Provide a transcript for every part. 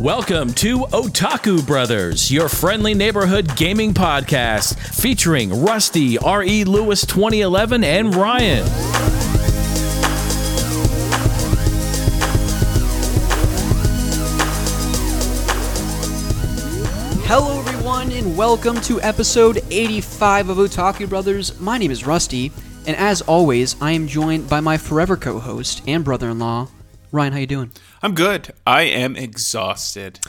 Welcome to Otaku Brothers, your friendly neighborhood gaming podcast featuring Rusty, R.E. Lewis 2011, and Ryan. Hello, everyone, and welcome to episode 85 of Otaku Brothers. My name is Rusty, and as always, I am joined by my forever co-host and brother-in-law, Ryan. How you doing? I'm good. I am exhausted.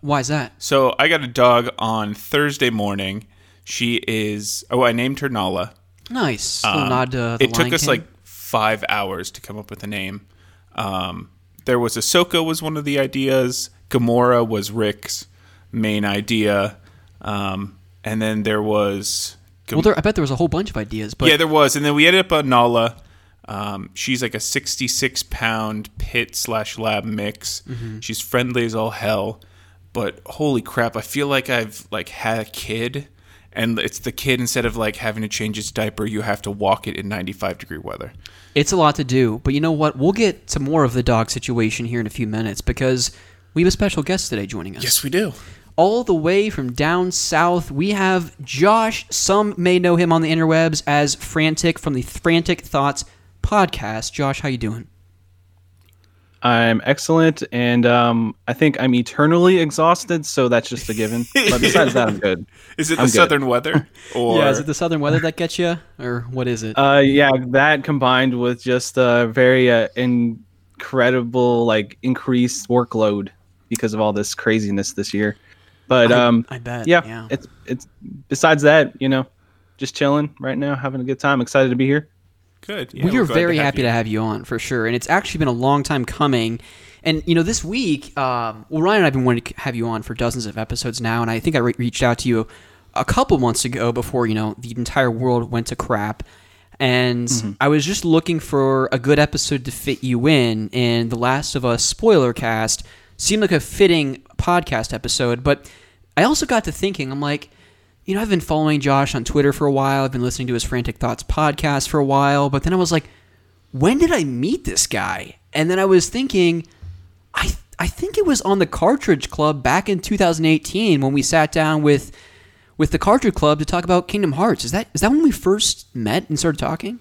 Why is that? So I got a dog on Thursday morning. She is oh, I named her Nala. Nice. little nod to the Um, It took Lion us King. like five hours to come up with a name. Um, there was Ahsoka was one of the ideas. Gamora was Rick's main idea, um, and then there was Gam- Well, there, I bet there was a whole bunch of ideas, but yeah, there was, and then we ended up on Nala. Um, she's like a 66 pound pit slash lab mix. Mm-hmm. She's friendly as all hell, but holy crap, I feel like I've like had a kid, and it's the kid instead of like having to change its diaper, you have to walk it in 95 degree weather. it's a lot to do. But you know what? We'll get to more of the dog situation here in a few minutes because we have a special guest today joining us. Yes, we do. all the way from down south, we have Josh. Some may know him on the interwebs as Frantic from the Frantic Thoughts podcast. Josh, how you doing? I'm excellent, and um, I think I'm eternally exhausted, so that's just a given. But besides that, I'm good. Is it the I'm good. southern weather? Or yeah, is it the southern weather that gets you, or what is it? Uh, yeah, that combined with just a very uh, incredible, like increased workload because of all this craziness this year. But I- um, I bet, yeah, yeah. it's it's. Besides that, you know, just chilling right now, having a good time. Excited to be here. Good? Yeah, we we're very have happy you. to have you on for sure, and it's actually been a long time coming. And you know, this week, um, well, Ryan and I've been wanting to have you on for dozens of episodes now, and I think I re- reached out to you a couple months ago before you know the entire world went to crap. And Mm-hmm. I was just looking for a good episode to fit you in, and The Last of Us spoiler cast seemed like a fitting podcast episode. But I also got to thinking, I'm like, you know, I've been following Josh on Twitter for a while. I've been listening to his Frantic Thoughts podcast for a while. But then I was like, when did I meet this guy? And then I was thinking, I I think it was on the Cartridge Club back in 2018 when we sat down with with the Cartridge Club to talk about Kingdom Hearts. Is that is that when we first met and started talking?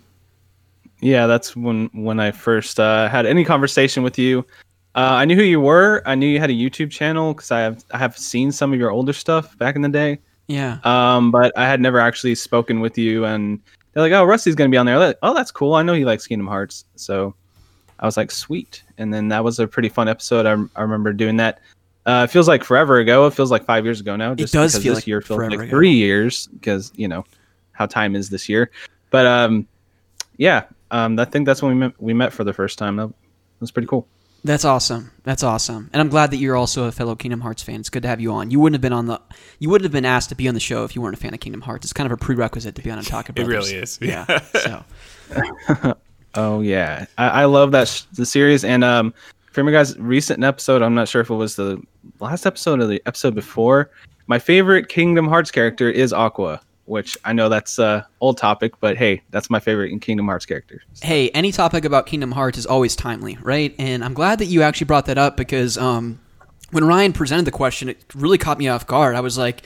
Yeah, that's when when I first uh, had any conversation with you. Uh, I knew who you were. I knew you had a YouTube channel because I have I have seen some of your older stuff back in the day. Yeah. Um, but I had never actually spoken with you, and they're like, "Oh, Rusty's gonna be on there." Like, oh, that's cool. I know he likes Kingdom Hearts, so I was like, "Sweet." And then that was a pretty fun episode. I, I remember doing that. Uh, it feels like forever ago. It feels like five years ago now. Just does feel this like year feels like ago. three years because you know how time is this year. But um, yeah, um, I think that's when we met. We met for the first time. That was pretty cool. That's awesome. That's awesome. And I'm glad that you're also a fellow Kingdom Hearts fan. It's good to have you on. You wouldn't have been on the you wouldn't have been asked to be on the show if you weren't a fan of Kingdom Hearts. It's kind of a prerequisite to be on Otaku It Brothers. It really is. Yeah. So Oh yeah, I, I love that sh- the series. And um, from your guys' recent episode, I'm not sure if it was the last episode or the episode before. My favorite Kingdom Hearts character is Aqua, which I know that's uh old topic, but hey, that's my favorite in Kingdom Hearts character. hey, any topic about Kingdom Hearts is always timely, right? And I'm glad that you actually brought that up because um, when Ryan presented the question, it really caught me off guard. I was like,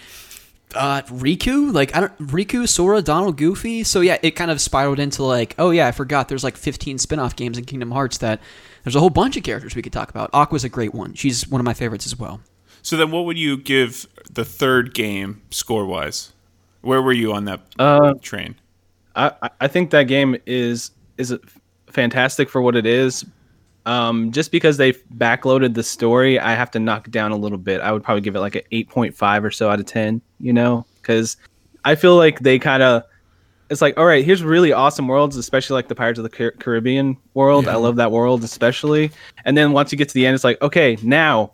uh, Riku, like I don't Riku, Sora, Donald, Goofy. So yeah, it kind of spiraled into like, oh yeah, I forgot. There's like 15 spin-off games in Kingdom Hearts that there's a whole bunch of characters we could talk about. Aqua's a great one. She's one of my favorites as well. So then, what would you give the third game score wise? Where were you on that Uh, train? I I- I think that game is is fantastic for what it is. Um, just because they backloaded the story, I have to knock down a little bit. I would probably give it like an eight point five or so out of ten. You know, because I feel like they kind of it's like all right, here's really awesome worlds, especially like the Pirates of the Car- Caribbean world. I love that world especially. And then once you get to the end, it's like okay, now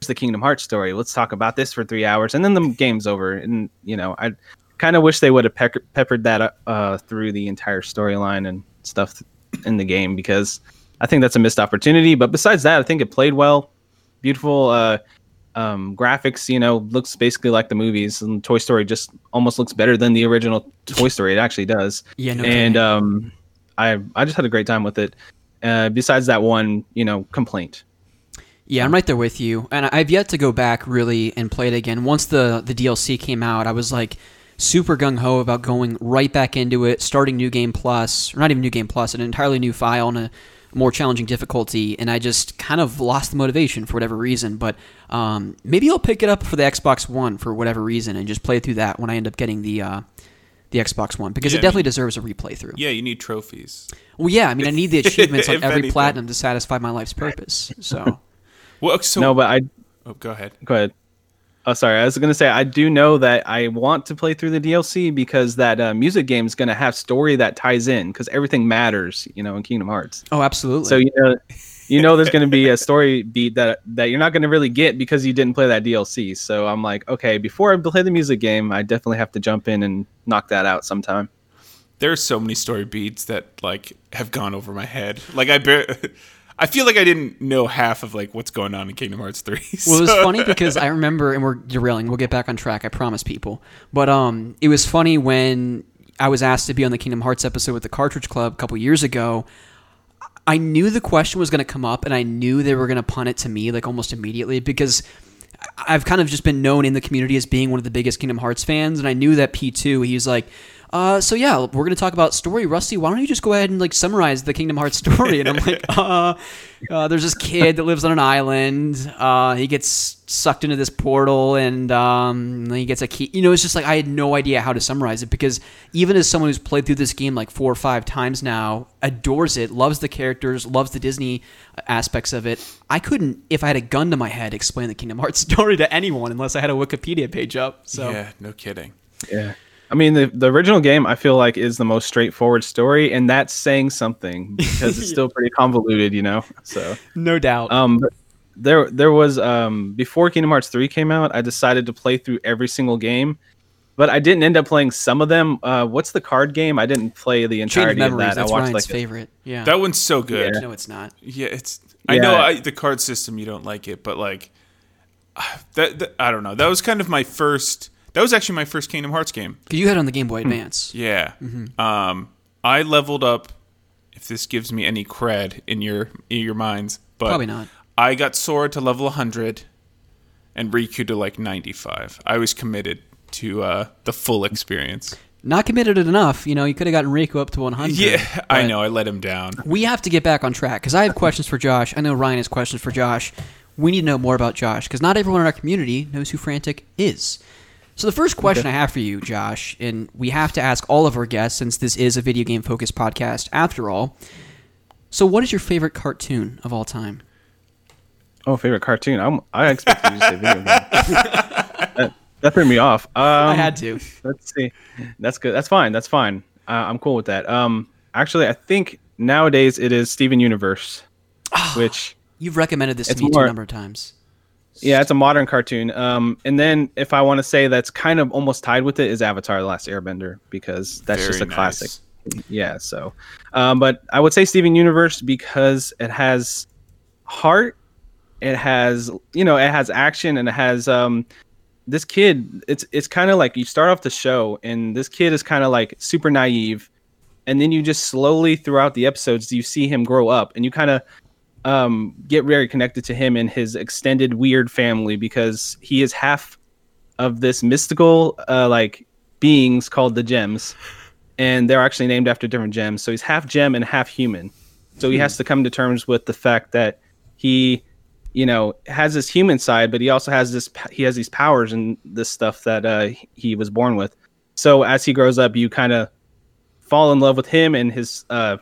here's the Kingdom Hearts story. Let's talk about this for three hours, and then the game's over. And you know, I kind of wish they would have peck- peppered that uh, through the entire storyline and stuff in the game because I think that's a missed opportunity. But besides that, I think it played well. Beautiful uh, um, graphics, you know, looks basically like the movies. And Toy Story just almost looks better than the original Toy Story. It actually does. Yeah, no and um, I I just had a great time with it. Uh, besides that one, you know, complaint. Yeah, I'm right there with you, and I've yet to go back really and play it again. Once the the DLC came out, I was like super gung ho about going right back into it, starting New Game Plus, or not even New Game Plus, an entirely new file and a more challenging difficulty, and I just kind of lost the motivation for whatever reason. But um, maybe I'll pick it up for the Xbox One for whatever reason and just play through that when I end up getting the uh, the Xbox One because Yeah, it definitely I mean- deserves a replay through. Yeah, you need trophies. Well, yeah, I mean, I need the achievements on every anything. platinum to satisfy my life's purpose. So. Well, so no, but I oh, go ahead. go ahead. Oh, sorry. I was gonna say I do know that I want to play through the DLC because that uh, music game is gonna have story that ties in because everything matters, you know, in Kingdom Hearts. Oh, absolutely. So you know, you know, there's gonna be a story beat that that you're not gonna really get because you didn't play that DLC. So I'm like, okay, before I play the music game, I definitely have to jump in and knock that out sometime. There are so many story beats that like have gone over my head. Like I bar- I feel like I didn't know half of like what's going on in Kingdom Hearts 3. Well, it was funny because I remember, and we're derailing. We'll get back on track. I promise, people. But um, it was funny when I was asked to be on the Kingdom Hearts episode with the Cartridge Club a couple years ago. I knew the question was going to come up, and I knew they were going to punt it to me like almost immediately because I've kind of just been known in the community as being one of the biggest Kingdom Hearts fans, and I knew that P2, he was like, uh, so yeah, we're going to talk about story. Rusty, why don't you just go ahead and like summarize the Kingdom Hearts story? And I'm like, uh, uh, there's this kid that lives on an island. Uh, he gets sucked into this portal and um, he gets a key. You know, it's just like I had no idea how to summarize it because even as someone who's played through this game like four or five times now, adores it, loves the characters, loves the Disney aspects of it, I couldn't, if I had a gun to my head, explain the Kingdom Hearts story to anyone unless I had a Wikipedia page up. So Yeah, no kidding. Yeah. I mean, the, the original game I feel like is the most straightforward story, and that's saying something because it's still pretty convoluted, you know. So, no doubt. um, there there was um before Kingdom Hearts three came out, I decided to play through every single game, but I didn't end up playing some of them. Uh, what's the card game? I didn't play the Chain of entirety of, that. that's I watched Ryan's like favorite. Yeah. That one's so good. no, it's not. Yeah, it's. I know I, the card system you don't like it, but like that, that. I don't know. That was kind of my first. That was actually my first Kingdom Hearts game. Because you had it on the Game Boy Advance. Yeah. Mm-hmm. Um, I leveled up. If this gives me any cred in your in your minds, but Probably not. I got Sora to level 100, and Riku to like 95. I was committed to uh, the full experience. Not committed enough. You know, you could have gotten Riku up to 100. Yeah, I know. I let him down. We have to get back on track because I have questions for Josh. I know Ryan has questions for Josh. We need to know more about Josh because not everyone in our community knows who Frantic is. So the first question I have for you, Josh, and we have to ask all of our guests since this is a video game focused podcast after all. So, what is your favorite cartoon of all time? Oh, favorite cartoon. I'm, I expected you to say video game. that, that threw me off. Um, I had to. Let's see. That's good. That's fine. That's fine. Uh, I'm cool with that. Um, actually, I think nowadays it is Steven Universe, which You've recommended this to me more- a number of times. Yeah, it's a modern cartoon. Um, and then if I want to say that's kind of almost tied with it is Avatar: The Last Airbender because that's just a Very classic. Yeah. So, um, but I would say Steven Universe because it has heart. It has you know it has action and it has um this kid it's it's kind of like you start off the show and this kid is kind of like super naive and then you just slowly throughout the episodes you see him grow up and you kind of um get very connected to him and his extended weird family because he is half of this mystical uh like beings called the gems. And they're actually named after different gems. So he's half gem and half human. So he has to come to terms with the fact that he you know has this human side but he also has this he has these powers and this stuff that uh he was born with. So as he grows up you kind of fall in love with him and his uh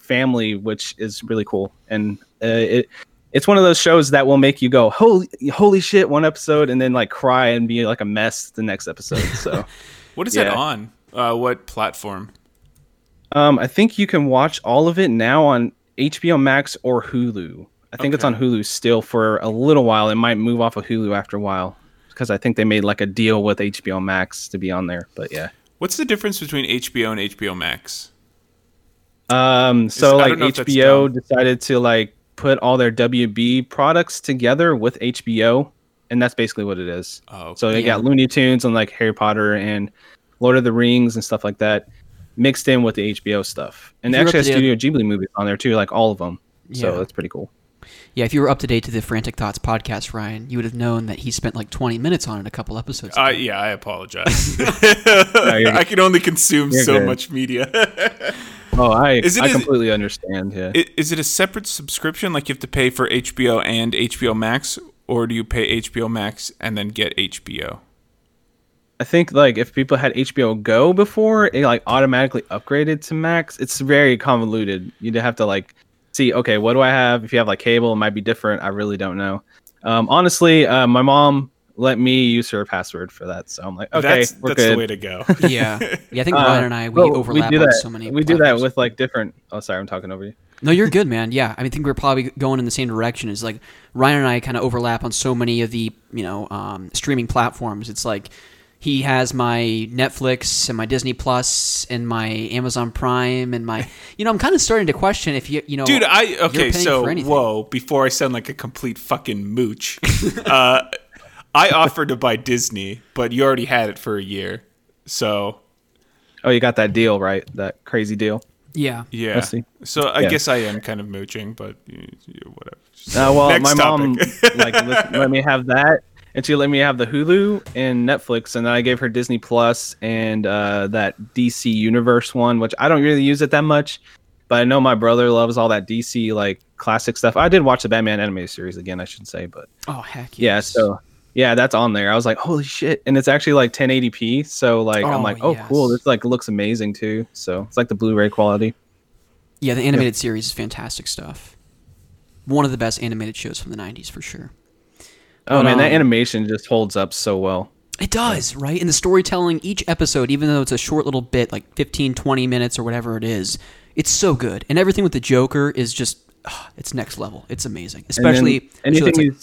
family which is really cool and uh, it it's one of those shows that will make you go holy holy shit one episode and then like cry and be like a mess the next episode so What is that Yeah. on? Uh, what platform? um i think you can watch all of it now on hbo max or hulu i think it's on hulu still for a little while it might move off of hulu after a while because i think they made like a deal with hbo max to be on there but yeah What's the difference between HBO and HBO Max? Um, so I like don't know if that's HBO decided to like put all their WB products together with HBO, and that's basically what it is. Oh, So they Yeah. got Looney Tunes and like Harry Potter and Lord of the Rings and stuff like that mixed in with the HBO stuff. And they actually up have to Studio Ghibli movies on there too, like all of them. Yeah. So that's pretty cool. Yeah, if you were up to date to the Frantic Thoughts podcast, Ryan, you would have known that he spent like 20 minutes on it a couple episodes ago. Uh, yeah, I apologize. I can only consume You're so good. much media. Oh, I Is it- I is completely understand. Yeah. Is it a separate subscription? Like you have to pay for HBO and HBO Max, or do you pay HBO Max and then get HBO? I think like if people had HBO Go before, it like automatically upgraded to Max. It's very convoluted. You'd have to like see, okay, what do I have? If you have like cable, it might be different. I really don't know. Um, honestly, uh, my mom let me use her password for that, so I'm like, okay, that's we're that's good. the way to go. yeah. Yeah, I think Uh, Ryan and I, we well, overlap do on that. so many We do that with like different. Oh, sorry, I'm talking over you. No, you're good, man. Yeah, I mean, I think we're probably going in the same direction. Is like Ryan and I kind of overlap on so many of the you know um, streaming platforms. It's like he has my Netflix and my Disney Plus and my Amazon Prime and my you know I'm kind of starting to question if you you know Dude, I okay. So whoa, before I sound like a complete fucking mooch, uh, I offered to buy Disney, but you already had it for a year, so Oh, you got that deal right? That crazy deal. yeah yeah. I. So I Yeah. guess I am kind of mooching, but you, you- whatever. Uh, well, Next my mom like let, let me have that, and she let me have the Hulu and Netflix, and then I gave her Disney Plus and uh, that DC Universe one, which I don't really use it that much, but I know my brother loves all that DC like classic stuff. I did watch the Batman animated series again, I should say, but oh heck yeah, so yeah, that's on there. I was like, holy shit, and it's actually like 1080p, so like Oh, I'm like, oh cool, yes. this like looks amazing too. So it's like the Blu-ray quality. yeah the animated series is fantastic stuff. One of the best animated shows from the '90s for sure. Oh But, man, that um, animation just holds up so well. It does, right? And the storytelling, each episode, even though it's a short little bit, like 15, 20 minutes or whatever it is, it's so good. And everything with the Joker is just, ah, it's next level. It's amazing. And then Especially, anything like-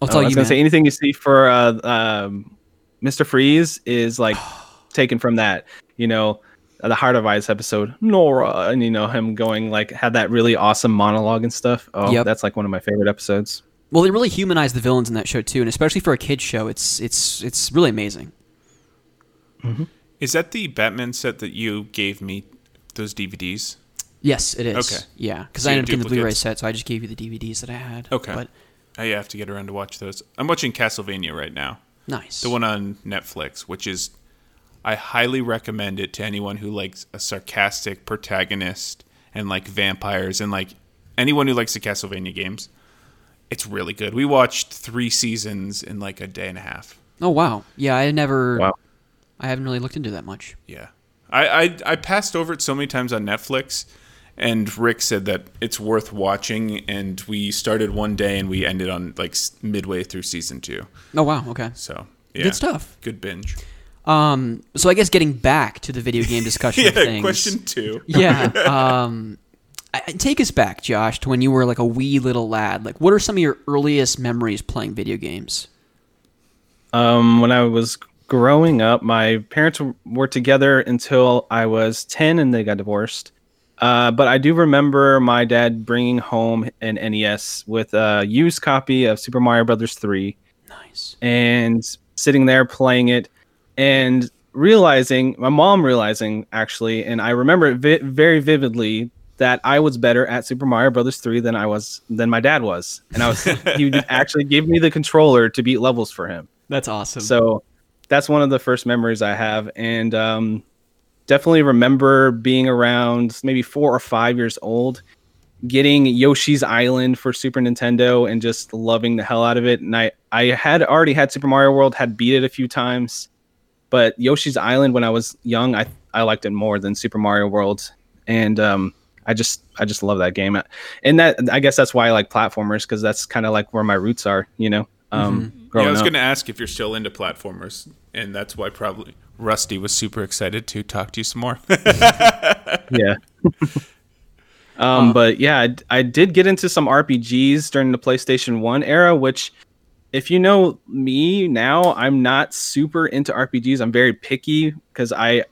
you I'll Oh, tell I was gonna man. say anything you see for uh, um, Mr. Freeze is like taken from that. You know, uh, the Heart of Ice episode, Nora, and you know him going like had that really awesome monologue and stuff. Oh, Yep. that's like one of my favorite episodes. well, they really humanize the villains in that show too, and especially for a kids show, it's it's it's really amazing. Is that the Batman set that you gave me? Those DVDs. Yes, it is. Okay. Yeah, because So I ended up getting the Blu-ray set, so I just gave you the DVDs that I had. Okay. But I have to get around to watch those. I'm watching Castlevania right now. nice. The one on Netflix, which is I highly recommend it to anyone who likes a sarcastic protagonist and like vampires and like anyone who likes the Castlevania games. It's really good. We watched 3 seasons in like a day and a half. oh wow. Yeah, I never. Wow. I haven't really looked into that much. Yeah. I, I I passed over it so many times on Netflix and Rick said that it's worth watching and we started one day and we ended on like midway through season 2. Oh wow. Okay. So, yeah. Good stuff. Good binge. Um. So I guess getting back to the video game discussion of Yeah, things. question 2. yeah. Um, I- I- take us back, Josh, to when you were like a wee little lad. Like, what are some of your earliest memories playing video games? Um, when I was growing up, my parents were together until I was 10 and they got divorced. Uh, but I do remember my dad bringing home an NES with a used copy of Super Mario Brothers 3 Nice. and sitting there playing it and realizing, my mom realizing actually, and I remember it vi- very vividly that I was better at Super Mario Brothers 3 than I was than my dad was. And I was he actually gave me the controller to beat levels for him. That's awesome. So that's one of the first memories I have, and um, definitely remember being around maybe four or five years old, getting Yoshi's Island for Super Nintendo, and just loving the hell out of it. And I I had already had Super Mario World, had beat it a few times, but Yoshi's Island when I was young, I I liked it more than Super Mario World, and um, I just I just love that game, and that I guess that's why I like platformers because that's kind of like where my roots are, you know. Um, Yeah, growing I was up. going to ask if you're still into platformers, and that's why probably Rusty was super excited to talk to you some more. yeah. um, but yeah, I, I did get into some RPGs during the PlayStation One era, which, if you know me now, I'm not super into RPGs. I'm very picky because I,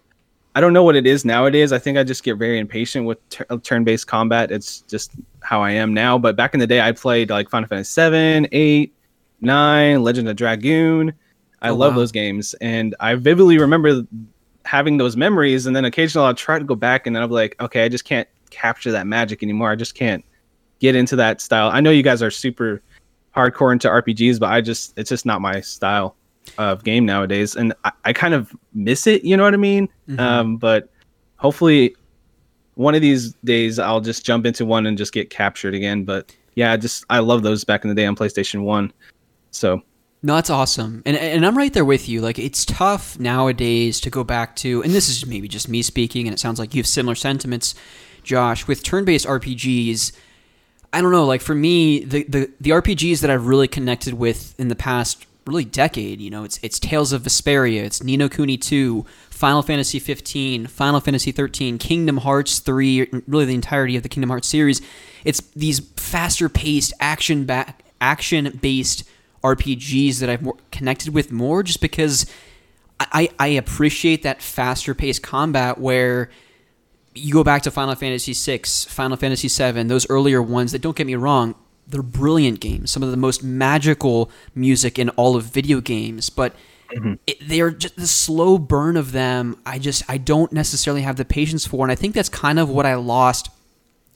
I don't know what it is nowadays. I think I just get very impatient with tur- turn-based combat. It's just how I am now. But back in the day, I played like Final Fantasy Seven, Eight, Nine, Legend of Dragoon. I Oh, love wow. those games, and I vividly remember having those memories and then occasionally I'll try to go back and then I'll be like, okay, I just can't capture that magic anymore. I just can't get into that style. I know you guys are super hardcore into RPGs, but I just it's just not my style of game nowadays, and I, I kind of miss it. You know what I mean? Mm-hmm. Um, but hopefully, one of these days I'll just jump into one and just get captured again. But yeah, I just I love those back in the day on PlayStation One. So No, that's awesome. And and I'm right there with you. Like it's tough nowadays to go back to and this is maybe just me speaking and it sounds like you have similar sentiments, Josh, with turn-based RPGs. I don't know, like for me, the the, the RPGs that I've really connected with in the past really decade, you know, it's it's Tales of Vesperia, it's Ni no Kuni 2, Final Fantasy 15, Final Fantasy 13, Kingdom Hearts 3, really the entirety of the Kingdom Hearts series. It's these faster paced action back action based RPGs that I've more connected with more just because I, I appreciate that faster paced combat where you go back to Final Fantasy VI, Final Fantasy VII, those earlier ones that don't get me wrong, they're brilliant games. Some of the most magical music in all of video games, but it, they're just the slow burn of them. I just I don't necessarily have the patience for, and I think that's kind of what I lost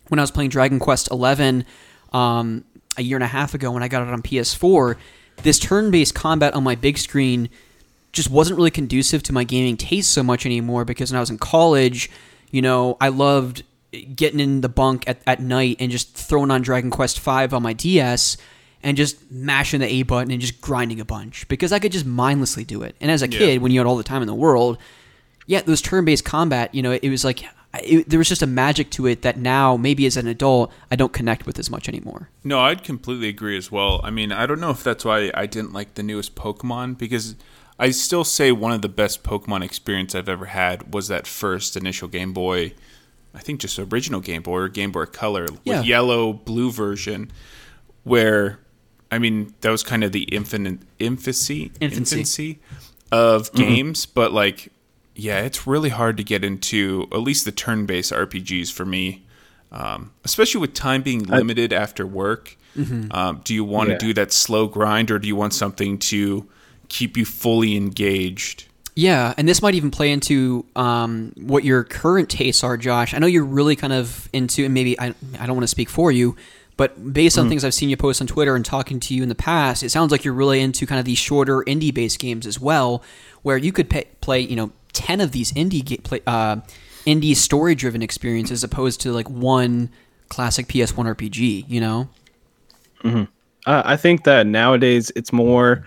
when I was playing Dragon Quest XI um, a year and a half ago when I got it on PS4. This turn-based combat on my big screen just wasn't really conducive to my gaming taste so much anymore because when I was in college, you know, I loved getting in the bunk at, at night and just throwing on Dragon Quest V on my DS and just mashing the A button and just grinding a bunch because I could just mindlessly do it. And as a kid, when you had all the time in the world, yeah, those turn-based combat, you know, it was like it, there was just a magic to it that now maybe as an adult I don't connect with as much anymore. No, I'd completely agree as well. I mean, I don't know if that's why I didn't like the newest Pokemon because I still say one of the best Pokemon experience I've ever had was that first initial Game Boy, I think just original Game Boy or Game Boy Color Yeah. with yellow blue version, where I mean that was kind of the infinite infancy Infancy. infancy of mm-hmm. games, but like yeah, it's really hard to get into at least the turn-based RPGs for me, um, especially with time being limited after work. Um, do you want to Yeah. do that slow grind, or do you want something to keep you fully engaged? Yeah, and this might even play into um, what your current tastes are, Josh. I know you're really kind of into, and maybe I, I don't want to speak for you, but based on things I've seen you post on Twitter and talking to you in the past, it sounds like you're really into kind of these shorter indie-based games as well, where you could pay, play, you know, ten of these indie uh, indie story-driven experiences, as opposed to like one classic PS1 RPG. You know? Uh, I think that nowadays it's more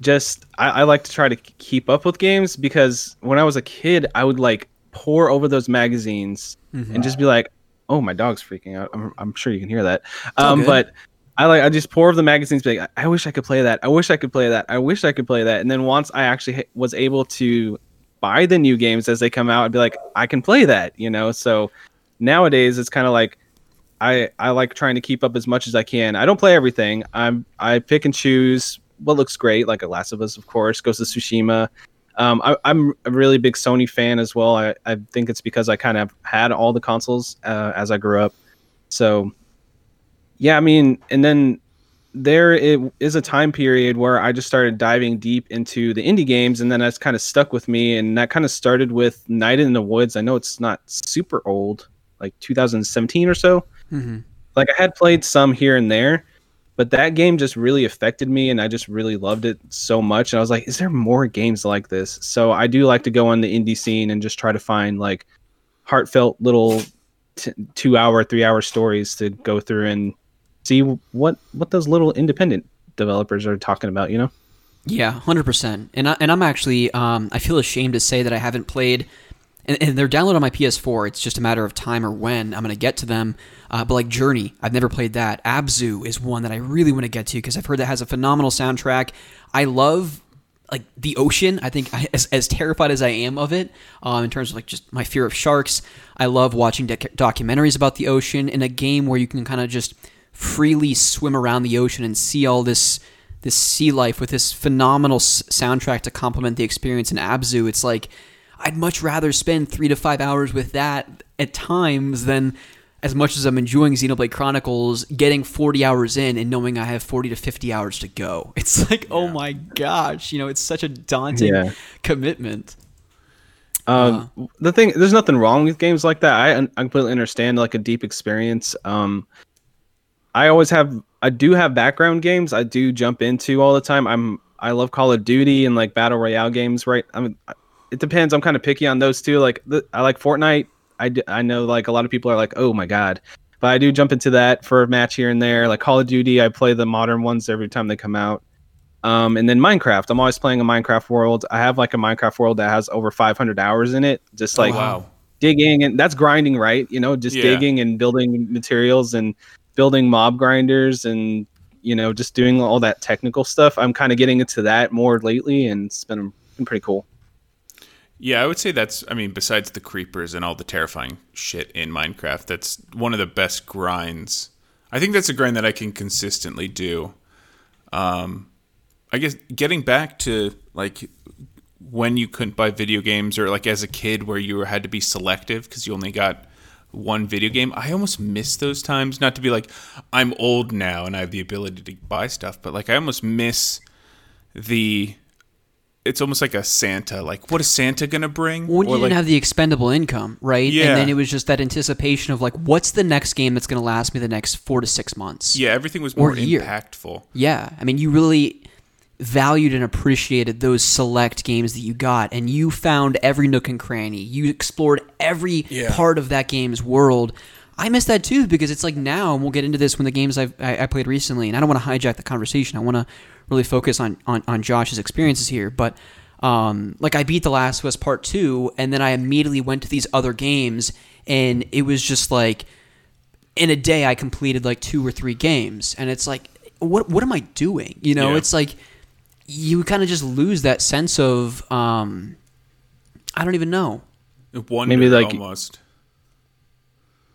just I, I like to try to keep up with games because when I was a kid, I would like pour over those magazines and just be like, "Oh, my dog's freaking out." I'm, I'm sure you can hear that. Um, but I like I just pour over the magazines, be like, "I wish I could play that. I wish I could play that. I wish I could play that." And then once I actually ha- was able to buy the new games as they come out, I'd be like, "I can play that," you know. So nowadays, it's kind of like I I like trying to keep up as much as I can. I don't play everything. I'm I pick and choose what looks great, like a Last of Us, of course, Ghost of Tsushima. Um, I, I'm a really big Sony fan as well. I, I think it's because I kind of had all the consoles uh, as I grew up. So, yeah, I mean, and then there it is a time period where I just started diving deep into the indie games, and then that's kind of stuck with me. And that kind of started with Night in the Woods. I know it's not super old, like 2017 or so Mm-hmm. like I had played some here and there, but that game just really affected me and I just really loved it so much. And I was like, is there more games like this? So I do like to go on the indie scene and just try to find like heartfelt little t- two hour, three hour stories to go through and see what what those little independent developers are talking about, you know? Yeah, hundred percent. And I, and I'm actually um, I feel ashamed to say that I haven't played. And, and they're downloaded on my PS4. It's just a matter of time or when I'm going to get to them. Uh, but like Journey, I've never played that. Abzu is one that I really want to get to because I've heard that has a phenomenal soundtrack. I love like the ocean. I think I, as, as terrified as I am of it, um, in terms of like just my fear of sharks, I love watching doc- documentaries about the ocean in a game where you can kind of just freely swim around the ocean and see all this this sea life with this phenomenal s- soundtrack to complement the experience in Abzu. It's like I'd much rather spend three to five hours with that at times than as much as I'm enjoying Xenoblade Chronicles, getting 40 hours in and knowing I have 40 to 50 hours to go. It's like, oh my gosh, you know, it's such a daunting Yeah. commitment. Um, the thing, there's nothing wrong with games like that. I, I completely understand like a deep experience. Um, I always have I do have background games I do jump into all the time. I'm I love Call of Duty and like battle royale games, right? I mean, it depends. I'm kind of picky on those too. Like the, I like Fortnite. I, d- I know like a lot of people are like, oh my god, but I do jump into that for a match here and there. Like Call of Duty, I play the modern ones every time they come out. Um, and then Minecraft, I'm always playing a Minecraft world. I have like a Minecraft world that has over 500 hours in it. Just like wow. digging and that's grinding, right? You know, just Yeah. digging and building materials and building mob grinders and you know just doing all that technical stuff. I'm kind of getting into that more lately, and it's been been pretty cool. Yeah, I would say that's. I mean, besides the creepers and all the terrifying shit in Minecraft, that's one of the best grinds. I think that's a grind that I can consistently do. Um, I guess getting back to like when you couldn't buy video games, or like as a kid where you had to be selective because you only got one video game. I almost miss those times. Not to be like I'm old now and I have the ability to buy stuff, but like I almost miss the it's almost like a Santa. Like, what is Santa gonna bring? When you Or, didn't like, have the expendable income, right? Yeah. And then it was just that anticipation of like, what's the next game that's going to last me the next four to six months? yeah, everything was more impactful. Yeah. I mean, you really valued and appreciated those select games that you got, and you found every nook and cranny. You explored every Yeah. part of that game's world. I miss that too because it's like now, and we'll get into this when the games I've, I, I played recently, and I don't want to hijack the conversation. I want to really focus on, on, on Josh's experiences here, but um, like I beat The Last of Us Part Two, and then I immediately went to these other games, and it was just like in a day I completed like two or three games, and it's like, what what am I doing? You know, Yeah. it's like you kind of just lose that sense of um, I don't even know. Wonder Maybe, like- almost.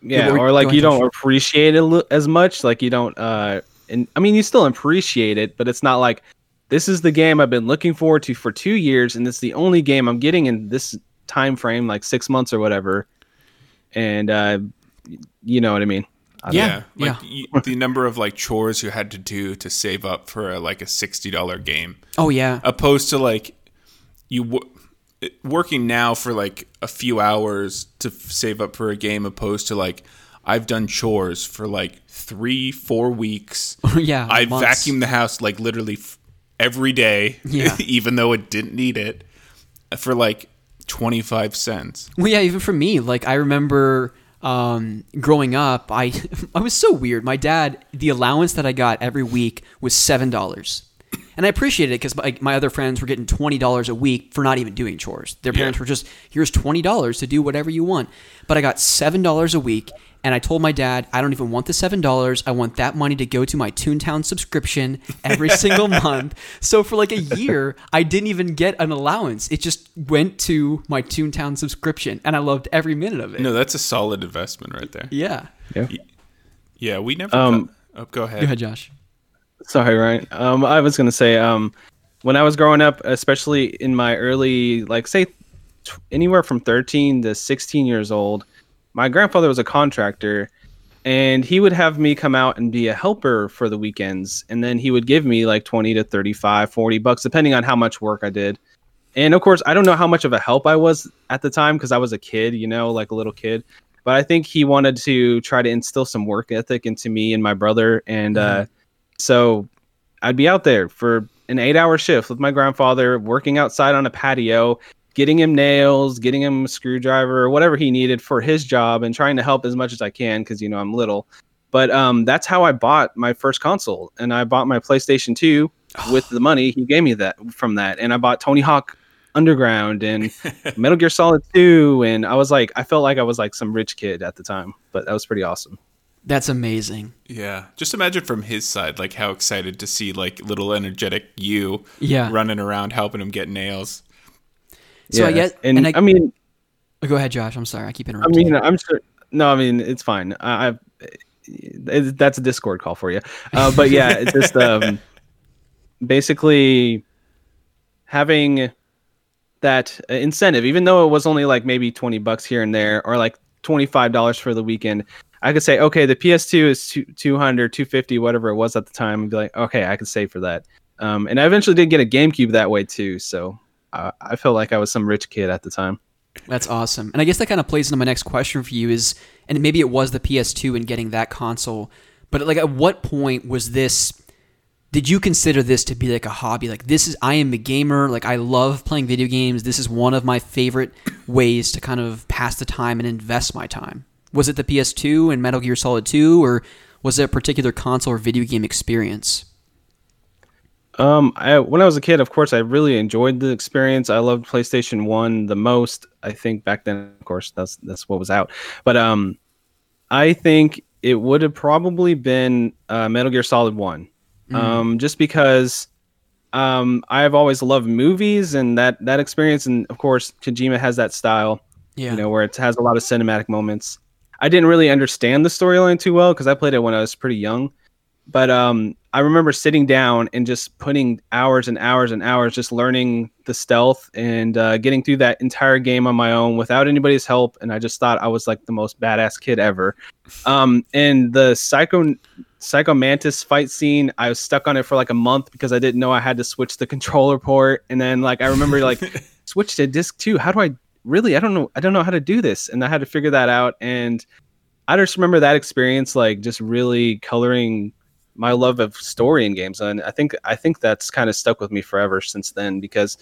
yeah, go- or like you don't appreciate it as much like you don't uh and i mean you still appreciate it but it's not like this is the game i've been looking forward to for two years and it's the only game i'm getting in this time frame like six months or whatever and uh you know what i mean I don't Yeah, Yeah, like y the number of like chores you had to do to save up for a, like a sixty dollar game, Oh yeah, opposed to like you w- working now for like a few hours to f- save up for a game, opposed to like I've done chores for like three, four weeks. yeah. I months. vacuumed the house like literally f- every day, Yeah. even though it didn't need it, for like twenty five cents. Well, yeah, even for me, like I remember um, growing up, I I was so weird. My dad, the allowance that I got every week was seven dollars, and I appreciated it because my, my other friends were getting twenty dollars a week for not even doing chores. Their parents Yeah. were just here's twenty dollars to do whatever you want, but I got seven dollars a week. And I told my dad, I don't even want the seven dollars. I want that money to go to my Toontown subscription every single month. So for like a year, I didn't even get an allowance. It just went to my Toontown subscription, and I loved every minute of it. No, that's a solid investment right there. Yeah. yeah. Yeah, we never. Um, got- oh, go ahead. Go ahead, Josh. Sorry, Ryan. Um, I was gonna say, um, when I was growing up, especially in my early, like, say, t- anywhere from thirteen to sixteen years old, my grandfather was a contractor, and he would have me come out and be a helper for the weekends, and then he would give me like twenty to 35, 40 bucks, depending on how much work I did. And of course, I don't know how much of a help I was at the time because I was a kid, you know, like a little kid. But I think he wanted to try to instill some work ethic into me and my brother, and uh, so I'd be out there for an eight hour shift with my grandfather, working outside on a patio, getting him nails, getting him a screwdriver or whatever he needed for his job, and trying to help as much as I can because, you know, I'm little. But um, that's how I bought my first console. And I bought my PlayStation 2 with the money he gave me that from that. And I bought Tony Hawk Underground and Metal Gear Solid 2. And I was like, I felt like I was like some rich kid at the time, but that was pretty awesome. That's amazing. Yeah, just imagine from his side, like how excited to see like little energetic you Yeah. running around helping him get nails. So I guess, and, and, I, I, mean, go ahead, Josh. I'm sorry, I keep interrupting. I mean, I'm sure. No, I mean it's fine. I, I it, that's a Discord call for you. Uh, but yeah, it's just um, basically having that incentive, even though it was only like maybe twenty bucks here and there, or like twenty five dollars for the weekend. I could say, okay, the PS2 is two, 200, 250, whatever it was at the time, and be like, okay, I could save for that. Um, and I eventually did get a GameCube that way too. So uh, I felt like I was some rich kid at the time. That's awesome. And I guess that kind of plays into my next question for you is, and maybe it was the PS2 and getting that console, But like, at what point was this? Did you consider this to be like a hobby? Like, this is I am a gamer. Like, I love playing video games. This is one of my favorite ways to kind of pass the time and invest my time. Was it the PS2 and Metal Gear Solid 2, or was it a particular console or video game experience? Um, I, when I was a kid, of course, I really enjoyed the experience. I loved PlayStation One the most. I think back then, of course, that's that's what was out. But um, I think it would have probably been uh, Metal Gear Solid One, um, just because um, I've always loved movies and that that experience, and of course, Kojima has that style, Yeah. you know, where it has a lot of cinematic moments. I didn't really understand the storyline too well because I played it when I was pretty young, but um, I remember sitting down and just putting hours and hours and hours just learning the stealth and uh, getting through that entire game on my own without anybody's help. And I just thought I was like the most badass kid ever. Um, and the psycho psycho mantis fight scene, I was stuck on it for like a month because I didn't know I had to switch the controller port. And then like I remember like switch to disc two. How do I really? I don't know. I don't know how to do this, and I had to figure that out. And I just remember that experience, like just really coloring my love of story in games, and I think I think that's kind of stuck with me forever since then because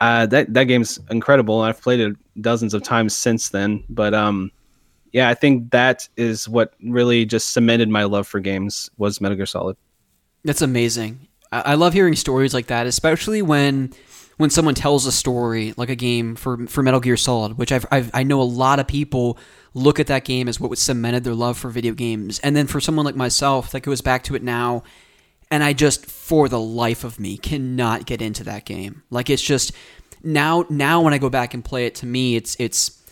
uh, that that game's incredible, I've played it dozens of times since then. But um, yeah, I think that is what really just cemented my love for games was Metal Gear Solid. That's amazing. I I love hearing stories like that, especially when when someone tells a story like a game for for Metal Gear Solid, which I've, I've I know a lot of people look at that game as what cemented their love for video games, and then for someone like myself that goes back to it now, and I just for the life of me cannot get into that game. Like it's just now now when I go back and play it, to me it's it's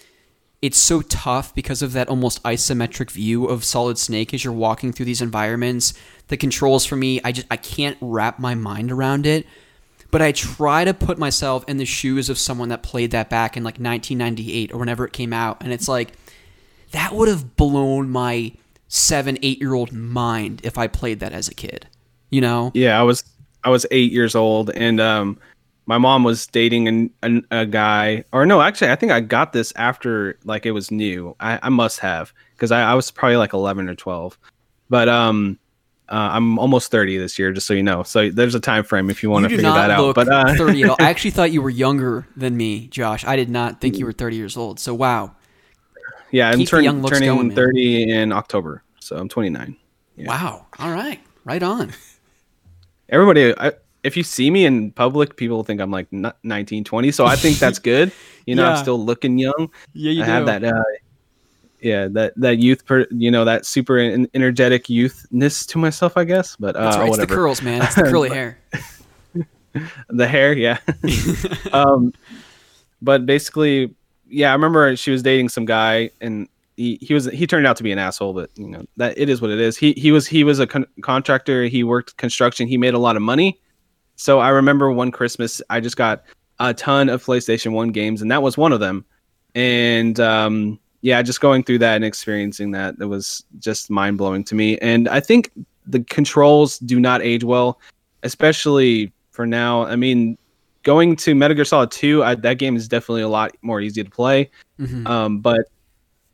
it's so tough because of that almost isometric view of Solid Snake as you're walking through these environments. The controls for me, I just I can't wrap my mind around it. But I try to put myself in the shoes of someone that played that back in like 1998 or whenever it came out, and it's like that would have blown my seven, eight year old mind if I played that as a kid. You know? Yeah, I was I was eight years old, and um, my mom was dating an, an, a guy, or no, actually, I think I got this after like it was new. I, I must have because I, I was probably like eleven or twelve, but um, uh, I'm almost thirty this year, just so you know. So there's a time frame if you want You to figure that out. But uh, 30 at all. I actually thought you were younger than me, Josh. I did not think you were 30 years old. So wow. Yeah, I'm turn, turning going, man. thirty in October, so I'm 29. Yeah. Wow. All right. Right on. everybody I, if you see me in public people think i'm like 19 20 so i think that's good you know Yeah. i'm still looking young Yeah, you i have that uh, yeah that that youth per you know that super en- energetic youthness to myself i guess but uh That's right. It's the curls, man. It's the curly hair. the hair yeah um but basically yeah i remember she was dating some guy and he, he was he turned out to be an asshole but you know that it is what it is. He he was he was a con- contractor. He worked construction. He made a lot of money. So i remember one christmas i just got a ton of playstation 1 games and that was one of them. And um yeah just going through that and experiencing that that was just mind-blowing to me. And i think the controls do not age well especially for now. I mean going to metal gear solid 2 I, that game is definitely a lot more easy to play. Mhm. um but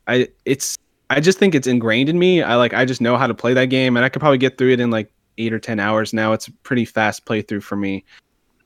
i it's i just think it's ingrained in me. I like i just know how to play that game and i could probably get through it in like eight or ten hours now. It's a pretty fast playthrough for me.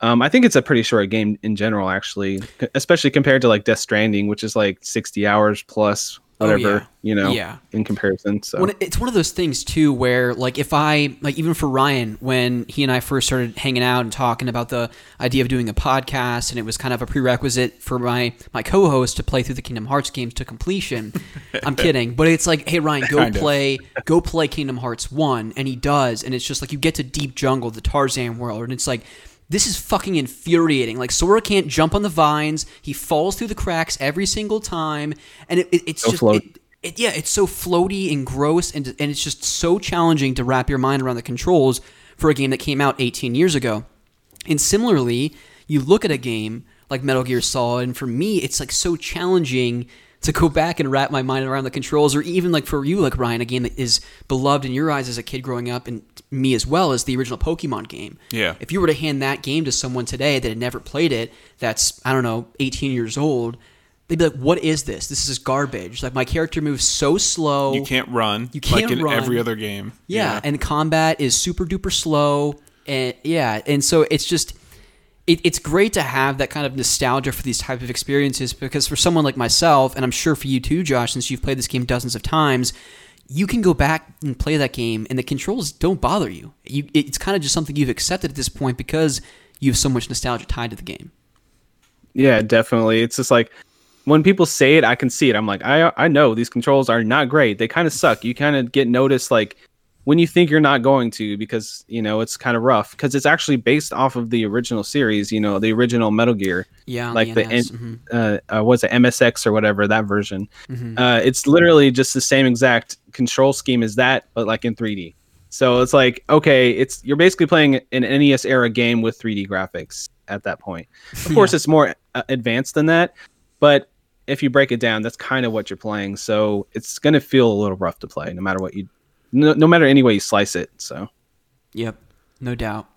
Um i think it's a pretty short game in general actually especially compared to like death stranding which is like 60 hours plus Oh, whatever yeah. you know Yeah. in comparison so When it's one of those things too where like if I like even for Ryan when he and I first started hanging out and talking about the idea of doing a podcast and it was kind of a prerequisite for my my co-host to play through the Kingdom Hearts games to completion. I'm kidding, but it's like, hey Ryan, go play go play Kingdom Hearts 1 and he does and it's just like you get to Deep Jungle, the Tarzan world and it's like this is fucking infuriating. Like Sora can't jump on the vines. He falls through the cracks every single time, and it, it, it's just it, it, yeah, it's so floaty and gross, and and it's just so challenging to wrap your mind around the controls for a game that came out 18 years ago. And similarly, you look at a game like Metal Gear Solid, and for me, it's like so challenging to go back and wrap my mind around the controls, or even like for you, like Ryan, a game that is beloved in your eyes as a kid growing up, and me as well as the original Pokemon game. Yeah. If you were to hand that game to someone today that had never played it, that's I don't know, 18 years old, they'd be like, "What is this? This is garbage." Like my character moves so slow. You can't run. You can't like in run. every other game. Yeah, and combat is super duper slow, and yeah, and so it's just it, it's great to have that kind of nostalgia for these type of experiences because for someone like myself, and I'm sure for you too, Josh, since you've played this game dozens of times, you can go back and play that game, and the controls don't bother you. You it's kind of just something you've accepted at this point because you have so much nostalgia tied to the game. Yeah, definitely. It's just like when people say it, I can see it. I'm like, I I know these controls are not great. They kind of suck. You kind of get noticed like when you think you're not going to because you know it's kind of rough because it's actually based off of the original series. You know, the original Metal Gear. Yeah, like the, N- mhm. uh, uh, was it MSX or whatever that version. Mhm. Uh, it's literally just the same exact control scheme as that, but like in 3D. So it's like okay, it's you're basically playing an NES era game with 3D graphics at that point. Of course, it's more uh, advanced than that, but if you break it down, that's kind of what you're playing. So it's gonna feel a little rough to play, no matter what you, no, no matter any way you slice it. So Yep, no doubt.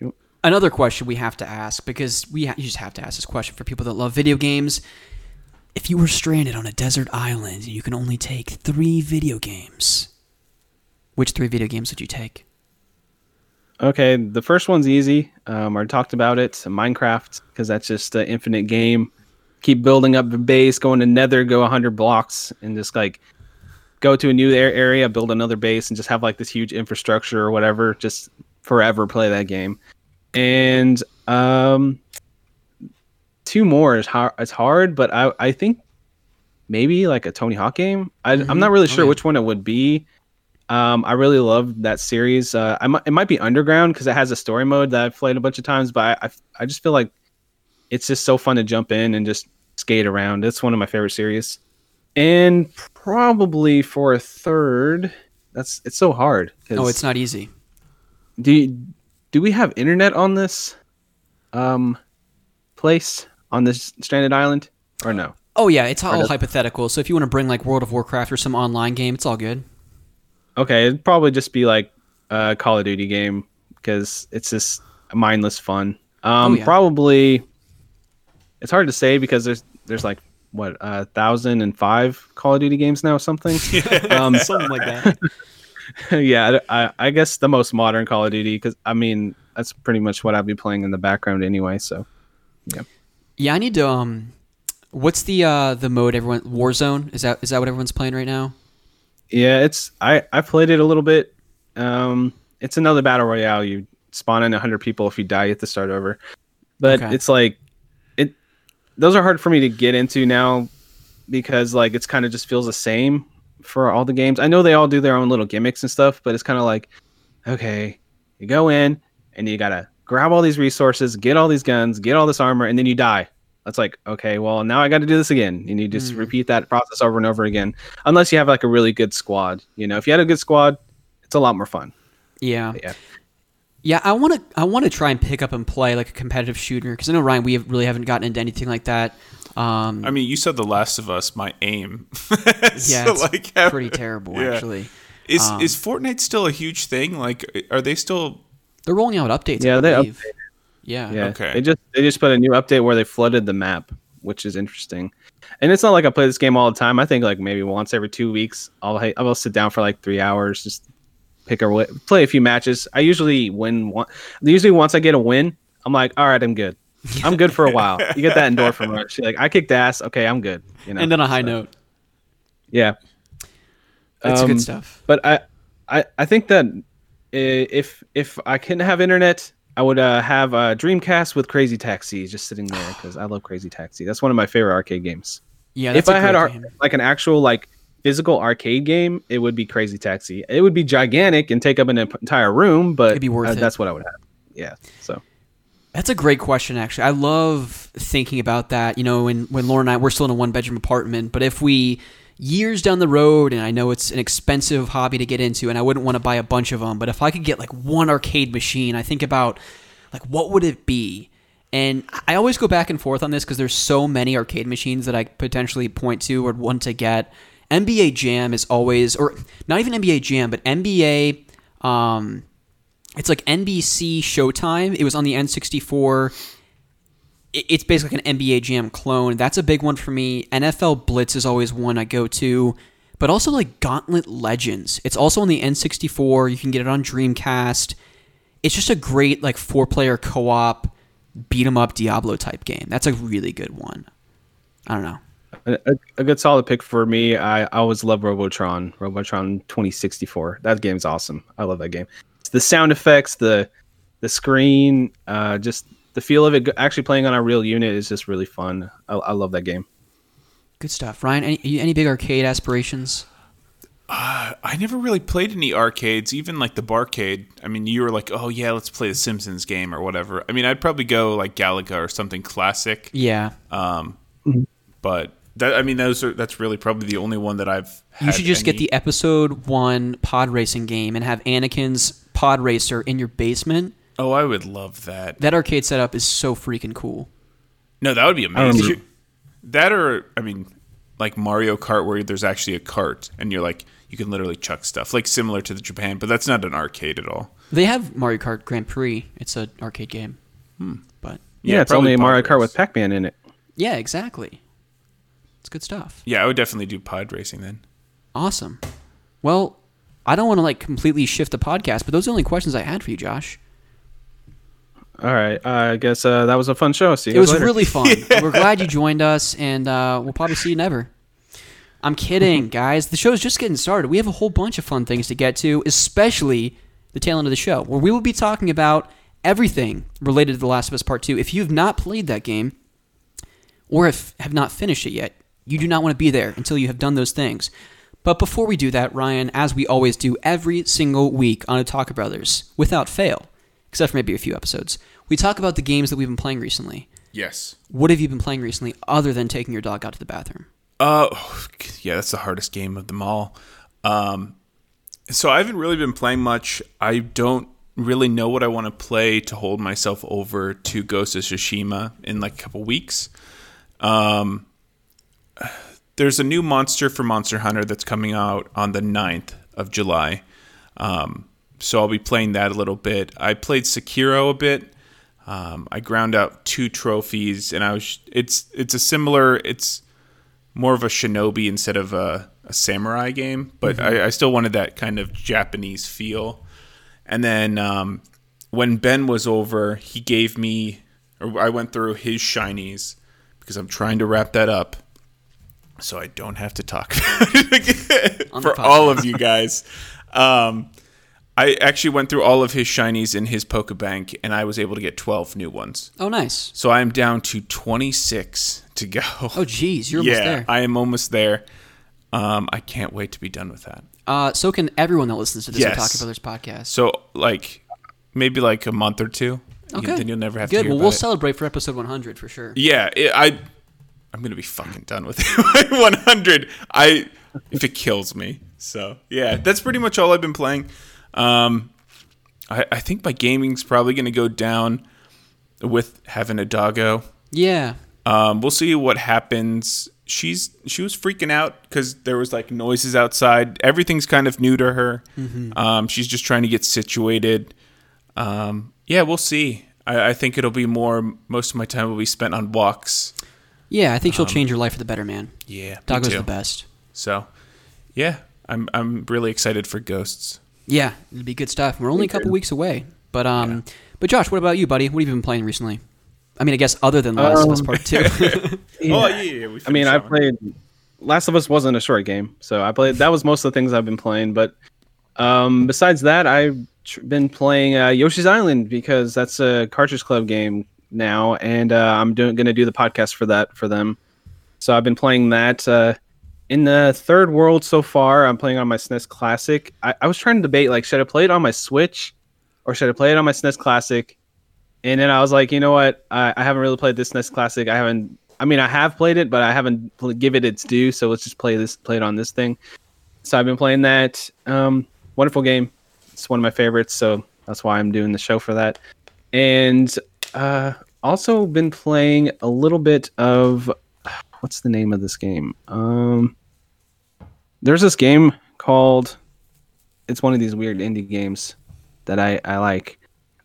Yep. Another question we have to ask because we ha- you just have to ask this question for people that love video games. If you were stranded on a desert island and you can only take three video games, which three video games would you take? okay, the first one's easy. Um, I talked about it, Minecraft, because that's just an infinite game. Keep building up the base, going to Nether, go 100 blocks, and just like go to a new air- area, build another base, and just have like this huge infrastructure or whatever. Just forever play that game. And um, two more is hard. It's hard, but I I think maybe like a Tony Hawk game. I, I'm not really Oh, sure yeah. which one it would be. Um, I really love that series. Uh, I mi- it might be Underground because it has a story mode that I've played a bunch of times, but I, I I just feel like it's just so fun to jump in and just skate around. It's one of my favorite series. And probably for a third, that's it's so hard. Oh, it's not easy. do you, do we have internet on this um place on this stranded island or no? Oh yeah, it's all hypothetical. So if you want to bring like World of Warcraft or some online game, it's all good. Okay, it'd probably just be like a Call of Duty game because it's just mindless fun. Um, Oh, yeah. probably it's hard to say because there's there's like what a thousand and five Call of Duty games now, something. um, Something like that. yeah, I, I guess the most modern Call of Duty because I mean that's pretty much what I'd be playing in the background anyway. So yeah, yeah, I need to. Um, what's the uh the mode everyone Warzone? Is that is that what everyone's playing right now? Yeah, it's I I played it a little bit. Um, it's another battle royale. You spawn in hundred people. If you die, you have to start over. But Okay. it's like it. Those are hard for me to get into now because like it's kind of just feels the same for all the games. I know they all do their own little gimmicks and stuff, but it's kind of like okay, you go in and you gotta grab all these resources, get all these guns, get all this armor, and then you die. That's like okay, well now I got to do this again, and you just Mm. repeat that process over and over again. Unless you have like a really good squad, you know, if you had a good squad, it's a lot more fun. Yeah. But yeah, Yeah, I want to. I want to try and pick up and play like a competitive shooter because I know Ryan, we have, really haven't gotten into anything like that. Um, I mean, you said The Last of Us. My aim. yeah, So, it's like, have- pretty terrible yeah. actually. Is Um, is Fortnite still a huge thing? Like, are they still? They're rolling out updates. Yeah, I they believe. Yeah. yeah. Okay. They just they just put a new update where they flooded the map, which is interesting. And it's not like I play this game all the time. I think like maybe once every two weeks, I'll I'll sit down for like three hours, just pick a wi- play a few matches. I usually win one. Usually once I get a win, I'm like, all right, I'm good. I'm good for a while. You get that endorphin rush. You're like I kicked ass. Okay, I'm good. You know. And then a high So, note. Yeah. That's Um, good stuff. But I, I, I think that if if I couldn't have internet, I would uh, have a Dreamcast with Crazy Taxi just sitting there because I love Crazy Taxi. That's one of my favorite arcade games. Yeah. if That's a I had great ar- game. like an actual like physical arcade game, it would be Crazy Taxi. It would be gigantic and take up an entire room, but It'd be worth uh, it. that's what I would have. Yeah. So That's a great question, actually. I love thinking about that. You know, when when Laura and I we're still in a one bedroom apartment, but if we years down the road, and I know it's an expensive hobby to get into, and I wouldn't want to buy a bunch of them, but if I could get like one arcade machine, I think about like what would it be. And I always go back and forth on this because there's so many arcade machines that I potentially point to or want to get. NBA Jam is always, or not even NBA Jam, but NBA. Um, it's like NBC Showtime. It was on the N64. it's basically like an NBA Jam clone. That's a big one for me. NFL Blitz is always one I go to, but also like Gauntlet Legends. It's also on the N64. You can get it on Dreamcast. It's just a great like four player co op beat 'em up Diablo type game. That's a really good one. I don't know. A, a, a good solid pick for me. I, I always love Robotron. Robotron 2064. That game's awesome. I love that game. It's the sound effects, the the screen, uh, just the feel of it. Actually playing on a real unit is just really fun. I, I love that game. Good stuff. Ryan, any, any big arcade aspirations? I never really played any arcades, even like the barcade. I mean, you were like, "Oh yeah, let's play the Simpsons game or whatever." I mean, I'd probably go like Galaga or something classic. Yeah. Um, But that, I mean, those are that's really probably the only one that I've. You should just get the episode one pod racing game and have Anakin's pod racer in your basement. Oh, I would love that. That arcade setup is so freaking cool. No, that would be amazing. remember. That or I mean, like Mario Kart, where there's actually a cart and you're like you can literally chuck stuff, like similar to the Japan, but that's not an arcade at all. They have Mario Kart Grand Prix. It's an arcade game. hmm. But Yeah, it's only Mario Kart with Pac-Man in it. yeah, exactly. It's good stuff. Yeah, I would definitely do pod racing then. Awesome. Well, I don't want to like completely shift the podcast, but those are the only questions I had for you, Josh. All right. Uh, I guess uh, that was a fun show. See you It was later. really fun. We're glad you joined us, and uh, we'll probably see you never. I'm kidding, guys. The show's just getting started. We have a whole bunch of fun things to get to, especially the tail end of the show, where we will be talking about everything related to The Last of Us Part 2. If you've not played that game, or if have not finished it yet, you do not want to be there until you have done those things. But before we do that, Ryan, as we always do every single week on Otaku Brothers, without fail, except for maybe a few episodes, we talk about the games that we've been playing recently. Yes. What have you been playing recently other than taking your dog out to the bathroom? Uh, yeah, that's the hardest game of them all. Um, so I haven't really been playing much. I don't really know what I want to play to hold myself over to Ghost of Tsushima in like a couple weeks. Um, there's a new monster for Monster Hunter that's coming out on the 9th of July. Um, so I'll be playing that a little bit. I played Sekiro a bit. Um, I ground out two trophies, and I was. It's it's a similar. It's more of a shinobi instead of a, a samurai game, but I, I still wanted that kind of Japanese feel. And then um, when Ben was over, he gave me, or I went through his shinies because I'm trying to wrap that up, so I don't have to talk about it On for all of you guys. Um, I actually went through all of his shinies in his Pokebank, and I was able to get 12 new ones. Oh, nice. So I'm down to 26 to go. Oh, geez, you're almost there. I am almost there. Um, I can't wait to be done with that. Uh, so can everyone that listens to this Yes. Otaku Brothers podcast. So like maybe like a month or two. You- Okay. Then you'll never have Good. to hear Well, we'll it. celebrate for episode 100 for sure. Yeah, it, I I'm gonna be fucking done with it. 100. I if it kills me. So yeah, that's pretty much all I've been playing. Um, I, I think my gaming's probably gonna go down with having a doggo. Yeah. Um, we'll see what happens. She's she was freaking out because there was like noises outside. Everything's kind of new to her. Um, she's just trying to get situated. Um, yeah, we'll see. I, I think it'll be more. Most of my time will be spent on walks. Yeah, I think she'll change your life for the better, man. Yeah, me Doggo's the best. So, yeah, I'm I'm really excited for ghosts. Yeah, it'll be good stuff. We're only a couple weeks away. But um but Josh, what about you, buddy? What have you been playing recently? I mean, I guess other than The Last of Us Um, Part 2. Oh yeah, yeah. we I mean, I one. played. Last of Us wasn't a short game, so I played. That was most of the things I've been playing. But um, besides that, I've tr- been playing uh, Yoshi's Island because that's a Cartridge Club game now, and uh, I'm doing going to do the podcast for that for them. So I've been playing that. Uh, in the third world so far, I'm playing on my SNES Classic. I, I was trying to debate like, should I play it on my Switch or should I play it on my SNES Classic? And then I was like, you know what? I, I haven't really played this SNES Classic. I haven't. I mean, I have played it, but I haven't pl- give it its due. So let's just play this. Play it on this thing. So I've been playing that. Um, wonderful game. It's one of my favorites. So that's why I'm doing the show for that. And uh, also been playing a little bit of what's the name of this game? Um, there's this game called. It's one of these weird indie games that I I like.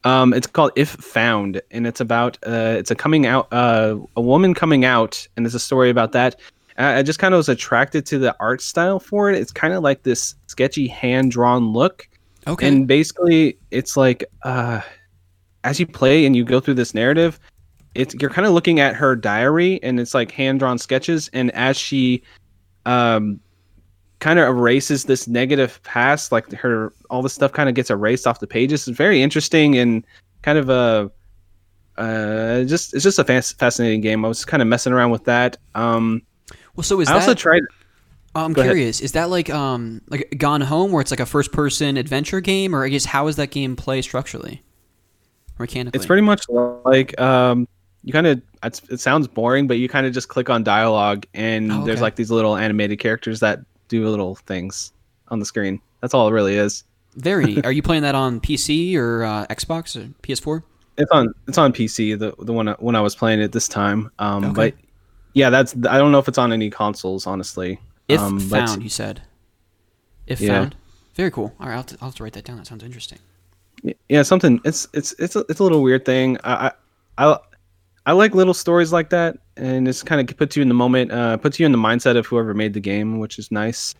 Um, it's called If Found, and it's about uh, it's a coming out, uh, a woman coming out, and it's a story about that. I I just kind of was attracted to the art style for it. It's kind of like this sketchy hand drawn look, Okay. and basically it's like uh, as you play and you go through this narrative, it's you're kind of looking at her diary, and it's like hand drawn sketches, and as she um kind of erases this negative past like her all this stuff kind of gets erased off the pages it's very interesting and kind of a uh just it's just a fas- fascinating game i was kind of messing around with that um well, so is i that? also tried I'm Go ahead. curious. Is that like um like Gone Home, where it's like a first person adventure game, or I guess how is that game play structurally, mechanically? it's pretty much like um you kind of it sounds boring but you kind of just click on dialogue and Oh, there's like these little animated characters that do little things on the screen that's all it really is very neat. Are you playing that on PC or uh, Xbox or PS4? It's on it's on PC. The the one I- when I was playing it this time. Um, Okay. but yeah, that's I don't know if it's on any consoles, honestly. If um, but- found, you said. If Yeah. found. Very cool. All right, I'll to, I'll have to write that down. That sounds interesting. Yeah, something. It's it's it's a, it's a little weird thing. I I I, I like little stories like that, and it's kind of puts you in the moment, uh, puts you in the mindset of whoever made the game, which is nice.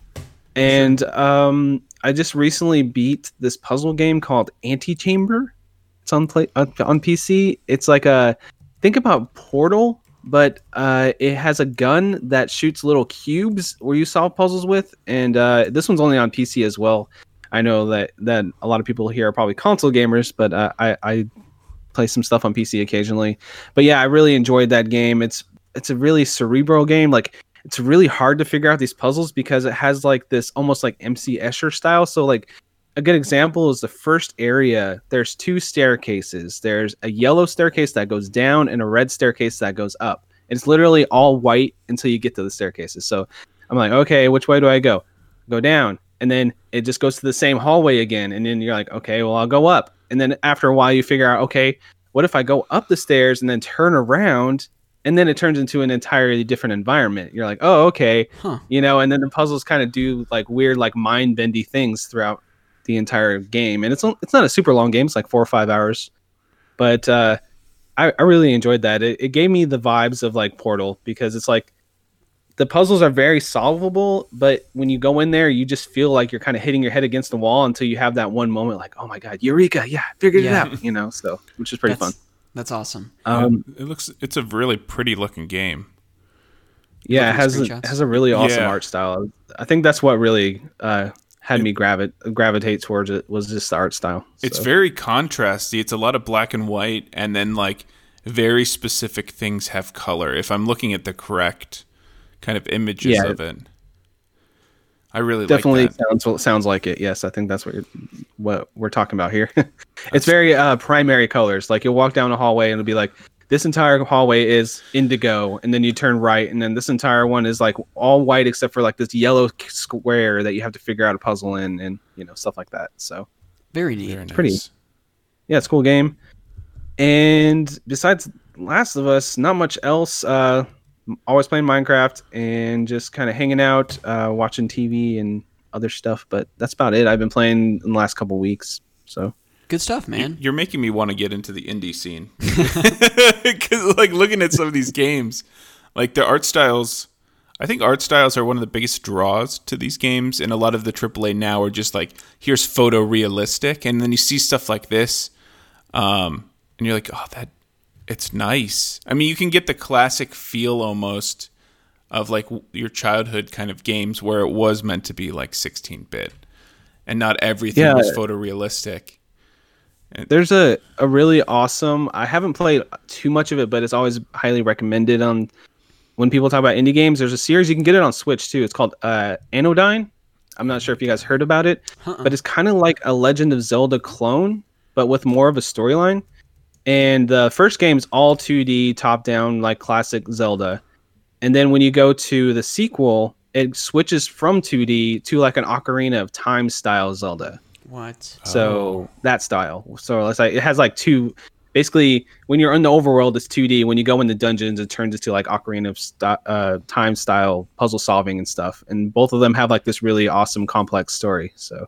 And um, I just recently beat this puzzle game called Antichamber. It's on play on, on PC. It's like a think about Portal, but uh, it has a gun that shoots little cubes where you solve puzzles with, and uh, this one's only on PC as well. I know that that a lot of people here are probably console gamers, but uh, I I play some stuff on PC occasionally. But yeah, I really enjoyed that game. It's it's a really cerebral game. Like it's really hard to figure out these puzzles because it has like this almost like MC Escher style. So like a good example is the first area. There's two staircases. There's a yellow staircase that goes down and a red staircase that goes up. It's literally all white until you get to the staircases. So I'm like, okay, which way do I go? Go down. And then it just goes to the same hallway again. And then you're like, okay, well, I'll go up. And then after a while, you figure out, okay, what if I go up the stairs and then turn around? And then it turns into an entirely different environment. You're like, oh, okay. Huh. You know, and then the puzzles kind of do like weird, like mind bendy things throughout the entire game. And it's it's not a super long game. It's like four or five hours. But uh, I, I really enjoyed that. It, it gave me the vibes of like Portal because it's like the puzzles are very solvable, but when you go in there, you just feel like you're kind of hitting your head against the wall until you have that one moment, like, oh my god, Eureka! Yeah, I figured Yeah. it out. You know, so which is pretty that's, fun. That's awesome. Um, it looks it's a really pretty looking game. yeah, it has a, has a really awesome Yeah. art style. I think that's what really uh, had me gravi- gravitate towards it was just the art style. It's very contrasty. It's a lot of black and white, and then like very specific things have color. If I'm looking at the correct kind of images Yeah. of it, I really definitely like that. sounds sounds like it. Yes, I think that's what you're, what we're talking about here. it's very uh, primary colors. Like you'll walk down a hallway and it'll be like this entire hallway is indigo, and then you turn right, and then this entire one is like all white except for like this yellow square that you have to figure out a puzzle in, and you know stuff like that. So Very neat. Very nice. pretty. yeah, it's a cool game. And besides Last of Us, not much else. Uh, always playing Minecraft and just kind of hanging out, uh, watching TV and other stuff. But that's about it. I've been playing in the last couple weeks. So Good stuff, man. You're making me want to get into the indie scene because, like, looking at some of these games, like the art styles. I think art styles are one of the biggest draws to these games, and a lot of the AAA now are just like, here's photorealistic, and then you see stuff like this, um, and you're like, oh, that it's nice. I mean, you can get the classic feel almost of like your childhood kind of games where it was meant to be like 16 bit, and not everything Yeah. was photorealistic. there's a, a really awesome. I haven't played too much of it, but it's always highly recommended on when people talk about indie games. There's a series you can get it on Switch too. It's called uh, Anodyne. I'm not sure if you guys heard about it, Uh-uh. but it's kind of like a Legend of Zelda clone, but with more of a storyline. And the first game's all 2D, top down, like classic Zelda. And then when you go to the sequel, it switches from 2D to like an Ocarina of Time style Zelda. What? So that style. So it's like it has like two. Basically, when you're in the overworld, it's 2D. When you go in the dungeons, it turns into like Ocarina of st- uh, Time style puzzle solving and stuff. And both of them have like this really awesome, complex story. So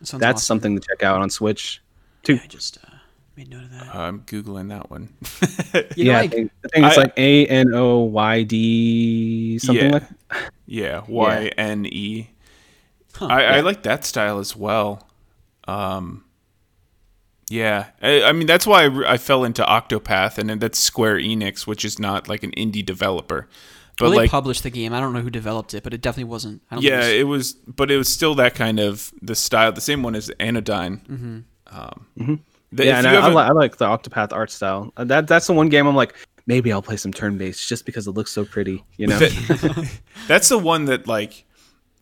that's awesome. something to check out on Switch. Too. I just uh, Made note of that. I'm googling that one. You know, yeah, I- I think, I think it's I- like A N O Y D something Yeah. like. yeah, Y N E. Huh. I, I like that style as well. Um, yeah, I, I mean that's why I, re- I fell into Octopath, and then that's Square Enix, which is not like an indie developer, but well, they like published the game. I don't know who developed it, but it definitely wasn't. I don't think yeah, it it was, but it was still that kind of the style, the same one as Anodyne. Mm-hmm. Um, the- Yeah, and you I, I, li- I like the Octopath art style. Uh, That that's the one game I'm like, maybe I'll play some turn based just because it looks so pretty. You know. That- that's the one that like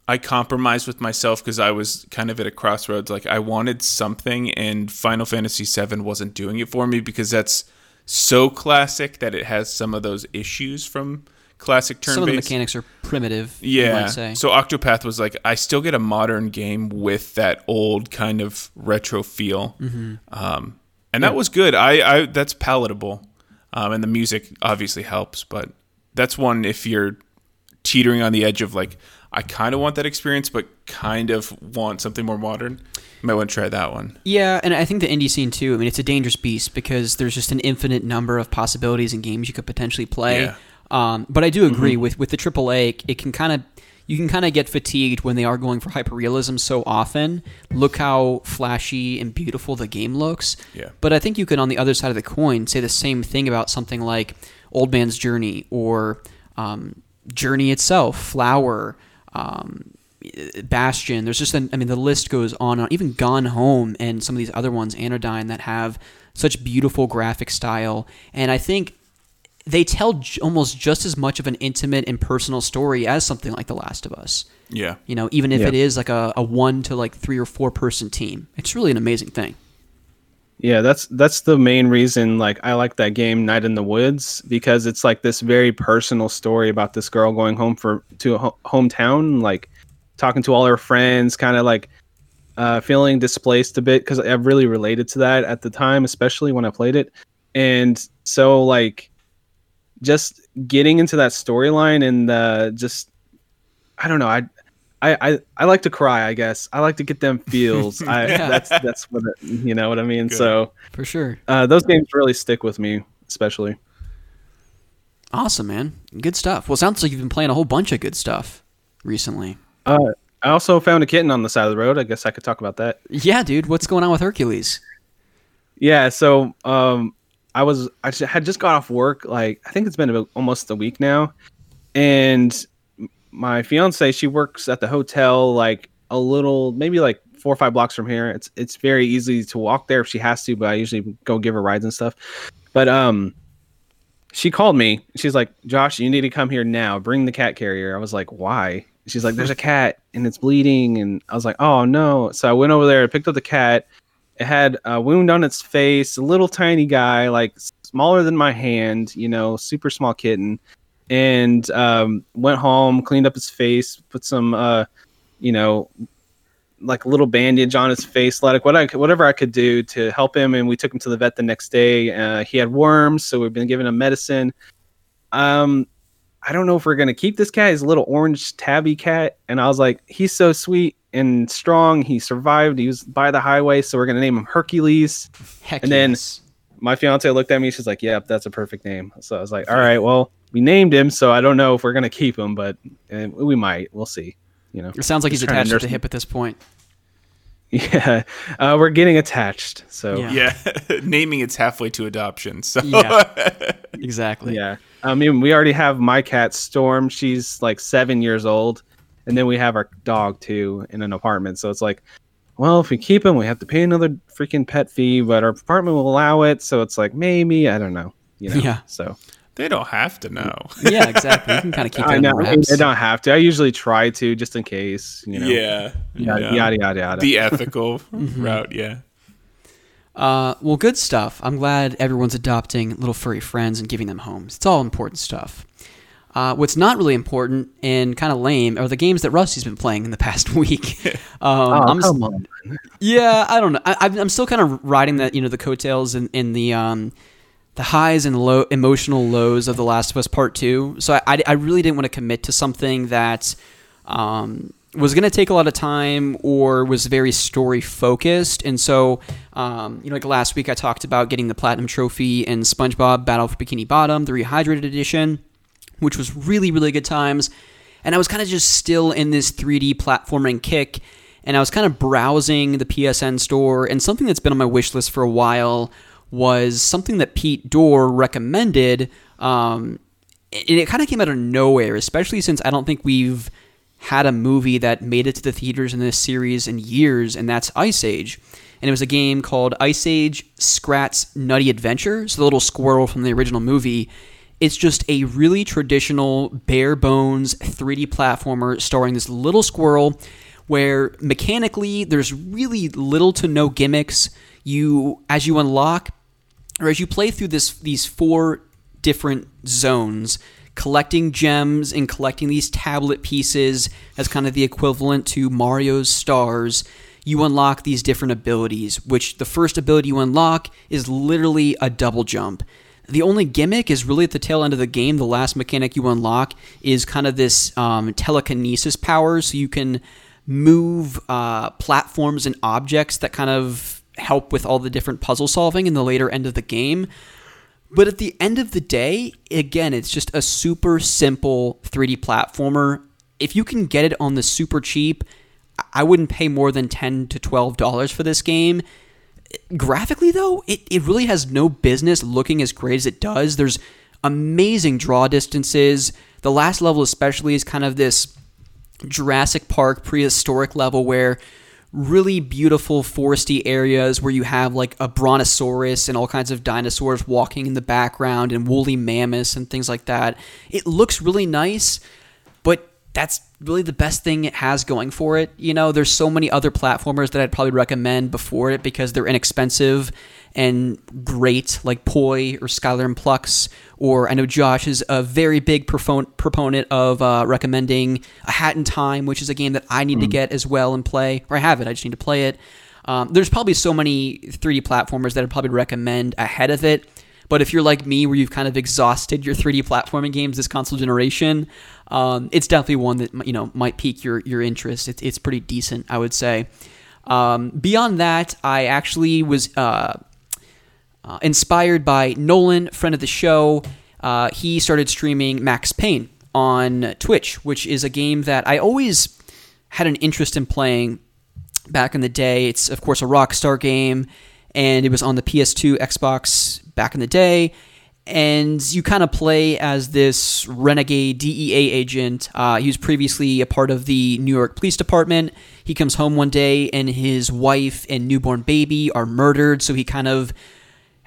I compromised with myself because I was kind of at a crossroads. Like I wanted something, and Final Fantasy VII wasn't doing it for me because that's so classic that it has some of those issues from classic turn Some of the mechanics are primitive. Yeah. might say. So Octopath was like, I still get a modern game with that old kind of retro feel, Mm-hmm. um, and that was good. I, I that's palatable, um, and the music obviously helps. But that's one if you're teetering on the edge of like, I kind of want that experience, but kind of want something more modern. You might want to try that one. Yeah, and I think the indie scene too. I mean, it's a dangerous beast because there's just an infinite number of possibilities and games you could potentially play. Yeah. Um, but I do agree with with the AAA. It can kind of you can kind of get fatigued when they are going for hyperrealism so often. Look how flashy and beautiful the game looks. Yeah. But I think you can, on the other side of the coin, say the same thing about something like Old Man's Journey or um, Journey itself, Flower, um, Bastion. There's just, an, I mean, the list goes on and on. Even Gone Home and some of these other ones, Anodyne, that have such beautiful graphic style. And I think they tell j- almost just as much of an intimate and personal story as something like The Last of Us. Yeah. You know, even if Yeah. it is like a, a one to like three or four person team, it's really an amazing thing. Yeah, that's that's the main reason like I like that game Night in the Woods because it's like this very personal story about this girl going home for to a ho- hometown like talking to all her friends kind of like uh, feeling displaced a bit because I really related to that at the time especially when I played it and so like just getting into that storyline and uh, just I don't know I I, I, I like to cry. I guess I like to get them feels. I, Yeah. That's that's what it, you know what I mean. Good. So For sure. uh, those games really stick with me, especially. Awesome, man. Good stuff. Well, it sounds like you've been playing a whole bunch of good stuff recently. Uh, I also found a kitten on the side of the road. I guess I could talk about that. Yeah, dude. What's going on with Hercules? Yeah. So um, I was I had just got off work. Like I think it's been about almost a week now, and my fiance she works at the hotel like a little maybe like four or five blocks from here. It's it's very easy to walk there if she has to, but I usually go give her rides and stuff. But um, she called me. She's like, Josh, you need to come here now. Bring the cat carrier. I was like, why? She's like, there's a cat and it's bleeding. And I was like, oh no. So I went over there, picked up the cat. It had a wound on its face, a little tiny guy, like smaller than my hand, you know, super small kitten. And um, went home, cleaned up his face, put some, uh, you know, like a little bandage on his face, like what I, whatever I could do to help him. And we took him to the vet the next day. Uh, he had worms, so we've been giving him medicine. Um, I don't know if we're gonna keep this cat. He's a little orange tabby cat, and I was like, he's so sweet and strong. He survived. He was by the highway, so we're gonna name him Hercules. Heck And then- My fiance looked at me. She's like, "Yep, that's a perfect name." So I was like, "All right, well, we named him, so I don't know if we're gonna keep him, but uh, we might. We'll see." You know. It sounds like Just he's trying to attached at the hip at this point. Yeah, uh, we're getting attached. So Yeah. Yeah. Naming it's halfway to adoption. So Yeah. Exactly. Yeah. I mean, we already have my cat Storm. She's like seven years old, and then we have our dog too in an apartment. So it's like, well, if we keep him, we have to pay another freaking pet fee, but our apartment will allow it. So it's like maybe I don't know. You know. Yeah. So they don't have to know. Yeah, exactly. You can kind of keep it I in know I, mean, wraps. I don't have to. I usually try to just in case. You know. Yeah. Yada Yeah. yada yada. yada. The ethical Mm-hmm. route. Yeah. Uh, well, good stuff. I'm glad everyone's adopting little furry friends and giving them homes. It's all important stuff. Uh, what's not really important and kind of lame are the games that Rusty's been playing in the past week. Um, oh, I'm on. Yeah, I don't know. I, I'm- I'm still kind of riding that, you know, the coattails and, and the um, the highs and low emotional lows of The Last of Us Part Two. So I, I, I really didn't want to commit to something that um, was going to take a lot of time or was very story focused. And so, um, you know, like last week I talked about getting the platinum trophy in SpongeBob Battle for Bikini Bottom, the rehydrated edition, which was really, really good times. And I was kind of just still in this 3D platforming kick. And I was kind of browsing the PSN store, and something that's been on my wish list for a while was something that Pete Dorr recommended. Um, and it kind of came out of nowhere, especially since I don't think we've had a movie that made it to the theaters in this series in years, and that's Ice Age. And it was a game called Ice Age Scrat's Nutty Adventure. So the little squirrel from the original movie. It's just a really traditional, bare bones 3D platformer starring this little squirrel where mechanically there's really little to no gimmicks. You as you unlock or as you play through this these four different zones, collecting gems and collecting these tablet pieces as kind of the equivalent to Mario's stars, you unlock these different abilities, which the first ability you unlock is literally a double jump. The only gimmick is really at the tail end of the game. The last mechanic you unlock is kind of this um, telekinesis power, so you can move uh, platforms and objects that kind of help with all the different puzzle solving in the later end of the game. But at the end of the day, again, it's just a super simple 3D platformer. If you can get it on the super cheap, I wouldn't pay more than 10 to $12 for this game. Graphically, though, it, it really has no business looking as great as it does. There's amazing draw distances. The last level, especially, is kind of this Jurassic Park prehistoric level where really beautiful foresty areas where you have like a brontosaurus and all kinds of dinosaurs walking in the background and woolly mammoths and things like that. It looks really nice, but that's really the best thing it has going for it. You know, there's so many other platformers that I'd probably recommend before it because they're inexpensive and great, like Poi or Skylar and Plux. Or I know Josh is a very big proponent of uh, recommending A Hat in Time, which is a game that I need mm. to get as well and play. Or I have it, I just need to play it. Um, there's probably so many 3D platformers that I'd probably recommend ahead of it. But if you're like me, where you've kind of exhausted your 3D platforming games this console generation, um, it's definitely one that you know might pique your your interest. It's it's pretty decent, I would say. Um, beyond that, I actually was uh, uh, inspired by Nolan, friend of the show. Uh, he started streaming Max Payne on Twitch, which is a game that I always had an interest in playing back in the day. It's of course a Rockstar game, and it was on the PS2, Xbox back in the day. And you kind of play as this renegade DEA agent. Uh, he was previously a part of the New York Police Department. He comes home one day, and his wife and newborn baby are murdered. So he kind of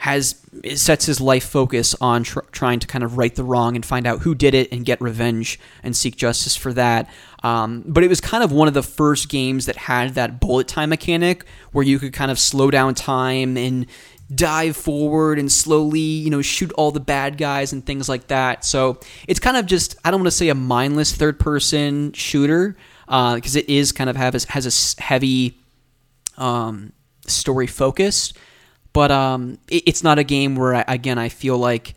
has sets his life focus on tr- trying to kind of right the wrong and find out who did it and get revenge and seek justice for that. Um, but it was kind of one of the first games that had that bullet time mechanic where you could kind of slow down time and dive forward and slowly, you know, shoot all the bad guys and things like that. So it's kind of just I don't want to say a mindless third person shooter because uh, it is kind of have a, has a heavy um, story focus but um, it, it's not a game where I, again I feel like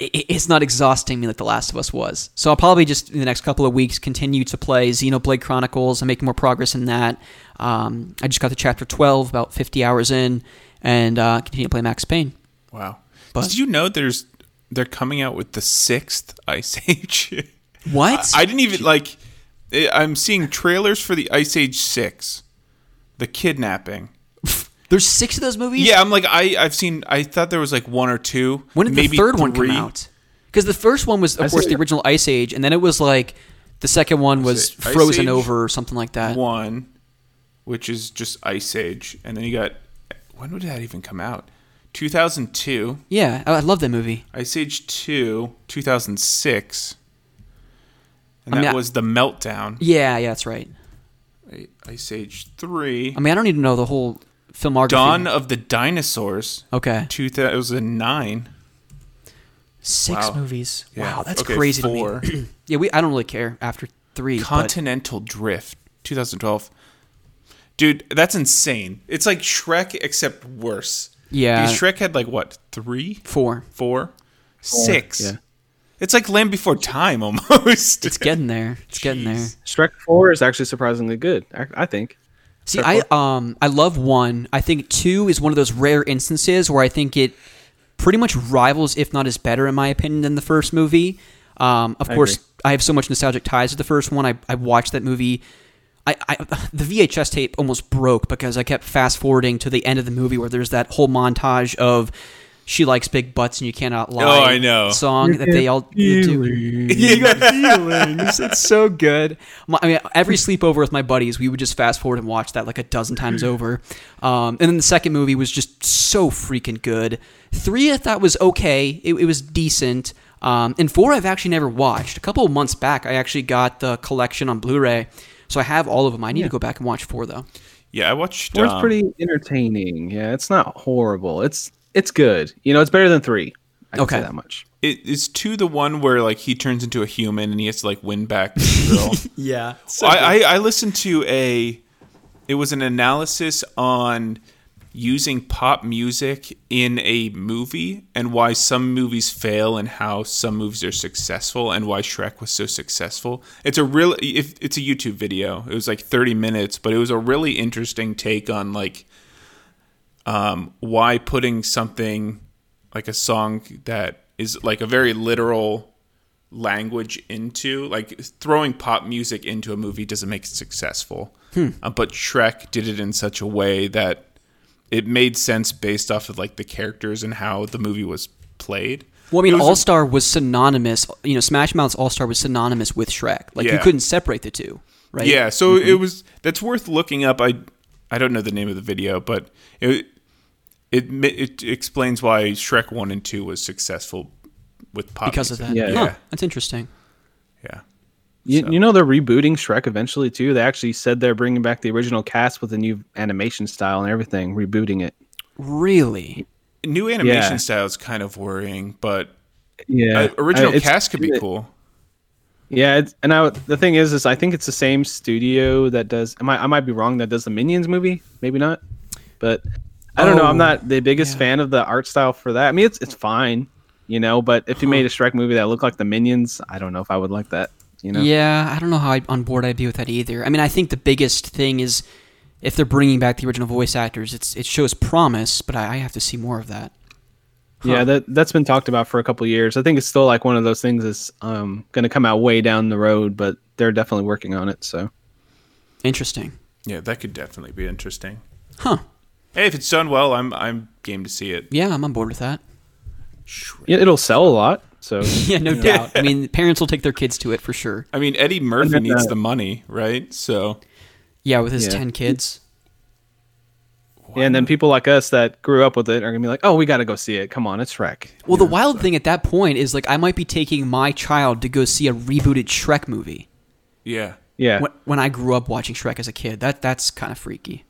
it, it's not exhausting me like The Last of Us was. So I'll probably just in the next couple of weeks continue to play Xenoblade Chronicles and make more progress in that. Um, I just got to chapter twelve, about fifty hours in, and uh, continue to play Max Payne. Wow! But, Did you know there's they're coming out with the sixth Ice Age? What? I, I didn't even like. I'm seeing trailers for the Ice Age Six, the kidnapping. There's six of those movies. Yeah, I'm like I I've seen. I thought there was like one or two. When did the third three. one come out? Because the first one was, of I course, the original Ice Age, and then it was like the second one was, was Frozen Over or something like that. One, which is just Ice Age, and then you got when would that even come out? 2002. Yeah, I love that movie. Ice Age 2, 2006. And that I mean, was the meltdown. Yeah, yeah, that's right. Ice Age 3. I mean, I don't even know the whole filmography. Dawn of the Dinosaurs. Okay. 2009. Six wow. movies. Yeah. Wow, that's okay, crazy four. to me. yeah, we. I don't really care after three. Continental but... Drift, 2012. Dude, that's insane. It's like Shrek except worse. Yeah. Because Shrek had like what three, four, four, six. Yeah. It's like Land Before Time almost. It's getting there. It's getting there. Shrek Four is actually surprisingly good. I, I think. See, I um I love one. I think two is one of those rare instances where I think it pretty much rivals, if not is better, in my opinion, than the first movie. Um, of I course, agree. I have so much nostalgic ties to the first one. I, I watched that movie. I, I the VHS tape almost broke because I kept fast forwarding to the end of the movie where there's that whole montage of "She likes big butts and you cannot lie." Oh, I know. song that they all do. you got feelings. It's so good. I mean, every sleepover with my buddies, we would just fast forward and watch that like a dozen times over. Um, and then the second movie was just so freaking good. Three, I thought was okay. It, it was decent. Um, and four, I've actually never watched. A couple of months back, I actually got the collection on Blu-ray, so I have all of them. I need to go back and watch four though. yeah, I watched. Four's um, pretty entertaining. Yeah, it's not horrible. It's it's good. You know, it's better than three. I can Okay. say that much. It is two the one where like he turns into a human and he has to like win back the girl. Yeah. I, I I listened to a. It was an analysis on using pop music in a movie and why some movies fail and how some movies are successful and why Shrek was so successful. It's a real if it's a YouTube video. It was like 30 minutes, but it was a really interesting take on like um why putting something like a song that is like a very literal language into like throwing pop music into a movie doesn't make it successful uh, but shrek did it in such a way that it made sense based off of like the characters and how the movie was played Well, I mean, All Star was synonymous. You know, Smash Mouth's All Star was synonymous with Shrek. Like you couldn't separate the two, right? yeah so it was that's worth looking up i i don't know the name of the video but it it it explains why shrek 1 and 2 was successful with pop because of that. Yeah. Huh, that's interesting. yeah You, So- you know they're rebooting Shrek eventually too. They actually said they're bringing back the original cast with a new animation style and everything, rebooting it. Really? new animation Yeah. style is kind of worrying but Yeah, uh, original I- cast could be it- cool Yeah, it's, and I, the thing is, is I think it's the same studio that does. I might, I might be wrong. That does the Minions movie, maybe not, but I don't know. I'm Oh, not the biggest yeah. fan of the art style for that. I mean, it's it's fine, you know. But if you made a Shrek movie that looked like the Minions, I don't know if I would like that. You know? Yeah, I don't know how I, on board I'd be with that either. I mean, I think the biggest thing is if they're bringing back the original voice actors, it's it shows promise, but I, I have to see more of that. Yeah, that that's been talked about for a couple years. I think it's still like one of those things that's um, going to come out way down the road, but they're definitely working on it. So Interesting. Yeah, that could definitely be interesting. Huh. Hey, if it's done well, I'm I'm game to see it. Yeah, I'm on board with that. yeah, it'll sell a lot. So Yeah, no doubt. I mean, parents will take their kids to it for sure. I mean, Eddie Murphy needs uh, the money, right? So Yeah, with his Yeah. 10 kids. Yeah, and then people like us that grew up with it are gonna be like, oh, we got to go see it. Come on, it's Shrek. Well, the wild thing at that point is like I might be taking my child to go see a rebooted Shrek movie. yeah, Yeah, when, when I grew up watching Shrek as a kid. That that's kind of freaky.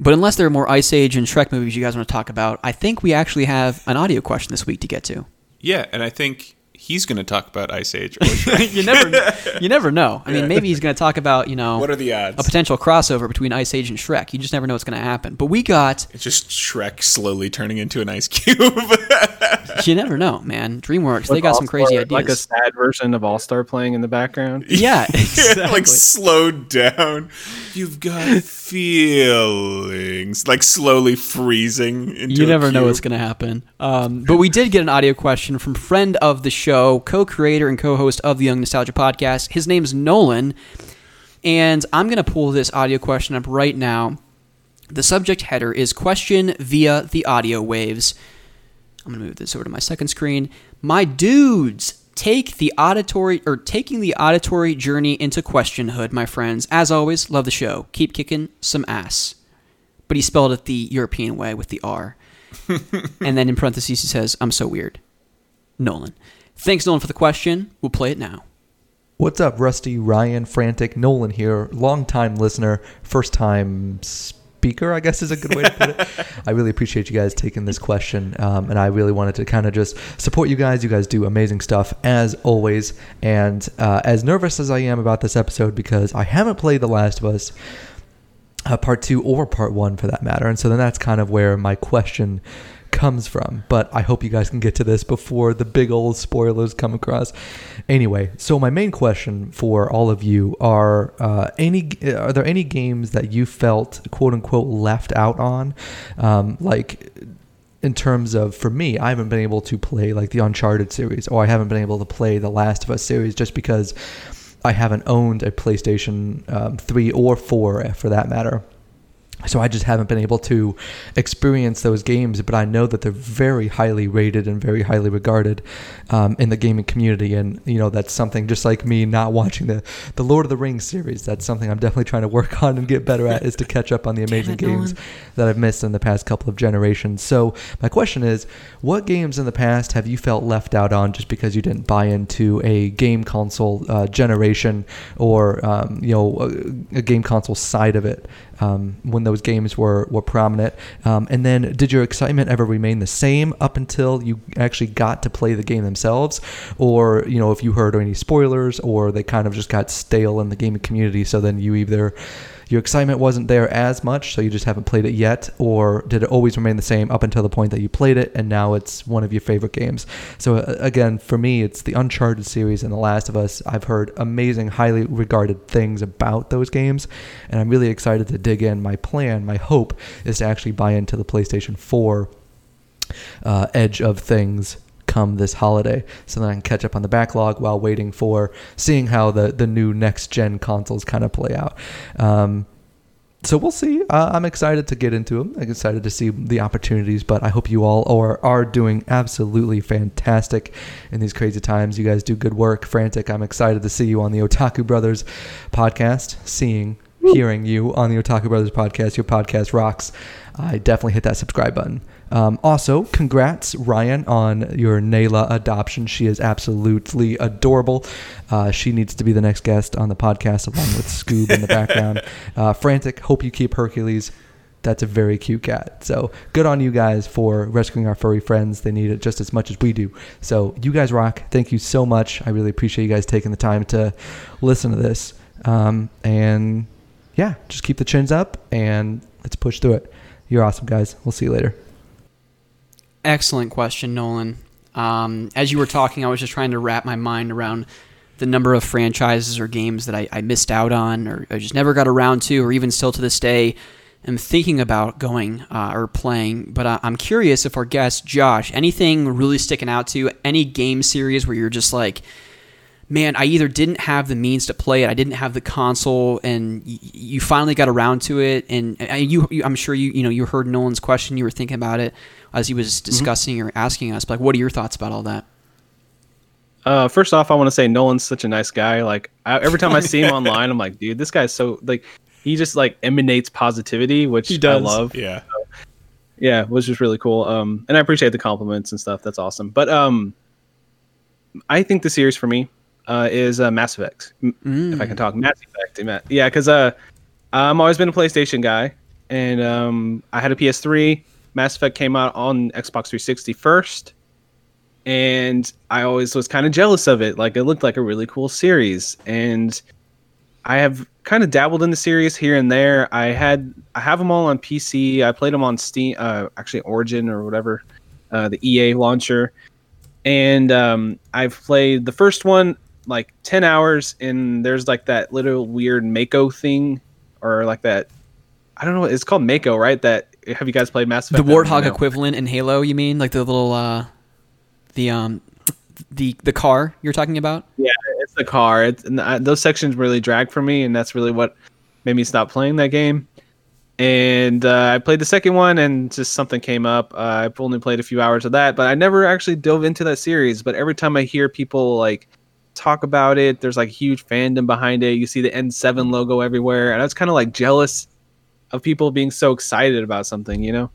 But unless there are more Ice Age and Shrek movies you guys want to talk about, I think we actually have an audio question this week to get to. yeah, and I think he's going to talk about Ice Age. Or you never you never know. I mean, maybe he's going to talk about, you know, what are the odds? a potential crossover between Ice Age and Shrek. You just never know what's going to happen. But we got it's just Shrek slowly turning into an ice cube. you never know, man. DreamWorks, they got some crazy All-Star, ideas. Like a sad version of All Star playing in the background. yeah, exactly. like slowed down. You've got feelings. Like slowly freezing. Into you a never know what's going to happen. Um, but we did get an audio question from friend of the show, co-creator and co-host of the Young Nostalgia podcast. His name's Nolan, and I'm going to pull this audio question up right now. The subject header is question via the audio waves. I'm going to move this over to my second screen. My dudes, take the auditory or taking the auditory journey into questionhood, my friends. As always, love the show. Keep kicking some ass. But he spelled it the European way with the R. and then in parentheses he says, "I'm so weird." Nolan. Thanks, Nolan, for the question. We'll play it now. What's up, Rusty, Ryan, Frantic, Nolan here, long-time listener, first-time speaker, I guess is a good way to put it. I really appreciate you guys taking this question, um, and I really wanted to kind of just support you guys. You guys do amazing stuff, as always, and uh, as nervous as I am about this episode because I haven't played The Last of Us, uh, part two or part one for that matter. And so then that's kind of where my question comes from. But I hope you guys can get to this before the big old spoilers come across. Anyway, so my main question for all of you are uh, any are there any games that you felt quote unquote left out on, um, like in terms of for me, I haven't been able to play like the Uncharted series, or I haven't been able to play the Last of Us series just because I haven't owned a PlayStation um, 3 or 4 for that matter. So I just haven't been able to experience those games, but I know that they're very highly rated and very highly regarded um, in the gaming community. And you know that's something just like me not watching the the Lord of the Rings series. That's something I'm definitely trying to work on and get better at is to catch up on the amazing games that I've missed in the past couple of generations. So my question is, what games in the past have you felt left out on just because you didn't buy into a game console uh, generation or um, you know a, a game console side of it um, when those games were were prominent? Um, and then did your excitement ever remain the same up until you actually got to play the game themselves, or you know if you heard any spoilers or they kind of just got stale in the gaming community, so then you either your excitement wasn't there as much, so you just haven't played it yet, or did it always remain the same up until the point that you played it and now it's one of your favorite games? So, uh, again, for me, it's the Uncharted series and The Last of Us. I've heard amazing, highly regarded things about those games, and I'm really excited to dig in. My plan, my hope, is to actually buy into the PlayStation 4 uh, edge of things come this holiday so then I can catch up on the backlog while waiting for seeing how the, the new next gen consoles kind of play out. Um, so we'll see. Uh, I'm excited to get into them. I'm excited to see the opportunities, but I hope you all are, are doing absolutely fantastic in these crazy times. You guys do good work. Frantic, I'm excited to see you on the Otaku Brothers podcast, seeing, hearing you on the Otaku Brothers podcast. Your podcast rocks. I definitely hit that subscribe button. Um, also, congrats, Ryan, on your Nayla adoption. She is absolutely adorable. Uh, she needs to be the next guest on the podcast, along with Scoob in the background. Uh, Frantic, hope you keep Hercules. That's a very cute cat. So good on you guys for rescuing our furry friends. They need it just as much as we do. So you guys rock. Thank you so much. I really appreciate you guys taking the time to listen to this. Um, and yeah, just keep the chins up and let's push through it. You're awesome, guys. We'll see you later. Excellent question, Nolan. Um, as you were talking, I was just trying to wrap my mind around the number of franchises or games that I, I missed out on, or I just never got around to, or even still to this day am thinking about going uh, or playing. But uh, I'm curious if our guest Josh, anything really sticking out to you, any game series where you're just like, man, I either didn't have the means to play it, I didn't have the console, and y- you finally got around to it. And uh, you, you, I'm sure you, you know, you heard Nolan's question, you were thinking about it as he was discussing or asking us. But like, what are your thoughts about all that? Uh, first off, I want to say Nolan's such a nice guy. Like I, every time I see him online, I'm like, dude, this guy's so like he just like emanates positivity, which He I does. love. Yeah. yeah, was just really cool. Um, and I appreciate the compliments and stuff. That's awesome. But um, I think the series for me uh, is uh, Mass Effect. M- If I can talk Mass Effect, yeah, because uh, I'm always been a PlayStation guy, and um, I had a PS3. Mass Effect came out on Xbox 360 first, and I always was kind of jealous of it. Like it looked like a really cool series, and I have kind of dabbled in the series here and there. I had I have them all on PC. I played them on Steam, uh, actually Origin or whatever, uh, the EA launcher, and um, I've played the first one like ten hours. And there's like that little weird Mako thing, or like that. I don't know. It's called Mako, right? That have you guys played Mass The Effect? Don't Warthog equivalent in Halo, you mean? Like the little, uh, the um, the the car you're talking about? Yeah, it's the car. It's, and I, those sections really drag for me, and that's really what made me stop playing that game. And uh, I played the second one, and just something came up. Uh, I've only played a few hours of that, but I never actually dove into that series. But every time I hear people like talk about it, there's like huge fandom behind it. You see the N7 logo everywhere, and I was kind of like jealous of people being so excited about something, you know?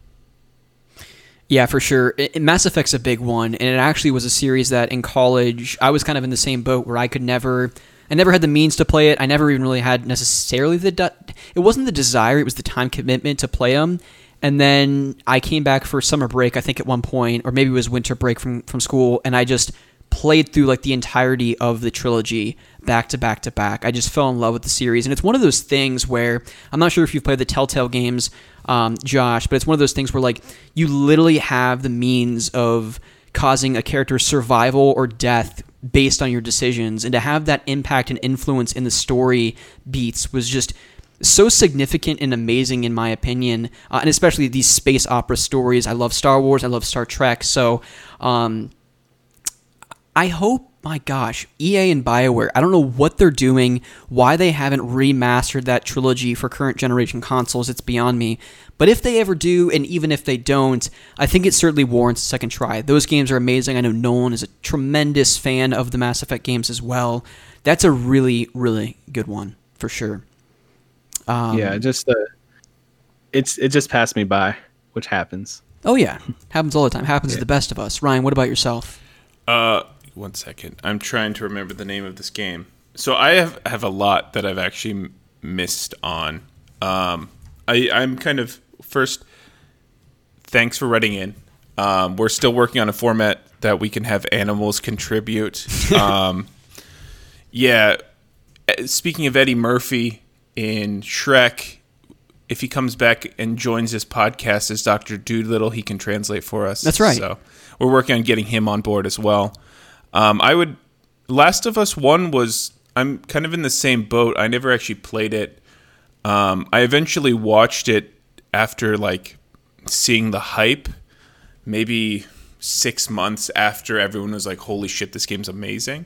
Yeah, for sure. It, Mass Effect's a big one, and it actually was a series that in college I was kind of in the same boat where I could never, I never had the means to play it. I never even really had necessarily the, de- it wasn't the desire, it was the time commitment to play them. And then I came back for summer break, I think at one point, or maybe it was winter break from from school, and I just played through like the entirety of the trilogy back to back to back. I just fell in love with the series, and it's one of those things where I'm not sure if you've played the Telltale games, um, Josh, but it's one of those things where like you literally have the means of causing a character's survival or death based on your decisions, and to have that impact and influence in the story beats was just so significant and amazing in my opinion, uh, and especially these space opera stories. I love Star Wars, I love Star Trek, so um, I hope. My gosh, EA and BioWare, I don't know what they're doing, why they haven't remastered that trilogy for current generation consoles, it's beyond me. But if they ever do, and even if they don't, I think it certainly warrants a second try. Those games are amazing. I know Nolan is a tremendous fan of the Mass Effect games as well. That's a really, really good one, for sure. Um, yeah, just uh, it's it just passed me by, which happens. Oh yeah, happens all the time. Happens to the best of us. Ryan, what about yourself? Uh, one second. I'm trying to remember the name of this game. So I have have a lot that I've actually missed on. Um, I I'm kind of first. Thanks for writing in. Um, we're still working on a format that we can have animals contribute. um, yeah. uh, Speaking of Eddie Murphy in Shrek, if he comes back and joins this podcast as Doctor Doolittle, he can translate for us. That's right. So we're working on getting him on board as well. Um, I would. Last of Us One was. I'm kind of in the same boat. I never actually played it. Um, I eventually watched it after like seeing the hype, maybe six months after everyone was like, "Holy shit, this game's amazing!"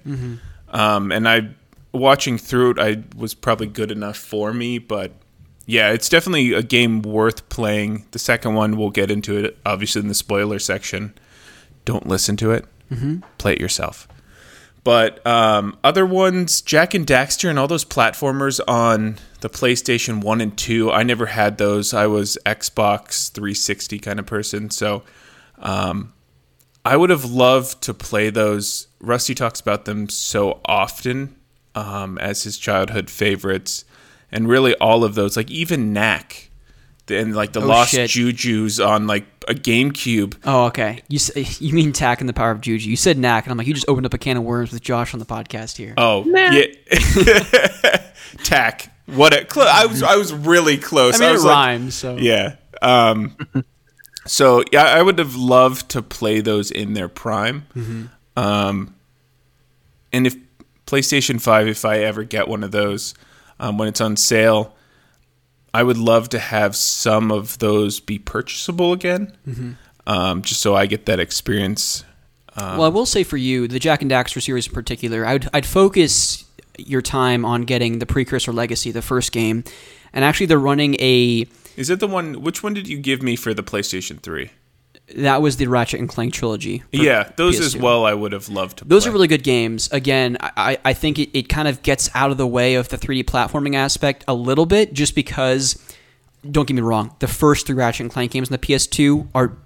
Um, and I, watching through it, I was probably good enough for me. But yeah, it's definitely a game worth playing. The second one, we'll get into it obviously in the spoiler section. Don't listen to it. Play it yourself. But um, other ones, Jak and Daxter and all those platformers on the PlayStation 1 and 2, I never had those. I was Xbox 360 kind of person. So um, I would have loved to play those. Rusty talks about them so often um, as his childhood favorites. And really all of those, like even Knack and like the Oh, Lost shit. Juju's on like a GameCube. Oh, okay. You you mean Tak and the Power of Juju? You said Knack, and I'm like, you just opened up a can of worms with Josh on the podcast here. Oh, yeah. Tak. What a cl- I was I was really close. I mean, it was like- rhymes. so yeah. Um so yeah, I would have loved to play those in their prime. Mm-hmm. Um and if PlayStation 5 if I ever get one of those um, when it's on sale, I would love to have some of those be purchasable again. Mm-hmm. Um, just so I get that experience. well, I will say for you, the Jak and Daxter series in particular, I'd, I'd focus your time on getting the Precursor Legacy, the first game, and actually they're running a Is it the one which one did you give me for the PlayStation 3? That was the Ratchet and Clank trilogy. Yeah, those as PS2. well. I would have loved to. Those play. are really good games. Again, I, I think it, it kind of gets out of the way of the 3D platforming aspect a little bit, just because, don't get me wrong, the first three Ratchet and Clank games on the PS2 are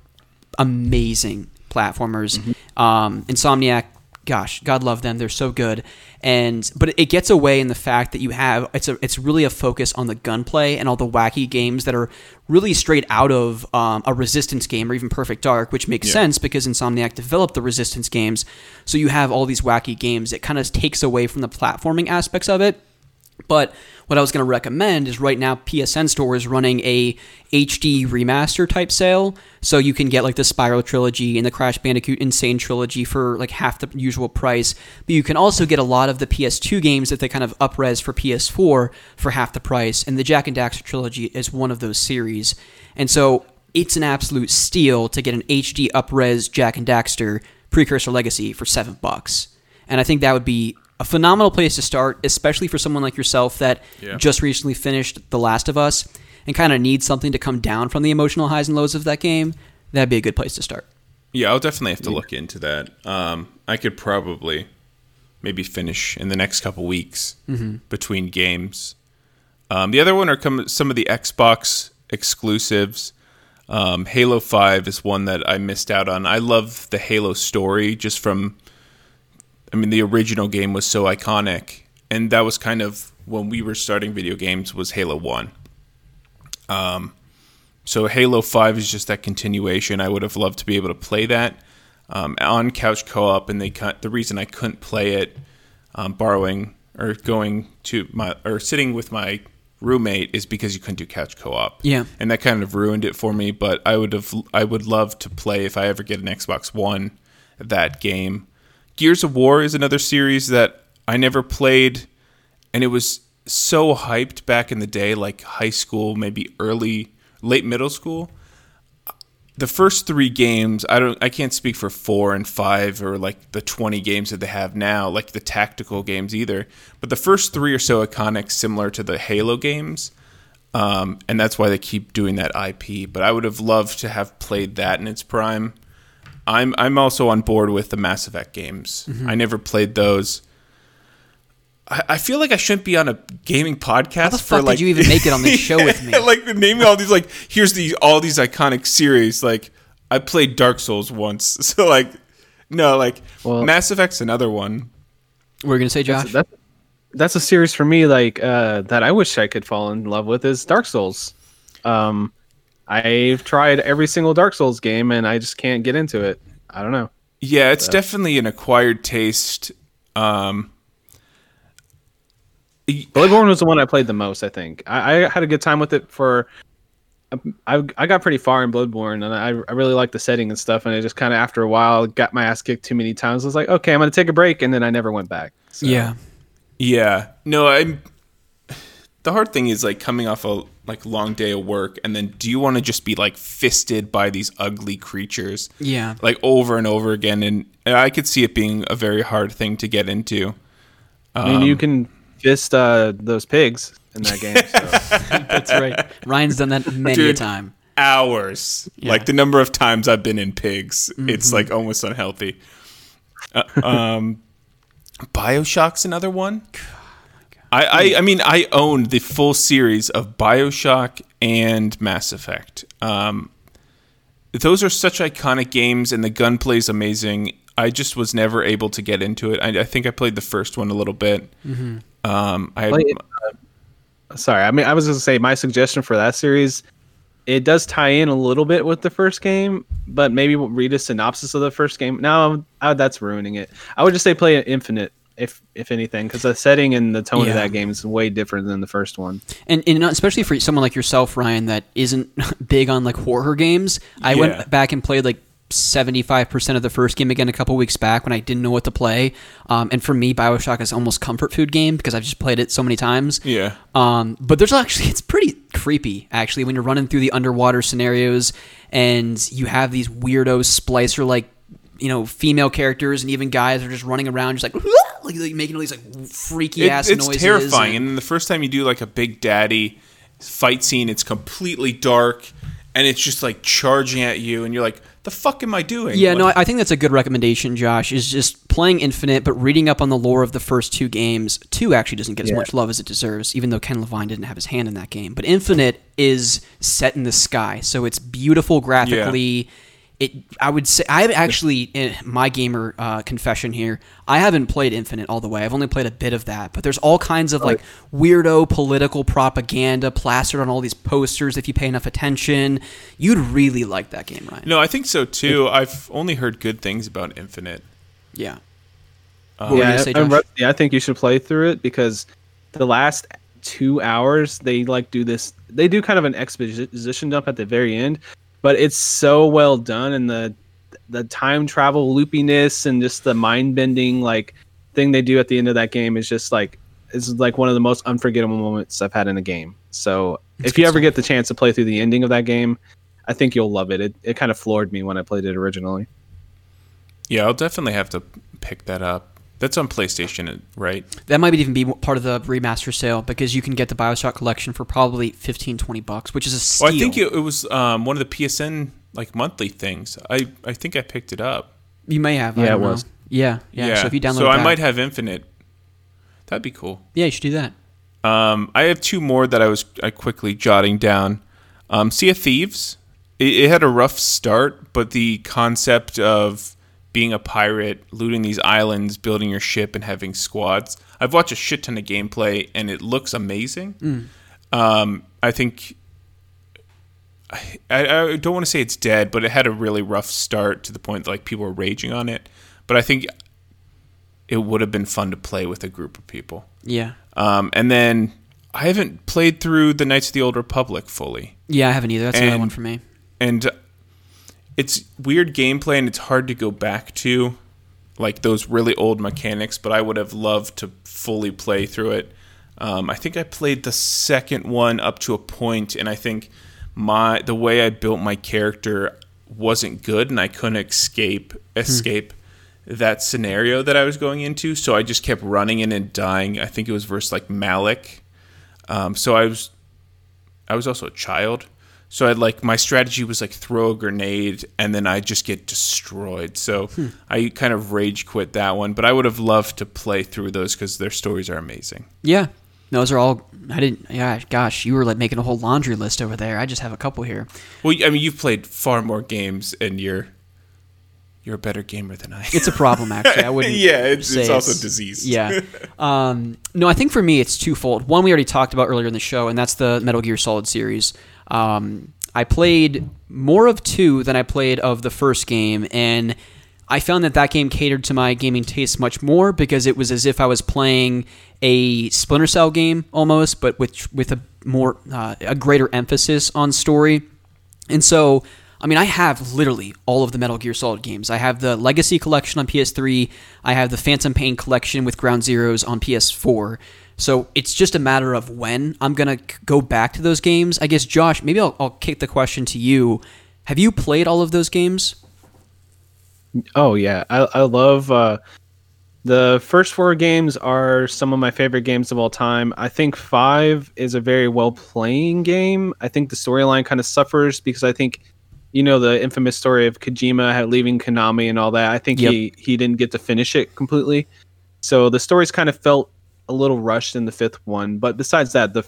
amazing platformers. Um, Insomniac, gosh, God love them. They're so good. And but it gets away in the fact that you have it's a it's really a focus on the gunplay and all the wacky games that are really straight out of um, a Resistance game or even Perfect Dark, which makes sense because Insomniac developed the Resistance games. So you have all these wacky games. It kind of takes away from the platforming aspects of it. But what I was going to recommend is right now PSN Store is running a HD remaster type sale, so you can get like the Spyro trilogy and the Crash Bandicoot N. Sane trilogy for like half the usual price. But you can also get a lot of the PS2 games that they kind of upres for PS4 for half the price, and the Jak and Daxter trilogy is one of those series. And so it's an absolute steal to get an HD upres Jak and Daxter Precursor Legacy for seven bucks. And I think that would be a phenomenal place to start, especially for someone like yourself that Yeah. just recently finished The Last of Us and kind of needs something to come down from the emotional highs and lows of that game. That'd be a good place to start. Yeah, I'll definitely have to look into that. Um, I could probably maybe finish in the next couple weeks between games. Um, the other one are come, some of the Xbox exclusives. Um, Halo Five is one that I missed out on. I love the Halo story just from. I mean, the original game was so iconic, and that was kind of when we were starting video games. Was Halo One. Um, so Halo Five is just that continuation. I would have loved to be able to play that. um, on couch co-op, and they cut, the reason I couldn't play it, um, borrowing or going to my or sitting with my roommate is because you couldn't do couch co-op. Yeah. and that kind of ruined it for me. But I would have I would love to play if I ever get an Xbox One that game. Gears of War is another series that I never played, and it was so hyped back in the day, like high school, maybe early, late middle school. The first three games, I don't, I can't speak for four and five or like the twenty games that they have now, like the tactical games either. But the first three are so iconic, similar to the Halo games, um, and that's why they keep doing that IP. But I would have loved to have played that in its prime. I'm I'm also on board with the Mass Effect games. I never played those. I, I feel like I shouldn't be on a gaming podcast How the for fuck like did you even make it on this show with me? like naming all these like here's the all these iconic series. Like I played Dark Souls once, so like no, like Well- Mass Effect's another one. We're gonna say, Josh? That's, that's a series for me like uh, that I wish I could fall in love with is Dark Souls. Um, I've tried every single Dark Souls game and I just can't get into it. I don't know. Yeah, it's definitely an acquired taste. Um, Bloodborne was the one I played the most. I think I, I had a good time with it for. I, I got pretty far in Bloodborne and I, I really liked the setting and stuff and it just kind of after a while got my ass kicked too many times. I was like, okay, I'm gonna take a break and then I never went back. So, yeah. Yeah. No, I'm the hard thing is like coming off a like long day of work and then do you want to just be like fisted by these ugly creatures Yeah. like over and over again and I could see it being a very hard thing to get into. I mean, you Um, can fist uh, those pigs in that game. So. That's right. Ryan's done that many a time. Hours. Like the number of times I've been in pigs, it's like almost unhealthy. Uh, um BioShock's another one. I, I, I mean, I owned the full series of Bioshock and Mass Effect. Um, those are such iconic games, and the gunplay is amazing. I just was never able to get into it. I, I think I played the first one a little bit. Um, I had, it- Sorry, I mean, I was going to say my suggestion for that series. It does tie in a little bit with the first game, but maybe we'll read a synopsis of the first game. Now, uh, that's ruining it. I would just say play Infinite, if if anything, because the setting and the tone Yeah. of that game is way different than the first one. And, and especially for someone like yourself, Ryan, that isn't big on like horror games. I Yeah. went back and played like 75% of the first game again a couple weeks back when I didn't know what to play. Um, and for me, Bioshock is almost comfort food game because I've just played it so many times. yeah. Um, but there's actually it's pretty creepy actually when you're running through the underwater scenarios and you have these weirdo splicer like you know female characters and even guys are just running around just like like, like making all these like freaky It- ass it's noises. It's terrifying. and- And then the first time you do like a big daddy fight scene, it's completely dark and it's just like charging at you, and you're like, "The fuck am I doing?" Yeah, no, Like- I I think that's a good recommendation, Josh. Is just playing Infinite, but reading up on the lore of the first two games. Two actually doesn't get as much love as it deserves, even though Ken Levine didn't have his hand in that game. But Infinite is set in the sky, so it's beautiful graphically. It, I would say, I have actually, in my gamer uh, confession here, I haven't played Infinite all the way. I've only played a bit of that, but there's all kinds of like weirdo political propaganda plastered on all these posters. If you pay enough attention, you'd really like that game, Ryan. no, I think so too. I've only heard good things about Infinite. Yeah. What were you yeah, say, I'm Josh? I think you should play through it because the last two hours they like do this. They do kind of an exposition dump at the very end, but it's so well done and the the time travel loopiness and just the mind bending like thing they do at the end of that game is just like is like one of the most unforgettable moments I've had in a game. So if you ever get the chance to play through the ending of that game, I think you'll love it. It it kind of floored me when I played it originally. Yeah, I'll definitely have to pick that up. That's on PlayStation, right? That might even be part of the remaster sale because you can get the Bioshock collection for probably 15, 20 bucks, which is a steal. Well, I think it, it was um, one of the PSN like monthly things. I I think I picked it up. you may have. Yeah, don't it know. was. Yeah, yeah, So if you download so I that- might have Infinite. That'd be cool. Yeah, you should do that. Um, I have two more that I was I quickly jotting down. Um, sea of Thieves. It, it had a rough start, but the concept of being a pirate, looting these islands, building your ship, and having squads. I've watched a shit ton of gameplay, and it looks amazing. Um, I think I, I don't want to say it's dead, but it had a really rough start to the point that like people were raging on it. But I think it would have been fun to play with a group of people. Yeah. Um, and then I haven't played through the Knights of the Old Republic fully, Yeah, I haven't either. That's another And- one for me. and it's weird gameplay, and it's hard to go back to like those really old mechanics. But I would have loved to fully play through it. Um, I think I played the second one up to a point, and I think my the way I built my character wasn't good, and I couldn't escape escape that scenario that I was going into. So I just kept running in and dying. I think it was versus like Malak. Um, so I was I was also a child. So I'd like my strategy was like throw a grenade and then I just get destroyed. So I kind of rage quit that one, but I would have loved to play through those because their stories are amazing. Yeah. Those are all. I didn't. Yeah, gosh, you were like making a whole laundry list over there. I just have a couple here. Well, I mean, you've played far more games and you're you're a better gamer than I. am. It's a problem, actually. I wouldn't. Yeah, it's- it's also diseased. Yeah. Um, no, I think for me it's twofold. One we already talked about earlier in the show, and that's the Metal Gear Solid series. Um, I played more of two than I played of the first game, and I found that that game catered to my gaming tastes much more because it was as if I was playing a Splinter Cell game almost, but with with a more uh, a greater emphasis on story. And so, I mean, I have literally all of the Metal Gear Solid games. I have the Legacy Collection on PS3. I have the Phantom Pain Collection with Ground Zeroes on PS4. So it's just a matter of when I'm going to go back to those games. I guess, Josh, maybe I'll, I'll kick the question to you. Have you played all of those games? Oh yeah, I I love uh, the first four games are some of my favorite games of all time. I think five is a very well playing game. I think the storyline kind of suffers because I think you know the infamous story of Kojima leaving Konami and all that. I think Yep. he he didn't get to finish it completely, so the stories kind of felt a little rushed in the fifth one. But besides that, the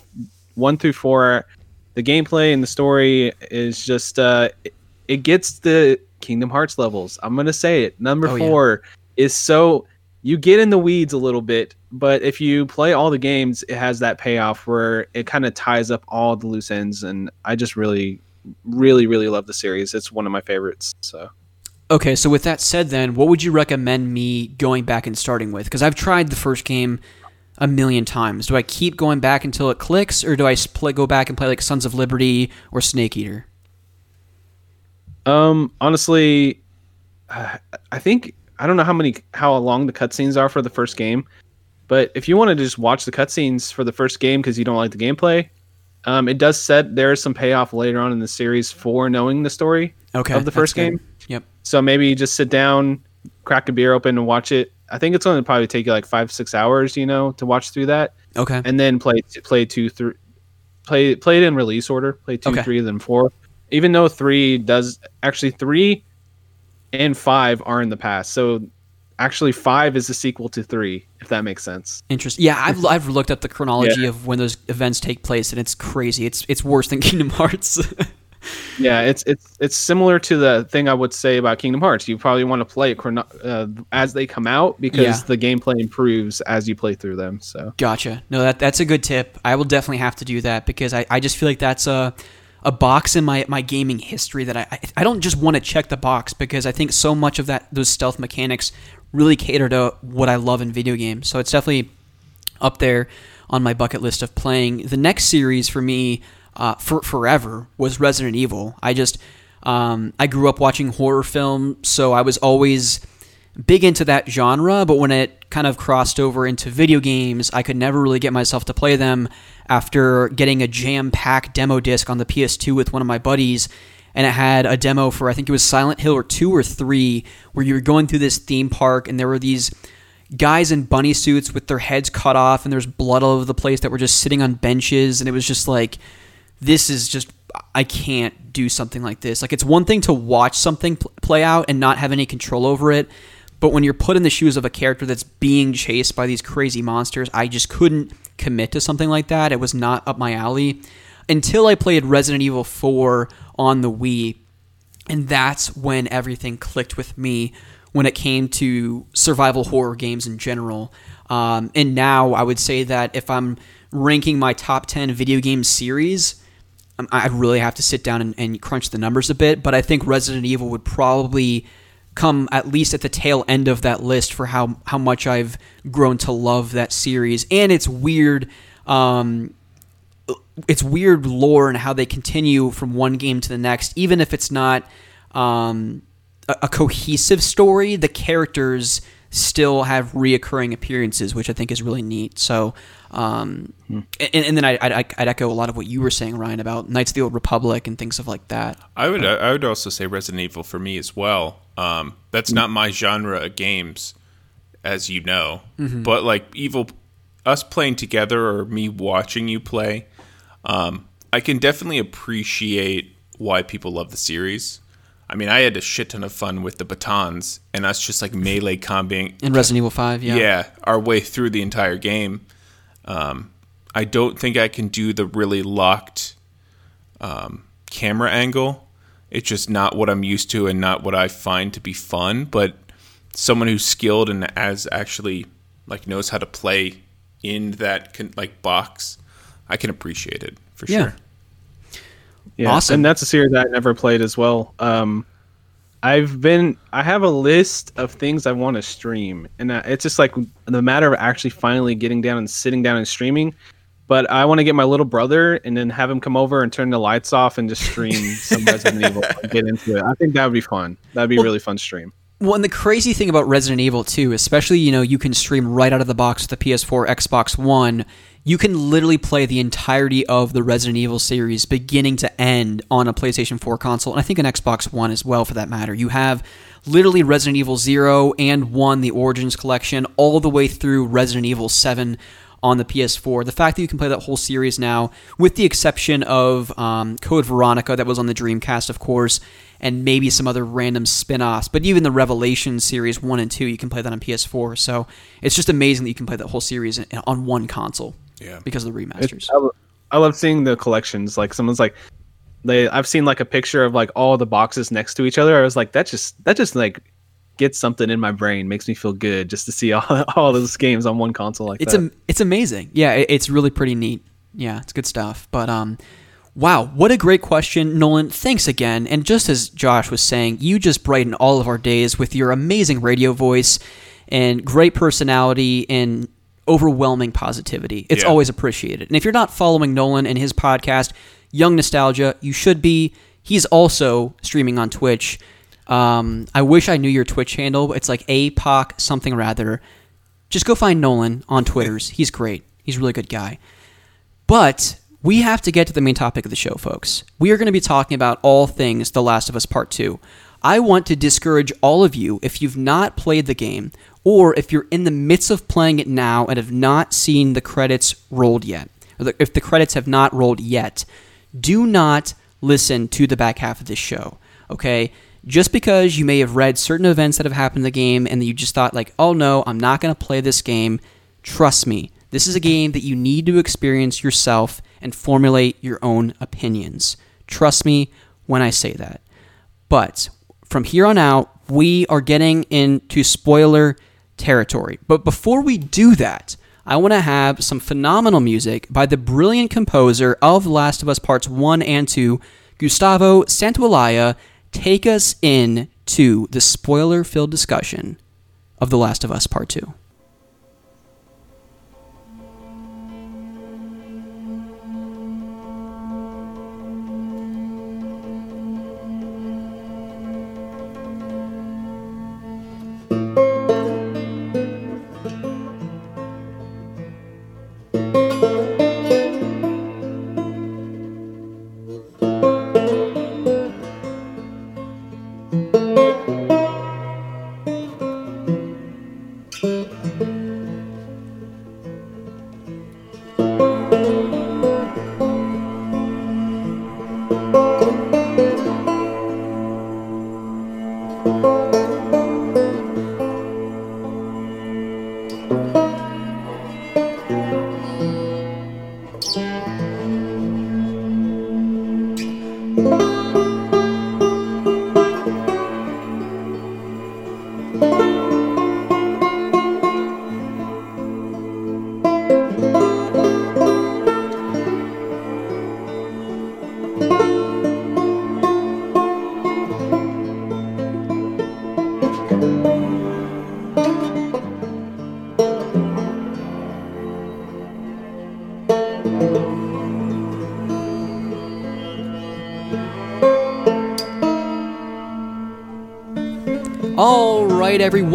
one through four, the gameplay and the story is just uh, it, it gets the Kingdom Hearts levels. I'm gonna say it. Number Oh, yeah. four is so you get in the weeds a little bit, but if you play all the games, it has that payoff where it kind of ties up all the loose ends. And I just really, really, really love the series. It's one of my favorites. So Okay, so with that said, then, what would you recommend me going back and starting with? Because I've tried the first game a million times. Do I keep going back until it clicks, or do I split, go back and play like Sons of Liberty or Snake Eater? Um, honestly, I think I don't know how many how long the cutscenes are for the first game, but if you want to just watch the cutscenes for the first game because you don't like the gameplay, um, it does set there is some payoff later on in the series for knowing the story Okay, of the first good. game. Yep. So maybe you just sit down, crack a beer open, and watch it. I think it's going to probably take you like five six hours, you know, to watch through that, Okay. and then play play two three, play play it in release order. Play two, Okay. three, then four. Even though three does actually three and five are in the past, so actually five is the sequel to three, if that makes sense. Interesting. Yeah, I've, I've looked up the chronology of when those events take place, and it's crazy. It's it's worse than Kingdom Hearts. Yeah, it's it's it's similar to the thing I would say about Kingdom Hearts. You probably want to play it uh, as they come out because Yeah. the gameplay improves as you play through them. So Gotcha. No, that that's a good tip. I will definitely have to do that because I, I just feel like that's a a box in my, my gaming history that I I- I don't just want to check the box because I think so much of that those stealth mechanics really cater to what I love in video games. So it's definitely up there on my bucket list of playing. The next series for me, uh, for forever, was Resident Evil. I just um, I grew up watching horror film, so I was always big into that genre. But when it kind of crossed over into video games, I could never really get myself to play them. After getting a jam-packed demo disc on the PS2 with one of my buddies, and it had a demo for I think it was Silent Hill or two or three, where you were going through this theme park, and there were these guys in bunny suits with their heads cut off and there's blood all over the place that were just sitting on benches and it was just like this is just I can't do something like this. Like it's one thing to watch something pl- play out and not have any control over it, but when you're put in the shoes of a character that's being chased by these crazy monsters, I just couldn't commit to something like that. It was not up my alley until I played Resident Evil 4 on the Wii. And that's when everything clicked with me when it came to survival horror games in general. Um, and now I would say that if I'm ranking my top 10 video game series, I really have to sit down and, and crunch the numbers a bit, but I think Resident Evil would probably come at least at the tail end of that list for how how much I've grown to love that series and its weird um, it's weird lore and how they continue from one game to the next, even if it's not um, a, a cohesive story. The characters still have reoccurring appearances, which I think is really neat. So, um, and, and then I, I, I'd echo a lot of what you were saying, Ryan, about Knights of the Old Republic and things of like that. I would I would also say Resident Evil for me as well. Um, that's not my genre of games, as you know. But like Evil, us playing together or me watching you play, um, I can definitely appreciate why people love the series. I mean, I had a shit ton of fun with the batons and us just like melee combating In Resident Evil 5, yeah. yeah, our way through the entire game. Um, I don't think I can do the really locked um, camera angle. It's just not what I'm used to and not what I find to be fun. But someone who's skilled and as actually like knows how to play in that con- like box, I can appreciate it for Yeah. sure. Yeah, Awesome. and that's a series I never played as well. Um, I've been, I have a list of things I want to stream, and uh, it's just like the matter of actually finally getting down and sitting down and streaming. But I want to get my little brother and then have him come over and turn the lights off and just stream some Resident Evil and get into it. I think that would be fun. That'd be a really fun stream. Well, and the crazy thing about Resident Evil 2, especially, you know, you can stream right out of the box with the PS4, Xbox One. You can literally play the entirety of the Resident Evil series, beginning to end, on a PlayStation 4 console, and I think an Xbox One as well, for that matter. You have literally Resident Evil 0 and 1, the Origins Collection, all the way through Resident Evil 7 on the PS4. The fact that you can play that whole series now, with the exception of um, Code Veronica, that was on the Dreamcast, of course, and maybe some other random spin offs, but even the Revelation series 1 and 2, you can play that on PS4. So it's just amazing that you can play that whole series on one console Yeah. because of the remasters. I, lo- I love seeing the collections. Like someone's like, they. I've seen like a picture of like all the boxes next to each other. I was like, that just that just like gets something in my brain, makes me feel good just to see all, all those games on one console like it's that. am- it's amazing. Yeah, it, it's really pretty neat. Yeah, it's good stuff. But um, wow, what a great question, Nolan. Thanks again. And just as Josh was saying, you just brighten all of our days with your amazing radio voice and great personality and overwhelming positivity. It's Yeah. always appreciated. And if you're not following Nolan and his podcast, Young Nostalgia, you should be. He's also streaming on Twitch. Um, I wish I knew your Twitch handle. It's like APOC something rather just go find Nolan on Twitters. He's great. He's a really good guy. But we have to get to the main topic of the show, folks. We are going to be talking about all things The Last of Us Part 2. I want to discourage all of you if you've not played the game or if you're in the midst of playing it now and have not seen the credits rolled yet, if the credits have not rolled yet, do not listen to the back half of this show, okay? Just because you may have read certain events that have happened in the game and you just thought, like, oh no, I'm not going to play this game, trust me, this is a game that you need to experience yourself and formulate your own opinions. Trust me when I say that. But from here on out, we are getting into spoiler territory. But before we do that, I want to have some phenomenal music by the brilliant composer of Last of Us Parts 1 and 2, Gustavo Santaolalla, take us in to the spoiler filled discussion of The Last of Us Part 2.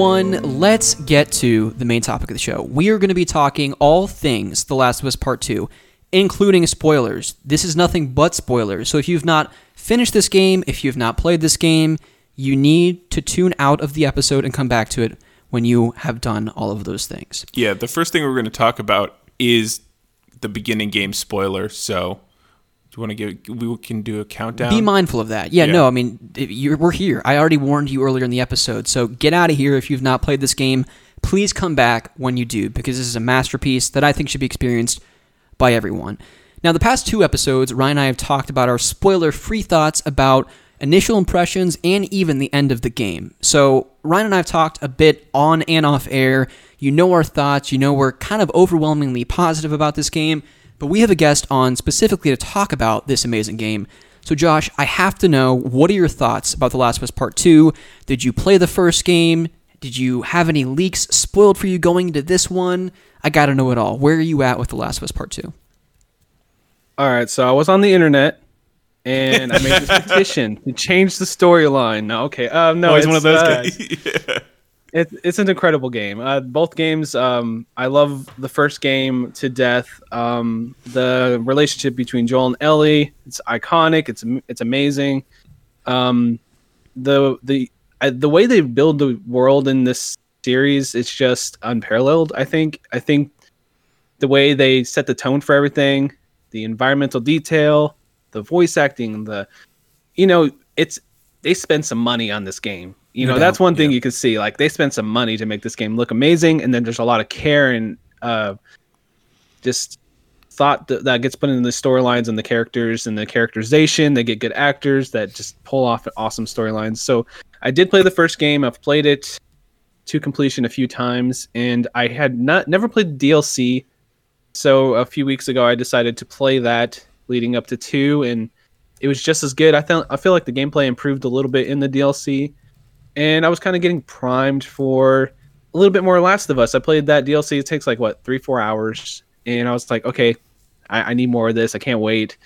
Everyone, let's get to the main topic of the show. We are going to be talking all things The Last of Us Part 2, including spoilers. This is nothing but spoilers. So if you've not finished this game, if you've not played this game, you need to tune out of the episode and come back to it when you have done all of those things. Yeah, the first thing we're going to talk about is the beginning game spoiler. So, you want to give? We can do a countdown. Be mindful of that. Yeah, Yeah. no, I mean, you're, we're here. I already warned you earlier in the episode. So get out of here if you've not played this game. Please come back when you do, because this is a masterpiece that I think should be experienced by everyone. Now, the past two episodes, Ryan and I have talked about our spoiler free thoughts about initial impressions and even the end of the game. So, Ryan and I have talked a bit on and off air. You know our thoughts. You know we're kind of overwhelmingly positive about this game, but we have a guest on specifically to talk about this amazing game. So, Josh, I have to know what are your thoughts about The Last of Us Part 2? Did you play the first game? Did you have any leaks spoiled for you going into this one? I got to know it all. Where are you at with The Last of Us Part 2? All right, so I was on the internet and I made this petition to change the storyline. No, okay, um, no, Oh, he's one of those uh, guys. It, it's an incredible game. Uh, both games, um, I love the first game to death. Um, the relationship between Joel and Ellie, it's iconic. It's it's amazing. Um, the the the way they build the world in this series, it's just unparalleled. I think. I think the way they set the tone for everything, the environmental detail, the voice acting, the you know, it's they spend some money on this game. You No know, that's one thing you can see. Like they spent some money to make this game look amazing, and then there's a lot of care and uh, just thought that, that gets put into the storylines and the characters and the characterization. They get good actors that just pull off awesome storylines. So I did play the first game. I've played it to completion a few times, and I had not never played the DLC. So a few weeks ago, I decided to play that leading up to two, and it was just as good. I felt I feel like the gameplay improved a little bit in the DLC, and I was kind of getting primed for a little bit more Last of Us. I played that DLC. It takes like what three four hours, and I was like, okay, I, I need more of this. I can't wait.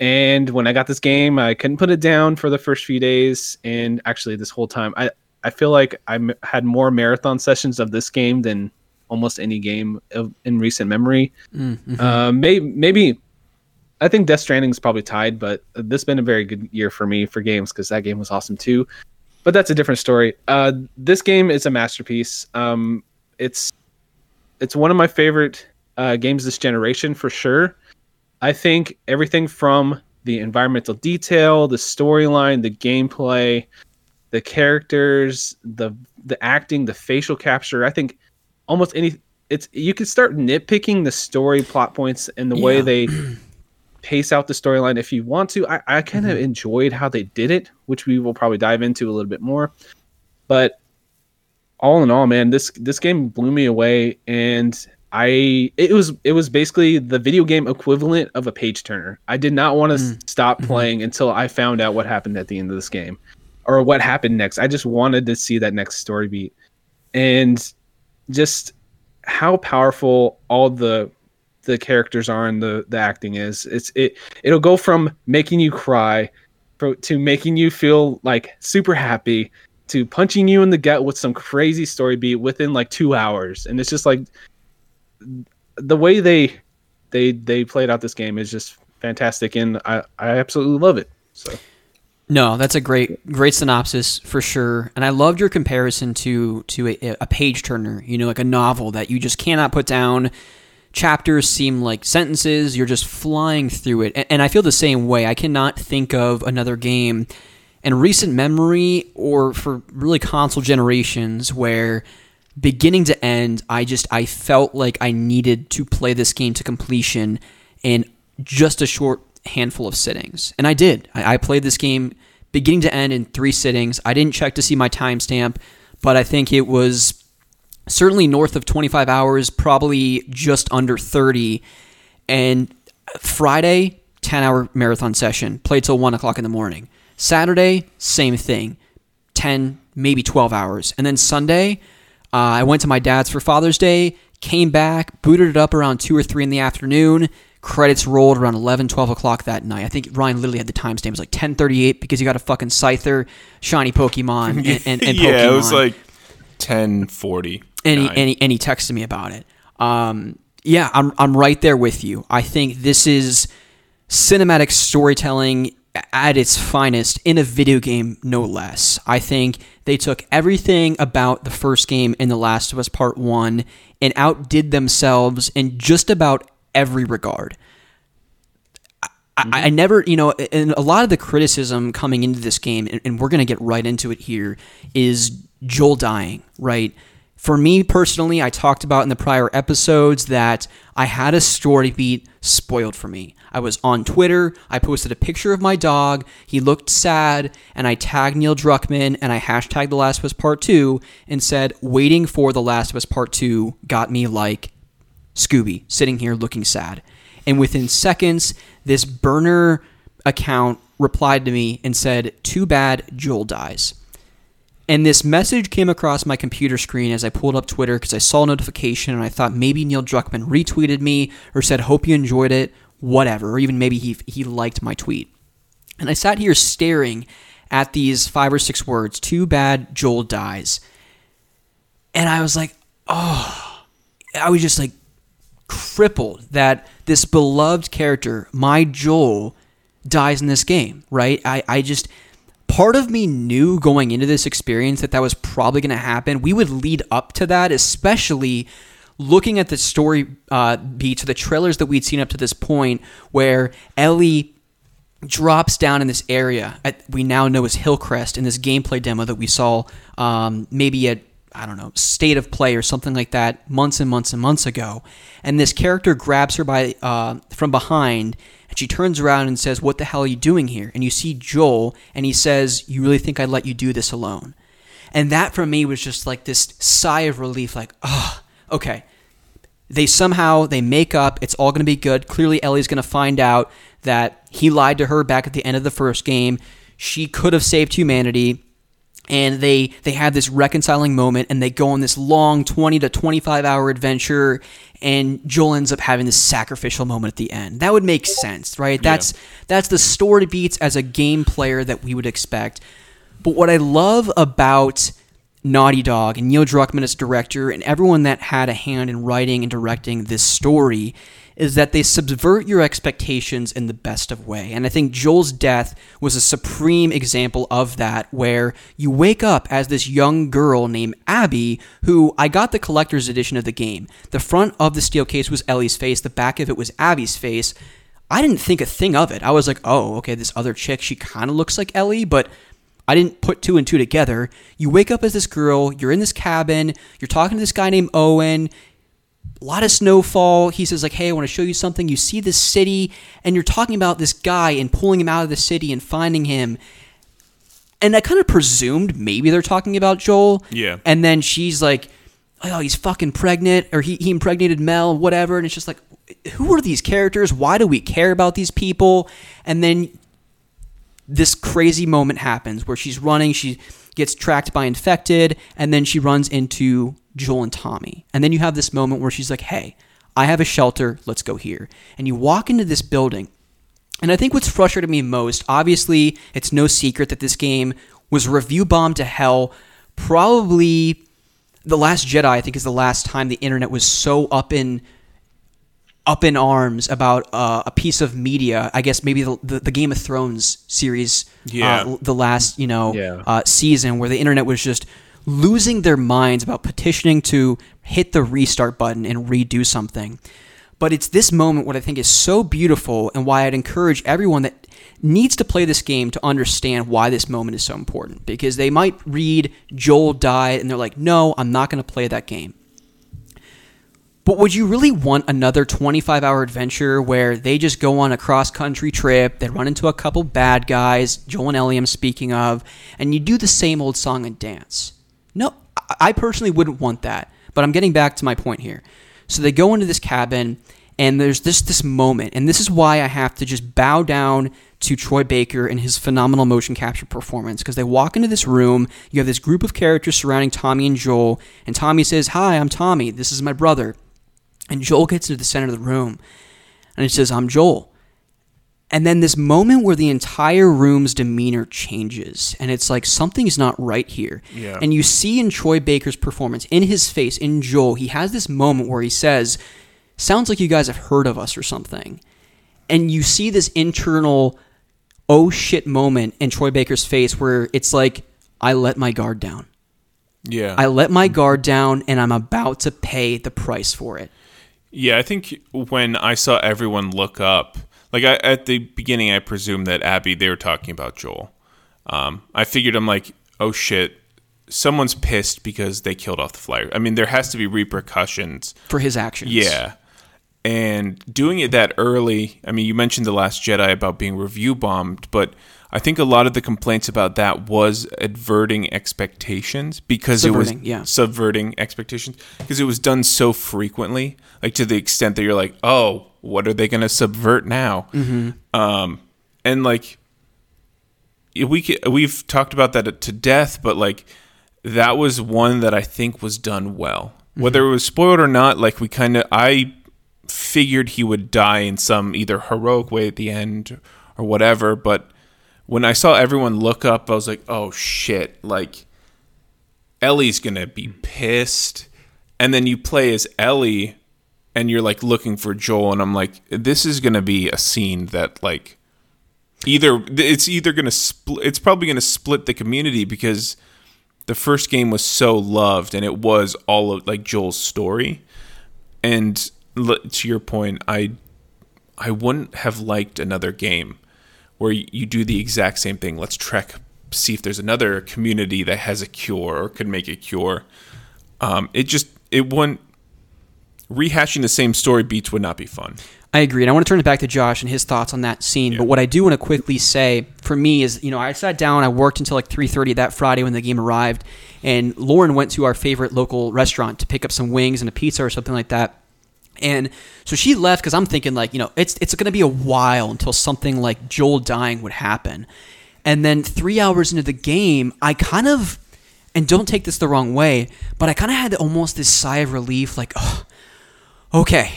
And when I got this game, I couldn't put it down for the first few days, and actually this whole time, I I feel like I m- had more marathon sessions of this game than almost any game of, in recent memory. Mm-hmm. Uh, may, maybe I think Death Stranding is probably tied, but this has been a very good year for me for games because that game was awesome too. But that's a different story. Uh, this game is a masterpiece. Um, it's it's one of my favorite uh, games this generation for sure. I think everything from the environmental detail, the storyline, the gameplay, the characters, the the acting, the facial capture. I think almost any it's you could start nitpicking the story plot points and the way they pace out the storyline if you want to. I, I kind of Mm-hmm. enjoyed how they did it, which we will probably dive into a little bit more. But all in all, man, this this game blew me away, and I it was it was basically the video game equivalent of a page turner. I did not want to Mm. stop Mm-hmm. playing until I found out what happened at the end of this game, or what happened next. I just wanted to see that next story beat, and just how powerful all the the characters are and the the acting is. It's it it'll go from making you cry pro- to making you feel like super happy to punching you in the gut with some crazy story beat within like two hours and it's just like the way they they they played out this game is just fantastic and i i absolutely love it so No, that's a great great synopsis for sure. And I loved your comparison to to a, a page turner, you know, like a novel that you just cannot put down. Chapters seem like sentences, you're just flying through it. And, I feel the same way. I cannot think of another game in recent memory or for really console generations where beginning to end, I just I felt like I needed to play this game to completion in just a short handful of sittings, and I did. I, I played this game beginning to end in three sittings. I didn't check to see my timestamp, but I think it was certainly north of 25 hours, probably just under 30. And Friday, 10 hour marathon session, played till 1 o'clock in the morning. Saturday, same thing. 10 maybe 12 hours. And then Sunday, uh, I went to my dad's for Father's Day, came back, booted it up around 2 or 3 in the afternoon. Credits rolled around 11, 12 o'clock that night. I think Ryan literally had the timestamp. It was like 1038 because you got a fucking Scyther, shiny Pokemon, and, and, and yeah, Pokemon it was like ten forty. And he, and he, and he texted me about it. Um, yeah, I'm I'm right there with you. I think this is cinematic storytelling at its finest in a video game, no less. I think they took everything about the first game in The Last of Us Part One and outdid themselves in just about every regard. I, I never, you know, and a lot of the criticism coming into this game, and, and we're going to get right into it here, is Joel dying, right? For me personally, I talked about in the prior episodes that I had a story beat spoiled for me. I was on Twitter, I posted a picture of my dog, he looked sad, and I tagged Neil Druckmann and I hashtagged The Last of Us Part 2 and said, waiting for The Last of Us Part 2 got me like Scooby, sitting here looking sad. And within seconds, this burner account replied to me and said, Too bad Joel dies. And this message came across my computer screen as I pulled up Twitter because I saw a notification and I thought maybe Neil Druckmann retweeted me or said, Hope you enjoyed it, whatever. Or even maybe he, he liked my tweet. And I sat here staring at these five or six words, Too bad Joel dies. And I was like, Oh, I was just like crippled that this beloved character, my Joel, dies in this game, right? I, I just, part of me knew going into this experience that that was probably going to happen. We would lead up to that, especially looking at the story uh, beats, the trailers that we'd seen up to this point, where Ellie drops down in this area at, we now know as Hillcrest in this gameplay demo that we saw um, maybe at I don't know state of play or something like that months and months and months ago, and this character grabs her by uh, from behind. She turns around and says, "What the hell are you doing here?" And you see Joel, and he says, "You really think I'd let you do this alone?" And that for me was just like this sigh of relief, like, "Oh, okay." they somehow they make up it's all going to be good clearly ellie's going to find out that he lied to her back at the end of the first game she could have saved humanity and they they have this reconciling moment and they go on this long 20 to 25 hour adventure and joel ends up having this sacrificial moment at the end. That would make sense right? That's that's the story beats as a game player that we would expect. But what i love about Naughty Dog and Neil Druckmann as director and everyone that had a hand in writing and directing this story is that they subvert your expectations in the best of way. And I think Joel's death was a supreme example of that where you wake up as this young girl named Abby who I got the collector's edition of the game. The front of the steel case was Ellie's face, the back of it was Abby's face. I didn't think a thing of it. I was like, "Oh, okay, this other chick, she kind of looks like Ellie, but I didn't put two and two together. You wake up as this girl, you're in this cabin, you're talking to this guy named Owen. A lot of snowfall. He says, like, hey, I want to show you something. You see this city, and you're talking about this guy and pulling him out of the city and finding him. And I kind of presumed maybe they're talking about Joel. Yeah. And then she's like, oh, he's fucking pregnant, or he, he impregnated Mel, whatever. And it's just like, who are these characters? Why do we care about these people? And then this crazy moment happens where she's running, she gets tracked by infected, and then she runs into Joel and Tommy. And then you have this moment where she's like, hey, I have a shelter, let's go here. And you walk into this building. And I think what's frustrated me most, obviously, it's no secret that this game was review bombed to hell. Probably The Last Jedi, I think, is the last time the internet was so up in up in arms about uh, a piece of media. I guess maybe the, the, the Game of Thrones series, Yeah. uh, the last you know Yeah. uh, season, where the internet was just losing their minds about petitioning to hit the restart button and redo something. But it's this moment what I think is so beautiful, and why I'd encourage everyone that needs to play this game to understand why this moment is so important. Because they might read Joel died and they're like, no, I'm not going to play that game. But would you really want another 25 hour adventure where they just go on a cross country trip, they run into a couple bad guys, Joel and Ellie I'm speaking of, and you do the same old song and dance? No, I- personally wouldn't want that. But I'm getting back to my point here. So they go into this cabin, and there's this this moment, and this is why I have to just bow down to Troy Baker and his phenomenal motion capture performance because they walk into this room. You have this group of characters surrounding Tommy and Joel, and Tommy says, Hi, I'm Tommy. This is my brother. And Joel gets into the center of the room and he says, I'm Joel. And then this moment where the entire room's demeanor changes, and it's like something's not right here. Yeah. And you see in Troy Baker's performance, in his face, in Joel, he has this moment where he says, Sounds like you guys have heard of us or something. And you see this internal, oh shit moment in Troy Baker's face where it's like, I let my guard down. Yeah. I let my guard down, and I'm about to pay the price for it. Yeah, I think when I saw everyone look up, like I, at the beginning, I presumed that Abby they were talking about Joel. Um, I figured I'm like, oh shit, someone's pissed because they killed off the flyer. I mean, there has to be repercussions. For his actions. Yeah, and doing it that early. I mean, you mentioned the Last Jedi about being review bombed, but I think a lot of the complaints about that was adverting expectations because it was yeah. subverting expectations because it was done so frequently, like to the extent that you're like, oh, what are they going to subvert now? Mm-hmm. Um, and like we we've talked about that to death, but like that was one that I think was done well. Whether it was spoiled or not, like we kind of I figured he would die in some either heroic way at the end or whatever, but when I saw everyone look up, I was like, "Oh shit!" Like Ellie's gonna be pissed, and then you play as Ellie, and you're like looking for Joel, and I'm like, "This is gonna be a scene that like either it's either gonna split. It's probably gonna split the community because the first game was so loved, and it was all of like Joel's story, and to your point, I I wouldn't have liked another game where you do the exact same thing. Let's trek, see if there's another community that has a cure or could make a cure. Um, it just it wouldn't rehashing the same story beats would not be fun. I agree. And I want to turn it back to Josh and his thoughts on that scene. But what I do want to quickly say for me is, you know, I sat down, I worked until like 3:30 that Friday when the game arrived, and Lauren went to our favorite local restaurant to pick up some wings and a pizza or something like that. And so she left because I'm thinking like, you know, it's it's going to be a while until something like Joel dying would happen. And then 3 hours into the game, I kind of and don't take this the wrong way, but I kind of had almost this sigh of relief like, oh, okay,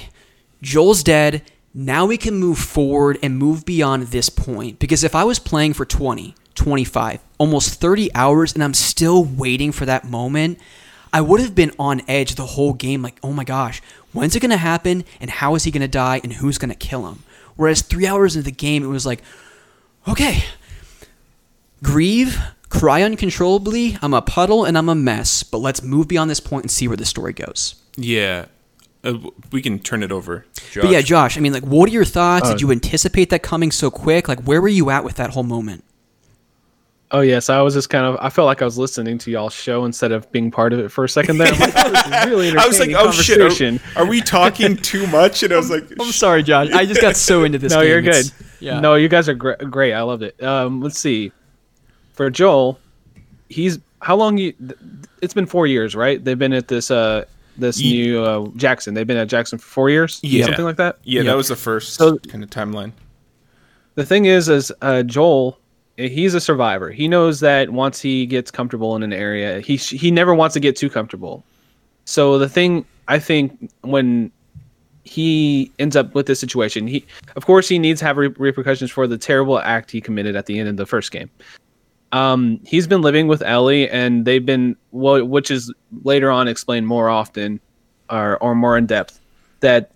Joel's dead. Now we can move forward and move beyond this point. Because if I was playing for 20, 25, almost 30 hours and I'm still waiting for that moment, I would have been on edge the whole game like, oh my gosh, when's it going to happen? And how is he going to die? And who's going to kill him? Whereas three hours into the game, it was like, okay, grieve, cry uncontrollably. I'm a puddle and I'm a mess, but let's move beyond this point and see where the story goes. Yeah, uh, we can turn it over. Josh. But yeah, Josh, I mean, like, what are your thoughts? Uh, Did you anticipate that coming so quick? Like, where were you at with that whole moment? Oh yes, I was just kind of. I felt like I was listening to y'all's show instead of being part of it for a second. There, I'm like, oh, really I was like, oh shit, are, are we talking too much? And I was like, I'm sorry, Josh. I just got so into this. no, game. you're good. It's- Yeah. No, you guys are gr- great. I loved it. Um, let's see. For Joel, he's how long? You? It's been four years, right? They've been at this uh this Ye- new uh, Jackson. They've been at Jackson for four years, Yeah. something like that. yeah, Yeah. that was the first So- kind of timeline. The thing is, is uh, Joel. He's a survivor. He knows that once he gets comfortable in an area, he sh- he never wants to get too comfortable. So the thing I think when he ends up with this situation, he of course he needs to have re- repercussions for the terrible act he committed at the end of the first game. Um, he's been living with Ellie, and they've been well, which is later on explained more often, or or more in depth, that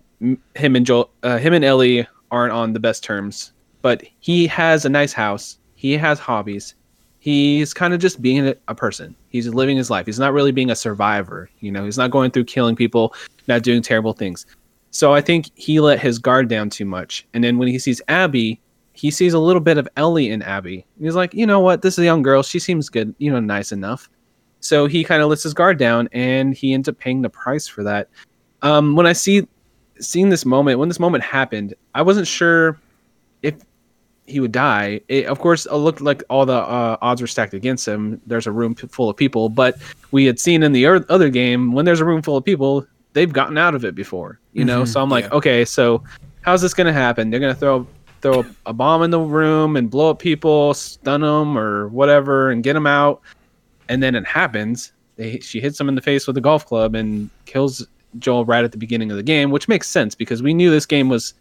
him and Joel, uh, him and Ellie aren't on the best terms. But he has a nice house. He has hobbies. He's kind of just being a, a person. He's living his life. He's not really being a survivor. You know, he's not going through killing people, not doing terrible things. So I think he let his guard down too much. And then when he sees Abby, he sees a little bit of Ellie in Abby. He's like, you know what? This is a young girl. She seems good, you know, nice enough. So he kind of lets his guard down and he ends up paying the price for that. Um, when I see seeing this moment, when this moment happened, I wasn't sure if he would die. It, of course, it looked like all the uh, odds were stacked against him. There's a room full of people, but we had seen in the er- other game when there's a room full of people, they've gotten out of it before, you know. So I'm like, Yeah. okay, so how's this going to happen? They're going to throw throw a, a bomb in the room and blow up people, stun them or whatever, and get them out. And then it happens. They, she hits him in the face with a golf club and kills Joel right at the beginning of the game, which makes sense because we knew this game was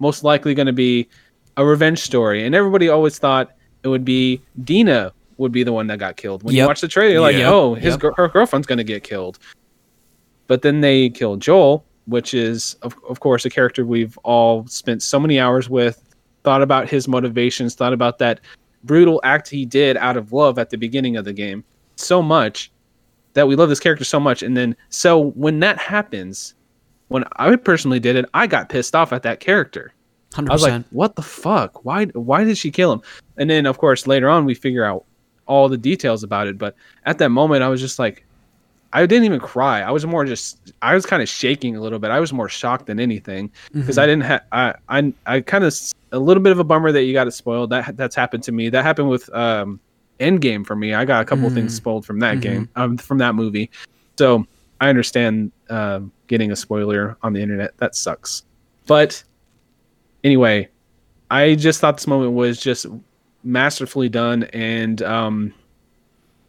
most likely going to be a revenge story, and everybody always thought it would be Dina would be the one that got killed. When you watch the trailer, you're like, Yep. oh, his Yep. her girlfriend's going to get killed. But then they kill Joel, which is of, of course a character we've all spent so many hours with, thought about his motivations, thought about that brutal act he did out of love at the beginning of the game so much that we love this character so much. And then so when that happens, when I personally did it, I got pissed off at that character. Hundred I was like, "What the fuck? Why? Why did she kill him?" And then, of course, later on, we figure out all the details about it. But at that moment, I was just like, I didn't even cry. I was more just, I was kind of shaking a little bit. I was more shocked than anything because I didn't have, I, I, I kind of a little bit of a bummer that you got it spoiled. That that's happened to me. That happened with um, Endgame for me. I got a couple of things spoiled from that game, um, from that movie. So I understand um, getting a spoiler on the internet. That sucks. But anyway, I just thought this moment was just masterfully done, and um,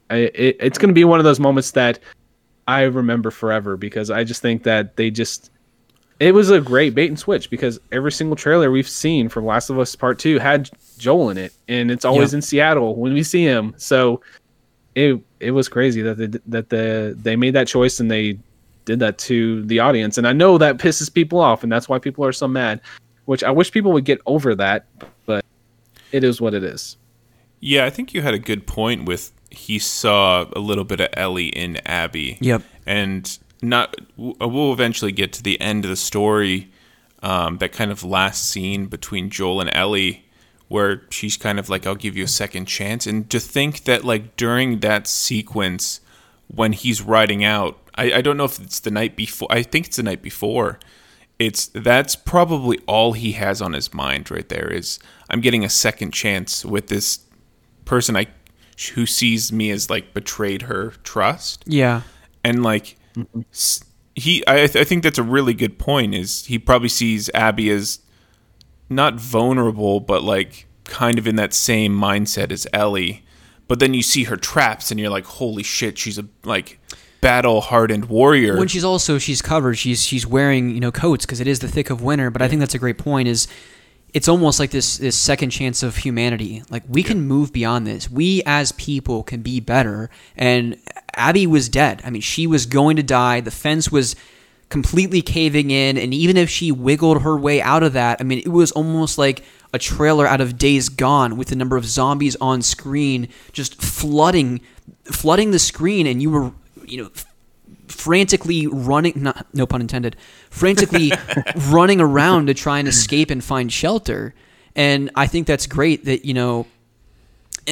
I, it, it's going to be one of those moments that I remember forever because I just think that they just it was a great bait and switch because every single trailer we've seen from Last of Us Part Two had Joel in it, and it's always Yeah. in Seattle when we see him. So it it was crazy that they, that the they made that choice and they did that to the audience, and I know that pisses people off, and that's why people are so mad. Which I wish people would get over that, but it is what it is. Yeah, I think you had a good point with he saw a little bit of Ellie in Abby. Yep. And not we'll eventually get to the end of the story, um, that kind of last scene between Joel and Ellie, where she's kind of like, "I'll give you a second chance," and to think that like during that sequence when he's riding out, I, I don't know if it's the night before. I think it's the night before. It's that's probably all he has on his mind right there. Is I'm getting a second chance with this person I who sees me as like betrayed her trust. Yeah. and like he I, I think that's a really good point is he probably sees abby as not vulnerable but like kind of in that same mindset as ellie. But then you see her traps and you're like holy shit she's a like battle hardened warrior. When she's also she's covered. She's she's wearing you know coats because it is the thick of winter but i think that's a great point is it's almost like this this second chance of humanity. Like we can move beyond this. We as people can be better. And abby was dead. I mean she was going to die. The fence was completely caving in. And even if she wiggled her way out of that i mean it was almost like a trailer out of days gone with the number of zombies on screen just flooding flooding the screen. And you were you know frantically running not no pun intended frantically running around to try and escape and find shelter. And i think that's great that you know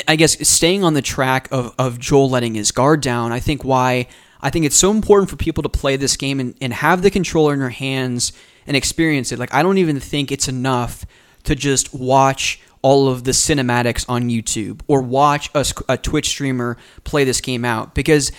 i guess staying on the track of, of joel letting his guard down i think why i think it's so important for people to play this game and, and have the controller in their hands and experience it. Like i don't even think it's enough to just watch all of the cinematics on youtube or watch a, a twitch streamer play this game out because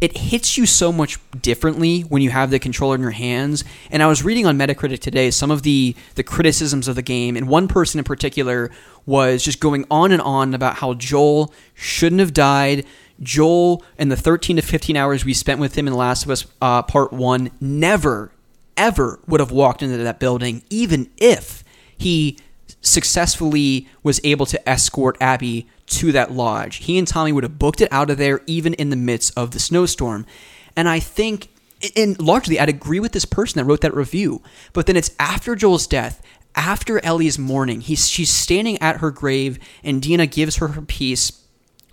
it hits you so much differently when you have the controller in your hands. And I was reading on Metacritic today some of the the criticisms of the game, and one person in particular was just going on and on about how Joel shouldn't have died. Joel and the 13 to 15 hours we spent with him in Last of Us uh, Part One never, ever would have walked into that building, even if he successfully was able to escort Abby to that lodge. He and Tommy would have booked it out of there even in the midst of the snowstorm. And I think and largely I'd agree with this person that wrote that review. But then it's after Joel's death, after Ellie's mourning, he's she's standing at her grave and Dina gives her her piece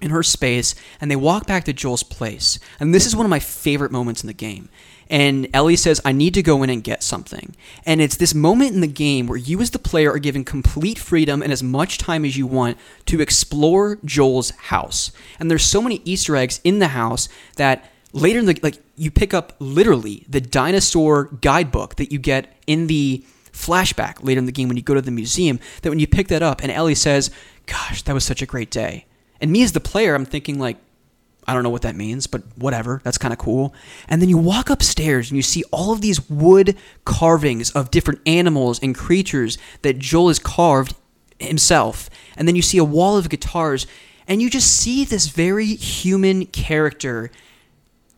in her space and they walk back to Joel's place. And this is one of my favorite moments in the game. And Ellie says, I need to go in and get something. And it's this moment in the game where you, as the player, are given complete freedom and as much time as you want to explore Joel's house. And there's so many Easter eggs in the house that later in the like you pick up literally the dinosaur guidebook that you get in the flashback later in the game when you go to the museum that when you pick that up and Ellie says, "Gosh, that was such a great day." And me as the player, I'm thinking like I don't know what that means, but whatever. That's kind of cool. And then you walk upstairs and you see all of these wood carvings of different animals and creatures that Joel has carved himself, and then you see a wall of guitars, and you just see this very human character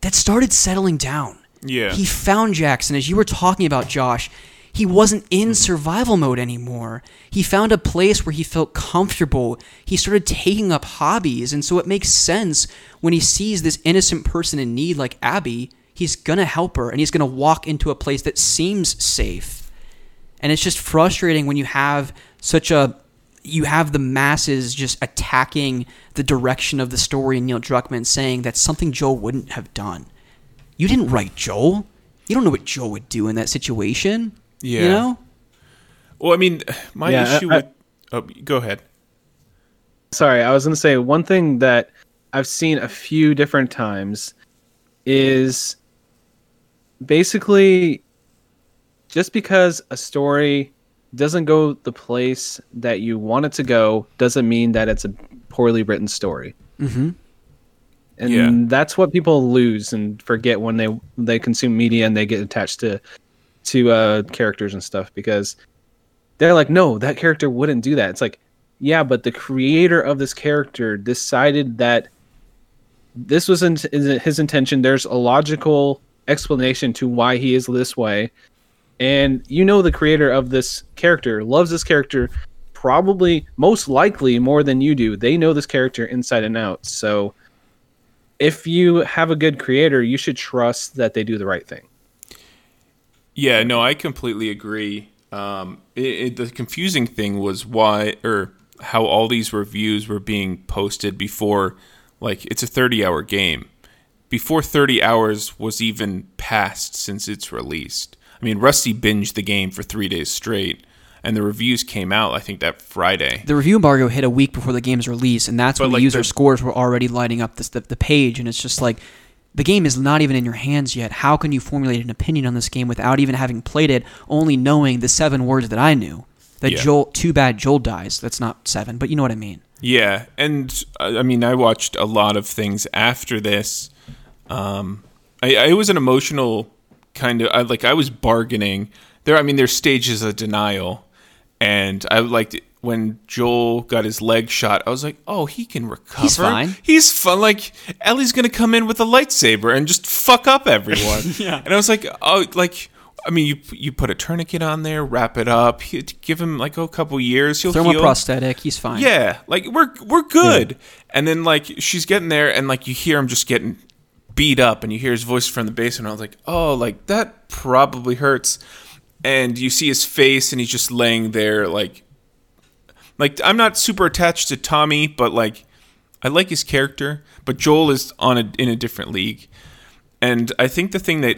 that started settling down. Yeah. He found Jackson, as you were talking about, Josh. He wasn't in survival mode anymore. He found a place where he felt comfortable. He started taking up hobbies. And so it makes sense when he sees this innocent person in need like Abby, he's going to help her and he's going to walk into a place that seems safe. And it's just frustrating when you have such a you have the masses just attacking the direction of the story and Neil Druckmann saying that's something Joel wouldn't have done. You didn't write Joel. You don't know what Joel would do in that situation. Yeah. You know? Well, I mean, my Yeah, issue I- with. Oh, go ahead. sorry, I was going to say one thing that I've seen a few different times is basically just because a story doesn't go the place that you want it to go doesn't mean that it's a poorly written story. Mm-hmm. And Yeah. that's what people lose and forget when they they consume media and they get attached to to uh characters and stuff because they're like, no, that character wouldn't do that. It's like, yeah, but the creator of this character decided that this was in, is his intention. There's a logical explanation to why he is this way. And you know, the creator of this character loves this character probably most likely more than you do. They know this character inside and out. So if you have a good creator, you should trust that they do the right thing. Yeah, no, I completely agree. Um, it, it, the confusing thing was why or how all these reviews were being posted before, like it's a thirty-hour game, before thirty hours was even passed since it's released. I mean, Rusty binged the game for three days straight, and the reviews came out. I think that Friday. The review embargo hit a week before the game's release, and that's But, when the user the- scores were already lighting up this, the, the page, and it's just like the game is not even in your hands yet. How can you formulate an opinion on this game without even having played it, only knowing the seven words that I knew? That Yeah. Joel, too bad Joel dies. That's not seven, but you know what I mean. Yeah, and uh, I mean, I watched a lot of things after this. Um, I, I it was an emotional kind of I, like I was bargaining there. I mean, there's stages of denial, and I liked it when Joel got his leg shot. I was like, oh, he can recover. He's fine. He's fun. Like Ellie's gonna come in with a lightsaber and just fuck up everyone. yeah, and I was like, oh, like. I mean, you you put a tourniquet on there, wrap it up, give him like a couple years. He'll Throw him a prosthetic. He's fine. Yeah, like we're we're good. And then like she's getting there, and like you hear him just getting beat up, and you hear his voice from the basement. I was like, oh, like that probably hurts. And you see his face, and he's just laying there, like, like I'm not super attached to Tommy, but like I like his character. But Joel is on a in a different league, and I think the thing that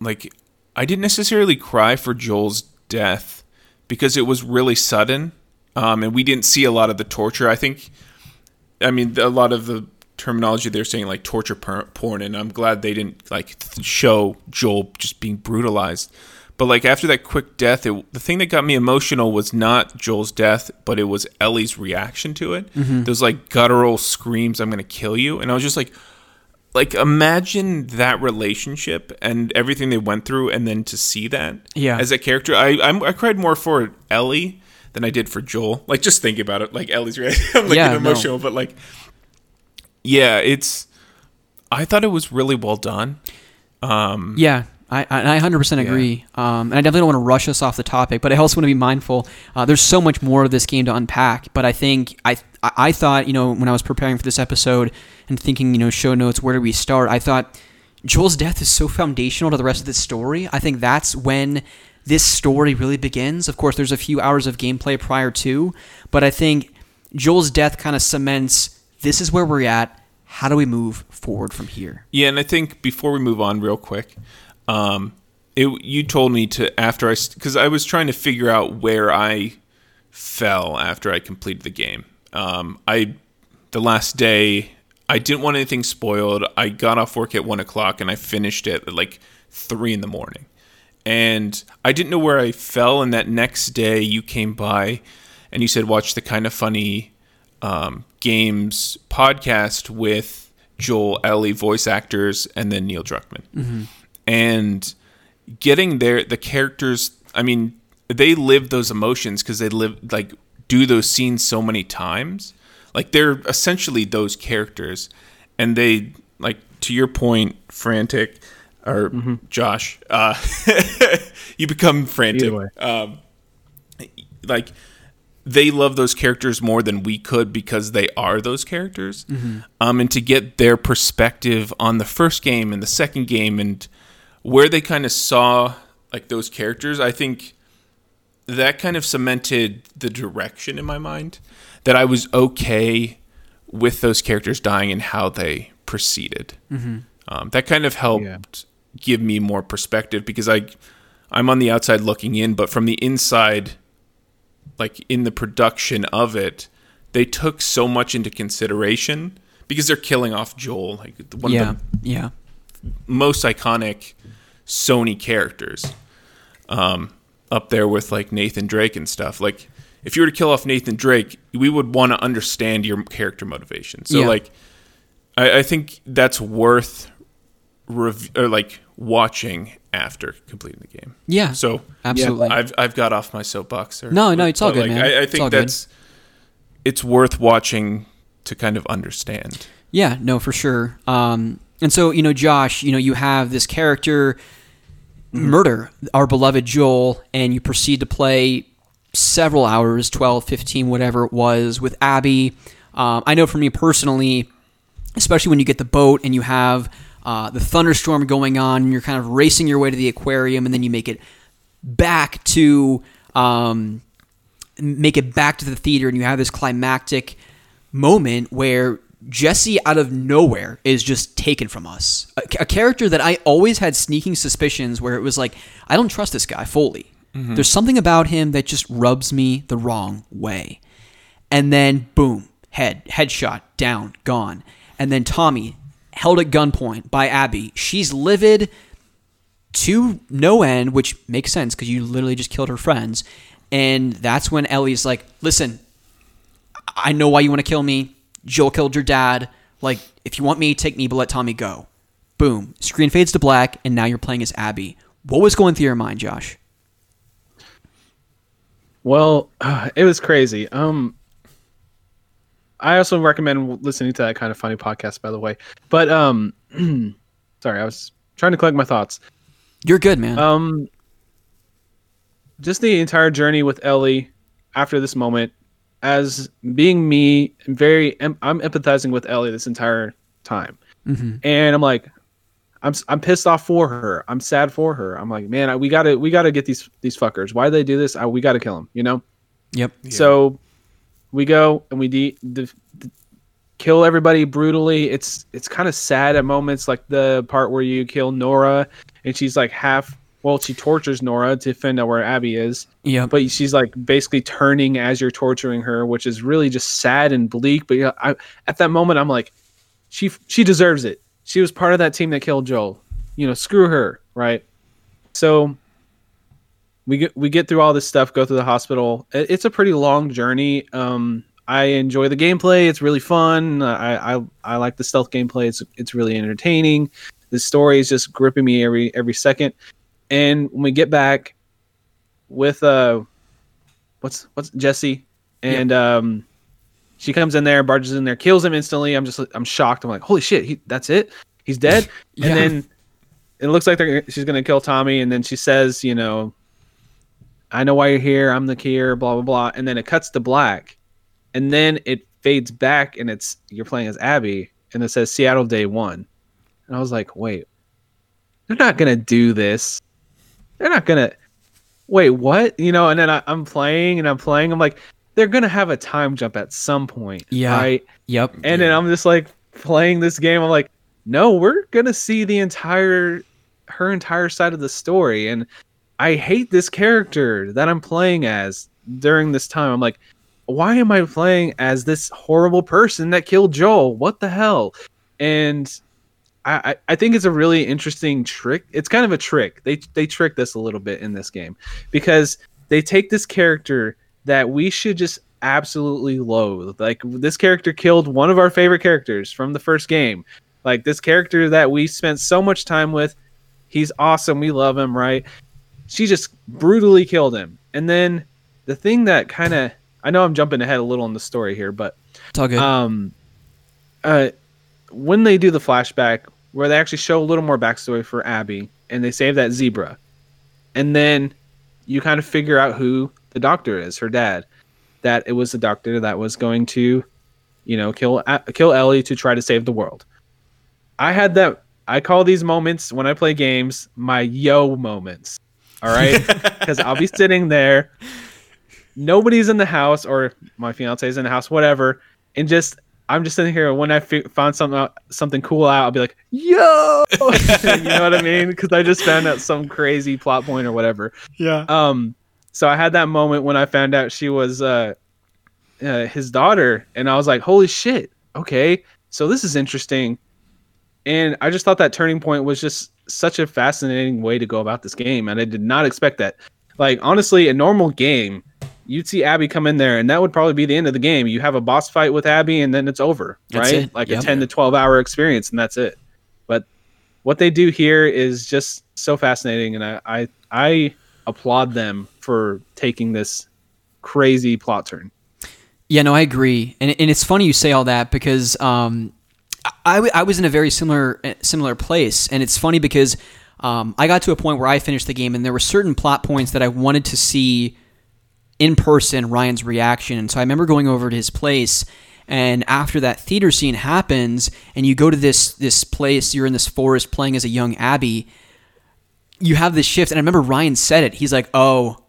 like I didn't necessarily cry for Joel's death because it was really sudden, um, and we didn't see a lot of the torture. I think, I mean, a lot of the terminology they're saying like torture porn, and I'm glad they didn't like show Joel just being brutalized. But like after that quick death, it, the thing that got me emotional was not Joel's death, but it was Ellie's reaction to it. Those like guttural screams, "I'm gonna kill you," and I was just like, like imagine that relationship and everything they went through and then to see that Yeah. as a character i I'm, i cried more for ellie than i did for joel like just think about it like ellie's reaction, i'm like Yeah, getting no. emotional but like yeah it's i thought it was really well done um Yeah, I, I I 100% agree. Um, and I definitely don't want to rush us off the topic, but I also want to be mindful. Uh, there's so much more of this game to unpack, but I think I I I thought you know when I was preparing for this episode and thinking you know show notes where do we start? I thought Joel's death is so foundational to the rest of this story. I think that's when this story really begins. Of course, there's a few hours of gameplay prior to, but I think Joel's death kind of cements this is where we're at. How do we move forward from here? Yeah, and I think before we move on, real quick, um, it, you told me to after I because I was trying to figure out where I fell after I completed the game. Um, I the last day I didn't want anything spoiled. I got off work at one o'clock and I finished it at like three in the morning, and I didn't know where I fell. And that next day, you came by and you said, "Watch the Kinda Funny." um, games podcast with Joel Ellie voice actors and then Neil Druckmann. And getting there, the characters, I mean, they live those emotions because they live like do those scenes so many times. Like they're essentially those characters, and they like to your point, frantic or Josh. Uh, you become frantic. Um, like they love those characters more than we could because they are those characters. Um, and to get their perspective on the first game and the second game and where they kind of saw like those characters, I think that kind of cemented the direction in my mind that I was okay with those characters dying and how they proceeded. Um, that kind of helped Yeah. give me more perspective because I I'm on the outside looking in, but from the inside, like in the production of it, they took so much into consideration because they're killing off Joel, like one yeah, of the yeah, most iconic Sony characters. Um, up there with like Nathan Drake and stuff. Like if you were to kill off Nathan Drake, we would want to understand your character motivation. So Yeah. like I, I think that's worth rev- or like watching after completing the game. yeah. So absolutely. I've I've got off my soapbox. There. No, no, it's all good, like, man. I, I It's think good. that's it's worth watching to kind of understand. Yeah, no, for sure. Um, and so, you know, Josh, you know, you have this character murder our beloved Joel, and you proceed to play several hours 12, 15, whatever it was with Abby. Um, I know for me personally, especially when you get the boat and you have uh, the thunderstorm going on, and you're kind of racing your way to the aquarium, and then you make it back to um, make it back to the theater, and you have this climactic moment where Jesse out of nowhere is just taken from us. A, a character that I always had sneaking suspicions where it was like, I don't trust this guy fully. Mm-hmm. There's something about him that just rubs me the wrong way. And then boom, head, headshot, down, gone. And then Tommy held at gunpoint by Abby. She's livid to no end, which makes sense because you literally just killed her friends. And that's when Ellie's like, listen, I know why you want to kill me. Joel killed your dad. Like, if you want me, take me, but let Tommy go. Boom. Screen fades to black, and now you're playing as Abby. What was going through your mind, Josh? Well, it was crazy. Um, I also recommend listening to that Kinda Funny podcast, by the way. But um, sorry, I was trying to collect my thoughts. You're good, man. Um, just the entire journey with Ellie after this moment, as being me, very, I'm empathizing with Ellie this entire time, mm-hmm. and I'm like, I'm s- I'm pissed off for her. I'm sad for her. I'm like, man, I, we gotta we gotta get these these fuckers. Why do they do this? I, we gotta kill them. You know. yep. So we go and we de- de- de- kill everybody brutally. It's it's kind of sad at moments, like the part where you kill Nora and she's like half. Well, she tortures Nora to find out where Abby is, Yep. but she's like basically turning as you're torturing her, which is really just sad and bleak. But yeah, I, at that moment, I'm like, she she deserves it. She was part of that team that killed Joel. You know, screw her, right? So we get we get through all this stuff, go through the hospital. It- It's a pretty long journey. Um, I enjoy the gameplay. It's really fun. I, I I like the stealth gameplay. It's it's really entertaining. The story is just gripping me every every second. And when we get back with uh, what's what's Jesse and um, she comes in there, barges in there, kills him instantly. I'm just I'm shocked. I'm like, holy shit, he, that's it. He's dead. Yeah. And then it looks like they're, she's gonna kill Tommy, and then she says, you know, I know why you're here. I'm the cure. Blah blah blah. And then it cuts to black, and then it fades back, and it's you're playing as Abby, and it says Seattle Day One, and I was like, wait, they're not gonna do this. They're not gonna. Wait, what? You know? And then I, I'm playing, and I'm playing. I'm like, they're gonna have a time jump at some point, Yeah. right? Yep. And then I'm just like playing this game. I'm like, no, we're gonna see the entire her entire side of the story, and I hate this character that I'm playing as during this time. I'm like, why am I playing as this horrible person that killed Joel? What the hell? And I, I think it's a really interesting trick. It's kind of a trick. They they trick this a little bit in this game because they take this character that we should just absolutely loathe. Like this character killed one of our favorite characters from the first game. Like this character that we spent so much time with. He's awesome. We love him, right? She just brutally killed him. And then the thing that kind of I know I'm jumping ahead a little in the story here, but It's all good. um, uh, when they do the flashback where they actually show a little more backstory for Abby and they save that zebra, and then you kind of figure out who the doctor is, her dad. That it was the doctor that was going to, you know, kill kill Ellie to try to save the world. I had that. I call these moments when I play games my yo moments. All right, because I'll be sitting there, nobody's in the house, or my fiance's in the house, whatever, and just I'm just sitting here. When I fi- found something out, something cool out, I'll be like, "Yo," you know what I mean? Because I just found out some crazy plot point or whatever. Yeah. Um, so I had that moment when I found out she was uh, uh, his daughter, and I was like, "Holy shit!" Okay, so this is interesting, and I just thought that turning point was just such a fascinating way to go about this game, and I did not expect that. Like honestly, a normal game, you'd see Abby come in there, and that would probably be the end of the game. You have a boss fight with Abby, and then it's over, That's right? it. Like Yep. a ten to twelve hour experience, and that's it. But what they do here is just so fascinating, and I I, I applaud them for taking this crazy plot turn. Yeah, no, I agree, and and it's funny you say all that because um, I, I was in a very similar similar place, and it's funny because um, I got to a point where I finished the game, and there were certain plot points that I wanted to see in person Ryan's reaction, and so I remember going over to his place. And after that theater scene happens, and you go to this this place, you're in this forest playing as a young Abby. You have this shift, and I remember Ryan said it. He's like, "Oh,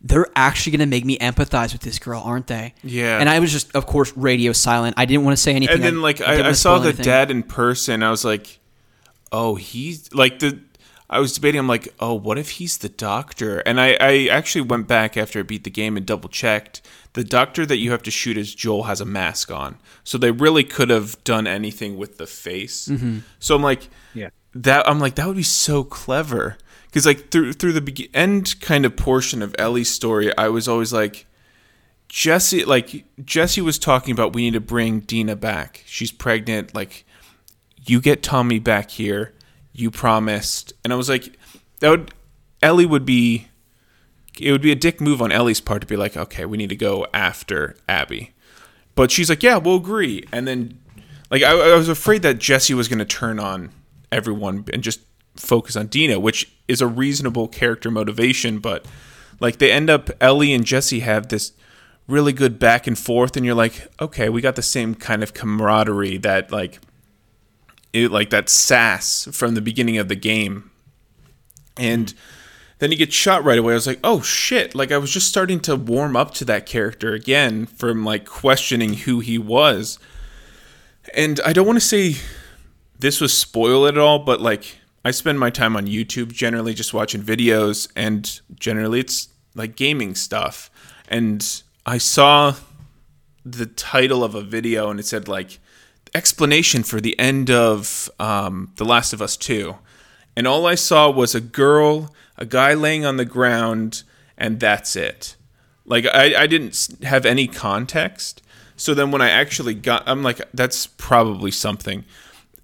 they're actually going to make me empathize with this girl, aren't they? Yeah. And I was just, of course, radio silent. I didn't want to say anything. and then like didn't I, I saw the anything. dad in person. I was like, oh, he's like the. I was debating. I'm like, oh, what if he's the doctor? And I, I actually went back after I beat the game and double checked. The doctor that you have to shoot as Joel has a mask on, so they really could have done anything with the face. Mm-hmm. So I'm like, Yeah. that I'm like that would be so clever because like through through the be- end kind of portion of Ellie's story, I was always like, Jesse, like Jesse was talking about we need to bring Dina back. She's pregnant. Like, you get Tommy back here. You promised, and I was like, that would Ellie would be. It would be a dick move on Ellie's part to be like, okay, we need to go after Abby, but she's like, yeah, we'll agree. And then, like, I, I was afraid that Jesse was going to turn on everyone and just focus on Dina, which is a reasonable character motivation, but like they end up Ellie and Jesse have this really good back and forth and you're like okay we got the same kind of camaraderie that like it like that sass from the beginning of the game. And then he gets shot right away. I was like oh shit. Like i was just starting to warm up to that character again from like questioning who he was. And i don't want to say this was spoil it all but like i spend my time on youtube generally just watching videos and generally it's like gaming stuff. And i saw the title of a video and it said like explanation for the end of um, the last of us 2 and all i saw was a girl a guy laying on the ground and that's it. Like i, I didn't have any context. So then when i actually got i'm like that's probably something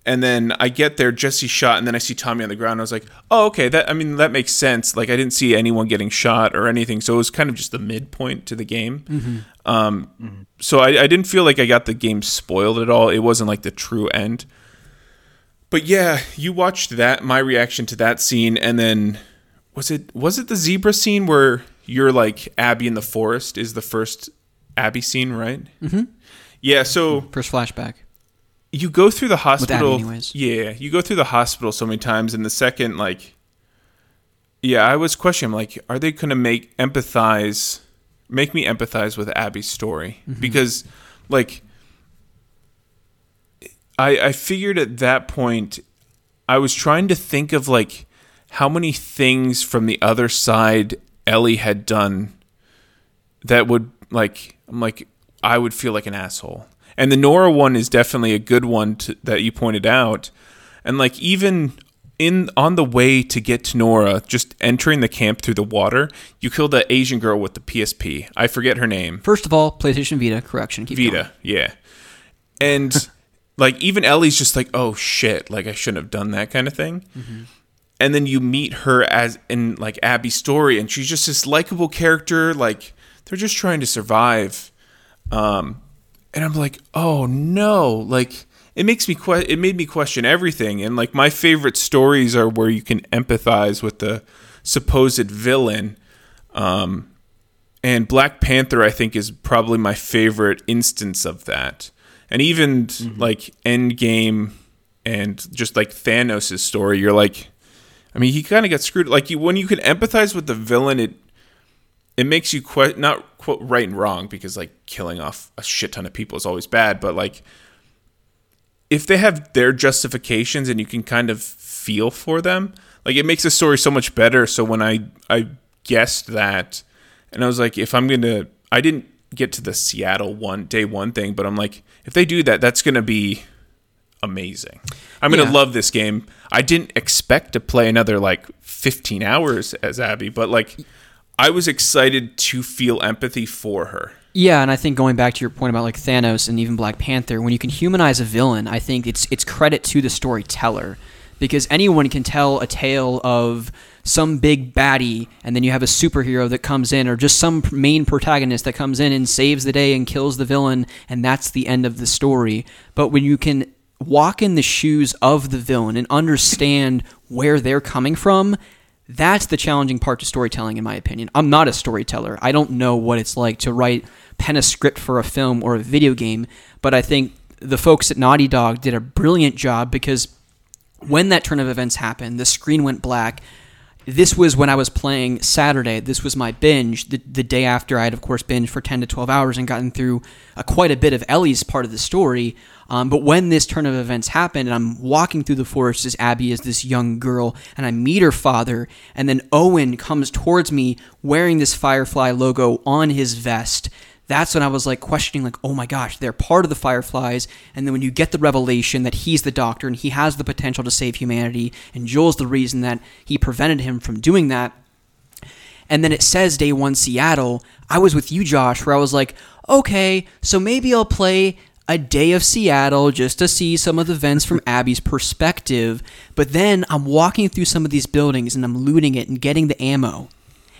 and then I get there, Jesse shot, and then I see Tommy on the ground. I was like, "Oh, okay. That I mean, that makes sense. Like, I didn't see anyone getting shot or anything, so it was kind of just the midpoint to the game. Um, so I, I didn't feel like I got the game spoiled at all. It wasn't like the true end. But yeah, you watched that. My reaction to that scene, and then was it was it the zebra scene where you're like Abby in the forest is the first Abby scene, right? Mm-hmm. Yeah. So First flashback. You go through the hospital. Yeah, you go through the hospital so many times, and the second, like, yeah, I was questioning, like, are they going to make empathize, make me empathize with Abby's story? Mm-hmm. Because, like, I I figured at that point, I was trying to think of like how many things from the other side Ellie had done that would like I'm like I would feel like an asshole. And the Nora one is definitely a good one to, that you pointed out. And like even in on the way to get to Nora, just entering the camp through the water, you kill the Asian girl with the PSP. I forget her name. First of all, PlayStation Vita. Correction. Keep going. Vita, yeah. And like even Ellie's just like, oh shit, like I shouldn't have done that kind of thing. And then you meet her as in like Abby's story, and she's just this likable character. Like they're just trying to survive. Um, and I'm like, oh no, like it makes me que- it made me question everything. And like my favorite stories are where you can empathize with the supposed villain. Um, and Black Panther, I think, is probably my favorite instance of that. And even like Endgame and just like Thanos' story, you're like, I mean, he kind of got screwed. Like you, when you can empathize with the villain, it it makes you que- not quote right and wrong because like killing off a shit ton of people is always bad, but like if they have their justifications and you can kind of feel for them, like it makes the story so much better. So when I I guessed that, and I was like, if I'm gonna, I didn't get to the Seattle one day one thing, but I'm like, if they do that, that's gonna be amazing. I'm gonna Yeah. love this game. I didn't expect to play another like 15 hours as Abby, but like I was excited to feel empathy for her. Yeah, and I think going back to your point about like Thanos and even Black Panther, when you can humanize a villain, I think it's it's credit to the storyteller because anyone can tell a tale of some big baddie and then you have a superhero that comes in or just some main protagonist that comes in and saves the day and kills the villain and that's the end of the story. But when you can walk in the shoes of the villain and understand where they're coming from, that's the challenging part to storytelling, in my opinion. I'm not a storyteller. I don't know what it's like to write pen a script for a film or a video game, but I think the folks at Naughty Dog did a brilliant job because when that turn of events happened, the screen went black. This was when I was playing Saturday. This was my binge. The, the day after, I had, of course, binged for 10 to 12 hours and gotten through uh, quite a bit of Ellie's part of the story. Um, but when this turn of events happened, and I'm walking through the forest as Abby is this young girl, and I meet her father, and then Owen comes towards me wearing this Firefly logo on his vest that's when I was like questioning, like, oh my gosh, they're part of the Fireflies. And then when you get the revelation that he's the Doctor and he has the potential to save humanity, and Joel's the reason that he prevented him from doing that. And then it says day one Seattle. I was with you, Josh, where I was like, okay, so maybe I'll play a day of Seattle just to see some of the events from Abby's perspective. But then I'm walking through some of these buildings and I'm looting it and getting the ammo.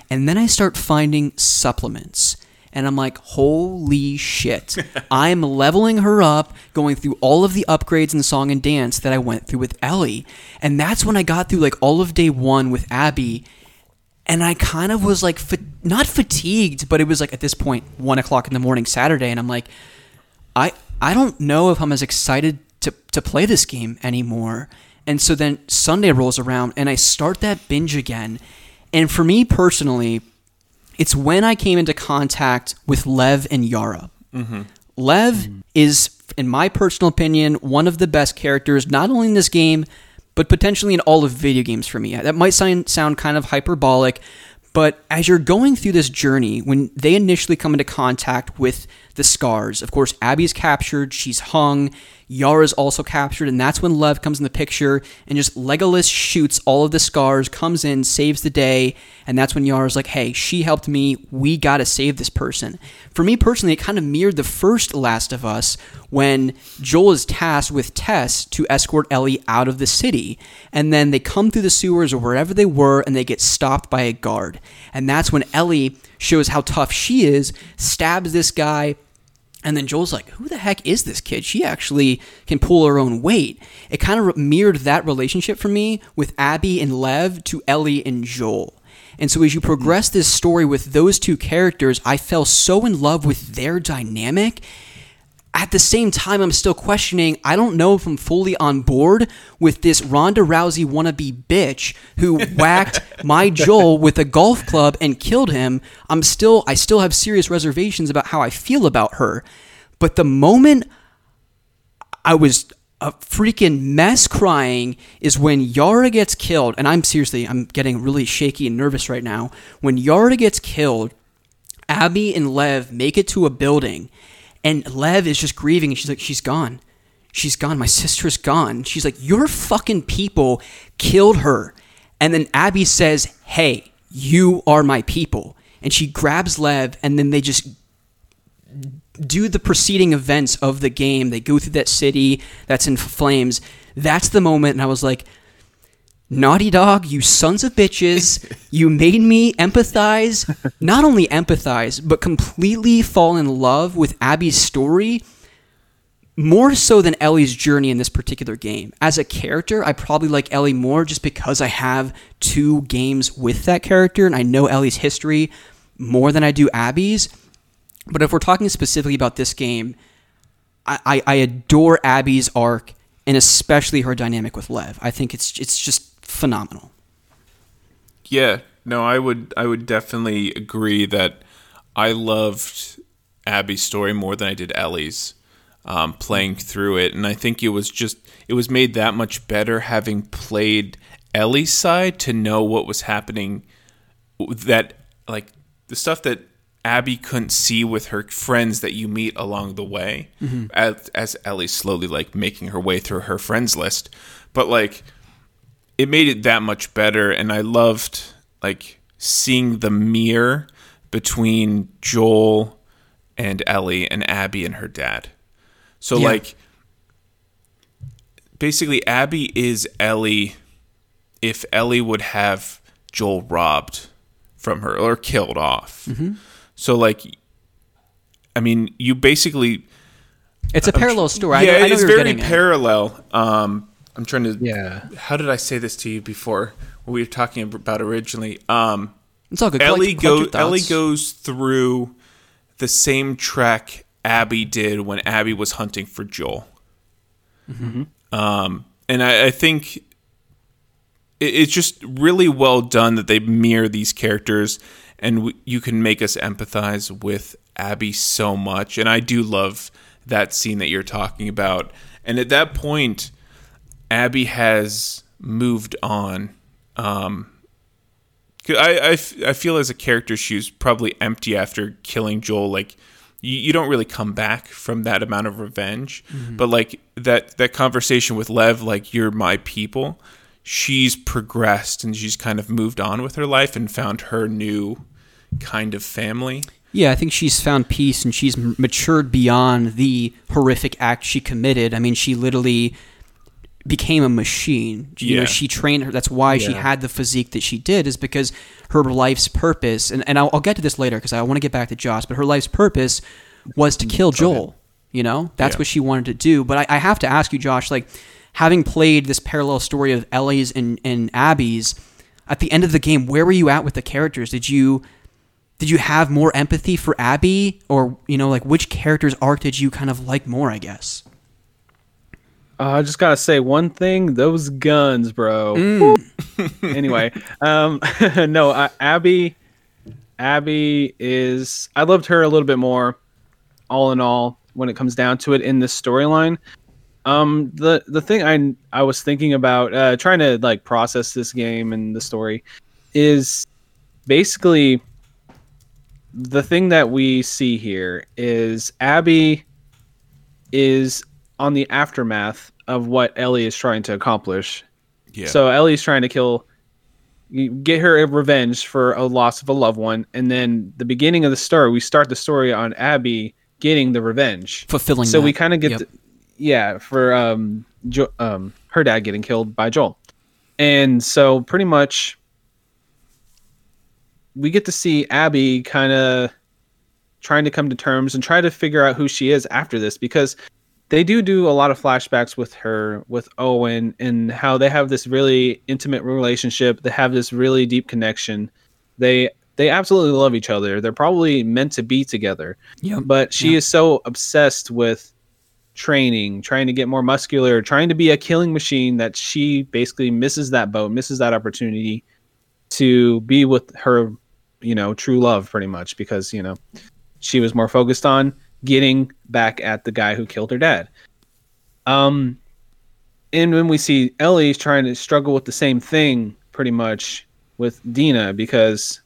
And then I start finding supplements. And I'm like, holy shit. I'm leveling her up, going through all of the upgrades in Song and Dance that I went through with Ellie. And that's when I got through like all of day one with Abby. And I kind of was like, fa- not fatigued, but it was like at this point, one o'clock in the morning Saturday. And I'm like, I, I don't know if I'm as excited to, to play this game anymore. And so then Sunday rolls around and I start that binge again. And for me personally, it's when I came into contact with Lev and Yara. Mm-hmm. Lev is, in my personal opinion, one of the best characters, not only in this game, but potentially in all of video games for me. Uh, that might sound, sound kind of hyperbolic, but as you're going through this journey, when they initially come into contact with the scars, of course, Abby's captured, she's hung, Yara's also captured, and that's when Lev comes in the picture and just Legolas shoots all of the scars, comes in, saves the day, and that's when Yara's like, hey, she helped me, we gotta save this person. For me personally, it kind of mirrored the first Last of Us when Joel is tasked with Tess to escort Ellie out of the city, and then they come through the sewers or wherever they were and they get stopped by a guard. And that's when Ellie shows how tough she is, stabs this guy, and then Joel's like, who the heck is this kid? She actually can pull her own weight. It kind of mirrored that relationship for me with Abby and Lev to Ellie and Joel. And so as you progress this story with those two characters, I fell so in love with their dynamic. At the same time, I'm still questioning. I don't know if I'm fully on board with this Ronda Rousey wannabe bitch who whacked my Joel with a golf club and killed him. I'm still, I still have serious reservations about how I feel about her. But the moment I was a freaking mess crying is when Yara gets killed, and I'm seriously, I'm getting really shaky and nervous right now. When Yara gets killed, Abby and Lev make it to a building, and Lev is just grieving, and she's like, she's gone. She's gone. My sister's gone. She's like, your fucking people killed her. And then Abby says, hey, you are my people. And she grabs Lev, and then they just do the preceding events of the game. They go through that city that's in flames. That's the moment, and I was like, Naughty Dog, you sons of bitches, you made me empathize, not only empathize, but completely fall in love with Abby's story more so than Ellie's journey in this particular game. As a character, I probably like Ellie more just because I have two games with that character and I know Ellie's history more than I do Abby's. But if we're talking specifically about this game, I, I, adore Abby's arc and especially her dynamic with Lev. I think it's it's just phenomenal. Yeah, no, I would I would definitely agree that I loved Abby's story more than I did Ellie's. Um, playing through it, and I think it was just it was made that much better having played Ellie's side to know what was happening. That like the stuff that Abby couldn't see with her friends that you meet along the way, mm-hmm. as as Ellie's slowly like making her way through her friends list, but like it made it that much better and I loved like seeing the mirror between Joel and Ellie and Abby and her dad. So yeah. like basically Abby is Ellie if Ellie would have Joel robbed from her or killed off. Mm-hmm. So like I mean, you basically it's a parallel story. Yeah, it's very parallel. Um, I'm trying to. Yeah. How did I say this to you before? What we were talking about originally. Um, it's all good. Ellie goes. Ellie goes through the same track Abby did when Abby was hunting for Joel. Mm-hmm. Um, and I, I think it, it's just really well done that they mirror these characters, and w- you can make us empathize with Abby so much. And I do love that scene that you're talking about. And at that point Abby has moved on. Um, I, I, I feel as a character she's probably empty after killing Joel. Like you, you don't really come back from that amount of revenge. Mm-hmm. But like that that conversation with Lev, like you're my people. She's progressed and she's kind of moved on with her life and found her new kind of family. Yeah, I think she's found peace and she's matured beyond the horrific act she committed. I mean, she literally became a machine. You yeah. know, she trained her. That's why yeah. she had the physique that she did, is because her life's purpose. And and I'll, I'll get to this later because I want to get back to Josh. But her life's purpose was to kill Joel. You know, that's yeah. what she wanted to do. But I, I have to ask you, Josh, like having played this parallel story of Ellie's and, and Abby's, at the end of the game, where were you at with the characters? Did you did you have more empathy for Abby, or you know, like which character's arc did you kind of like more? I guess. Uh, I just gotta say one thing: those guns, bro. Mm. anyway, um, no, uh, Abby, Abby is. I loved her a little bit more, all in all, when it comes down to it in this storyline. Um, the the thing I I was thinking about, uh, trying to like process this game and the story, is basically the thing that we see here is Abby is on the aftermath of what Ellie is trying to accomplish. Yeah. So Ellie's trying to kill, get her revenge for a loss of a loved one, and then the beginning of the story, we start the story on Abby getting the revenge, fulfilling. So that. we kind of get, yep. yeah, for um, jo- um, her dad getting killed by Joel, and so pretty much we get to see Abby kind of trying to come to terms and try to figure out who she is after this because they do do a lot of flashbacks with her with Owen and how they have this really intimate relationship. They have this really deep connection. They they absolutely love each other. They're probably meant to be together. Yeah. But she is so obsessed with training, trying to get more muscular, trying to be a killing machine that she basically misses that boat, misses that opportunity to be with her, you know, true love pretty much because, you know, she was more focused on getting back at the guy who killed her dad. Um, and when we see Ellie's trying to struggle with the same thing, pretty much with Dina, because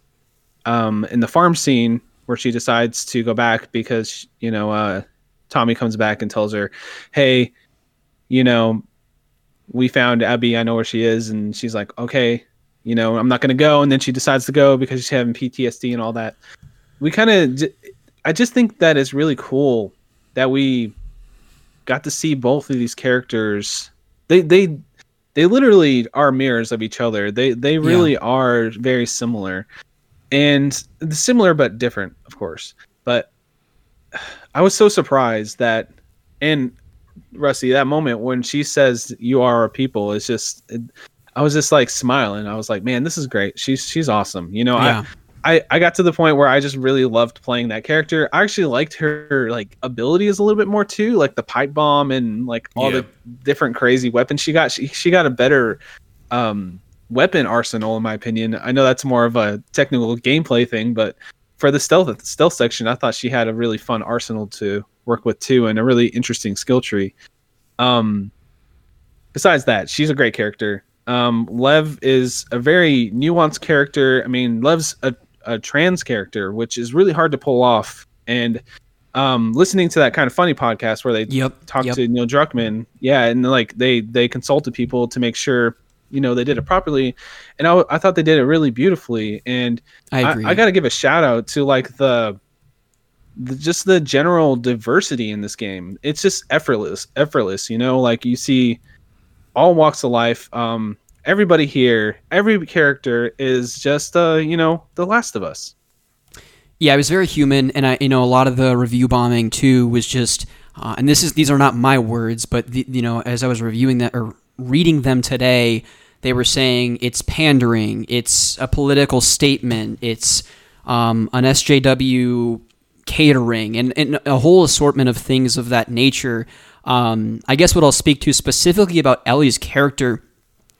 um, in the farm scene where she decides to go back because you know uh, Tommy comes back and tells her, "Hey, you know, we found Abby. I know where she is," and she's like, "Okay." You know, I'm not to go. And then she decides to go because she's having PTSD and all that. We kind of, I just think that it's really cool that we got to see both of these characters. They they they literally are mirrors of each other. They they really are very similar, and similar but different, of course. But I was so surprised that, and Rusty, that moment when she says "You are our people" is just. It, I was just like smiling. I was like, "Man, this is great. She's she's awesome." You know, Yeah. I, I I got to the point where I just really loved playing that character. I actually liked her like abilities a little bit more too, like the pipe bomb and like all Yeah. the different crazy weapons she got. She she got a better um weapon arsenal in my opinion. I know that's more of a technical gameplay thing, but for the stealth stealth section, I thought she had a really fun arsenal to work with too, and a really interesting skill tree. Um, besides that, she's a great character. Um, Lev is a very nuanced character. I mean, Lev's a, a trans character, which is really hard to pull off. And um, listening to that Kinda Funny podcast where they Yep, talked yep. to Neil Druckmann, yeah, and like they they consulted people to make sure you know they did it properly, and I, I thought they did it really beautifully. And I agree. I, got to give a shout out to like the, the just the general diversity in this game. It's just effortless, effortless. You know, like you see all walks of life. Um, everybody here, every character is just uh, you know, The Last of Us. Yeah, it was very human, and I, you know, a lot of the review bombing too was just, uh, and this is these are not my words, but the, you know, as I was reviewing that or reading them today, they were saying it's pandering, it's a political statement, it's um, an SJW catering, and, and a whole assortment of things of that nature. Um, I guess what I'll speak to specifically about Ellie's character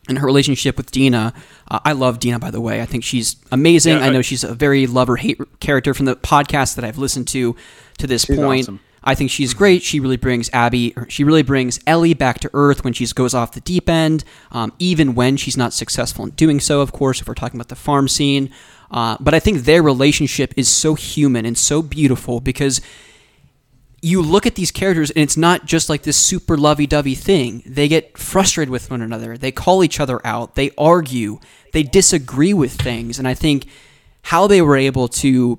and her relationship with Dina. Uh, I love Dina, by the way. I think she's amazing. Yeah, I know I- she's a very love or hate character from the podcast that I've listened to to this point. awesome. I think she's great. She really brings Abby, she really brings Ellie back to earth when she goes off the deep end, um, even when she's not successful in doing so, of course, if we're talking about the farm scene. Uh, but I think their relationship is so human and so beautiful because you look at these characters and it's not just like this super lovey-dovey thing. They get frustrated with one another. They call each other out. They argue. They disagree with things. And I think how they were able to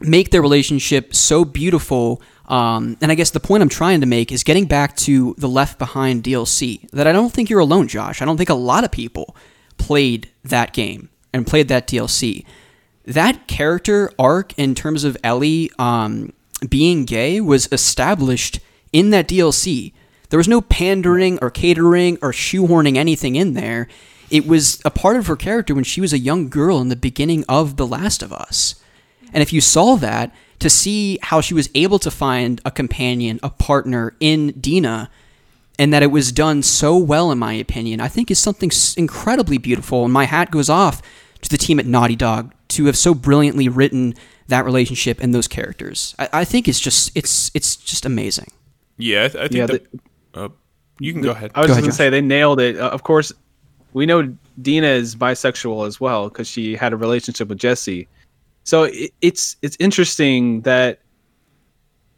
make their relationship so beautiful. Um, and I guess the point I'm trying to make is getting back to the Left Behind DLC. That I don't think you're alone, Josh. I don't think a lot of people played that game and played that DLC. That character arc in terms of Ellie um, being gay was established in that DLC. There was no pandering or catering or shoehorning anything in there. It was a part of her character when she was a young girl in the beginning of The Last of Us. And if you saw that, to see how she was able to find a companion, a partner in Dina, and that it was done so well, in my opinion, I think is something incredibly beautiful. And my hat goes off to the team at Naughty Dog to have so brilliantly written that relationship and those characters. I, I think it's just it's it's just amazing. Yeah, I, th- I think Yeah, the, uh, you can go ahead. I was Go just ahead, gonna Josh. say they nailed it. Uh, of course, we know Dina is bisexual as well because she had a relationship with Jesse. So it, it's it's interesting that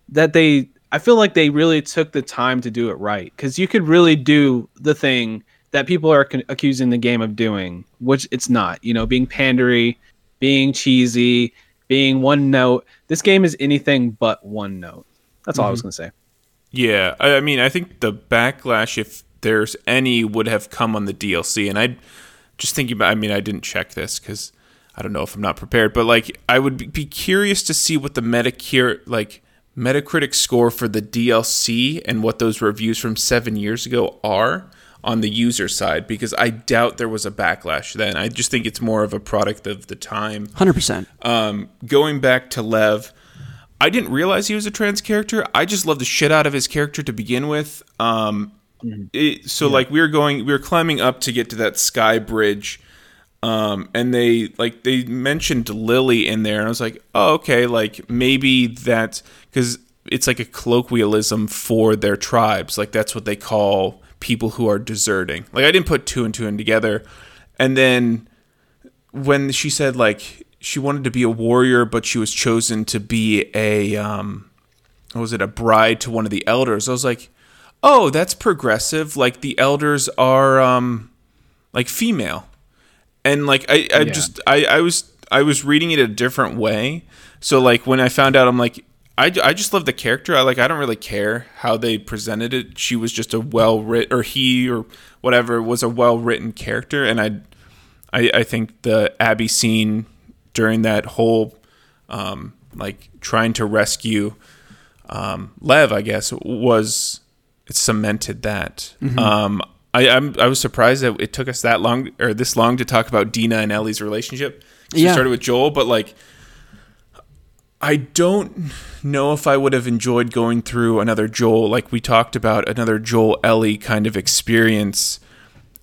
that they. I feel like they really took the time to do it right because you could really do the thing that people are con- accusing the game of doing, which it's not. You know, being pandery, being cheesy, being one note. This game is anything but one note. That's all I was mhm. gonna say. Yeah, I, I mean, I think the backlash, if there's any, would have come on the DLC. And I just thinking about, I mean, I didn't check this because I don't know if I'm not prepared, but like, I would be- curious to see what the Metacure, like, Metacritic score for the DLC and what those reviews from seven years ago are on the user side because I doubt there was a backlash then. I just think it's more of a product of the time. Hundred percent. Um, going back to Lev, I didn't realize he was a trans character. I just love the shit out of his character to begin with. Um, it, so like we were going, we were climbing up to get to that sky bridge, um, and they like they mentioned Lily in there, and I was like, oh okay, like maybe that because it's like a colloquialism for their tribes, like that's what they call people who are deserting. Like I didn't put two and two in together, and then when she said like she wanted to be a warrior, but she was chosen to be a um, what was it a bride to one of the elders? I was like, oh, that's progressive. Like the elders are um, like female, and like I, I just I, I was I was reading it a different way. So like when I found out, I'm like. I, I just love the character. I like I don't really care how they presented it. She was just a well written or he or whatever was a well written character, and I, I I think the Abby scene during that whole um, like trying to rescue um, Lev, I guess, was it cemented that. Um, I I'm, I was surprised that it took us that long or this long to talk about Dina and Ellie's relationship. Yeah. We started with Joel, but like I don't know if I would have enjoyed going through another Joel, like we talked about, another Joel Ellie kind of experience.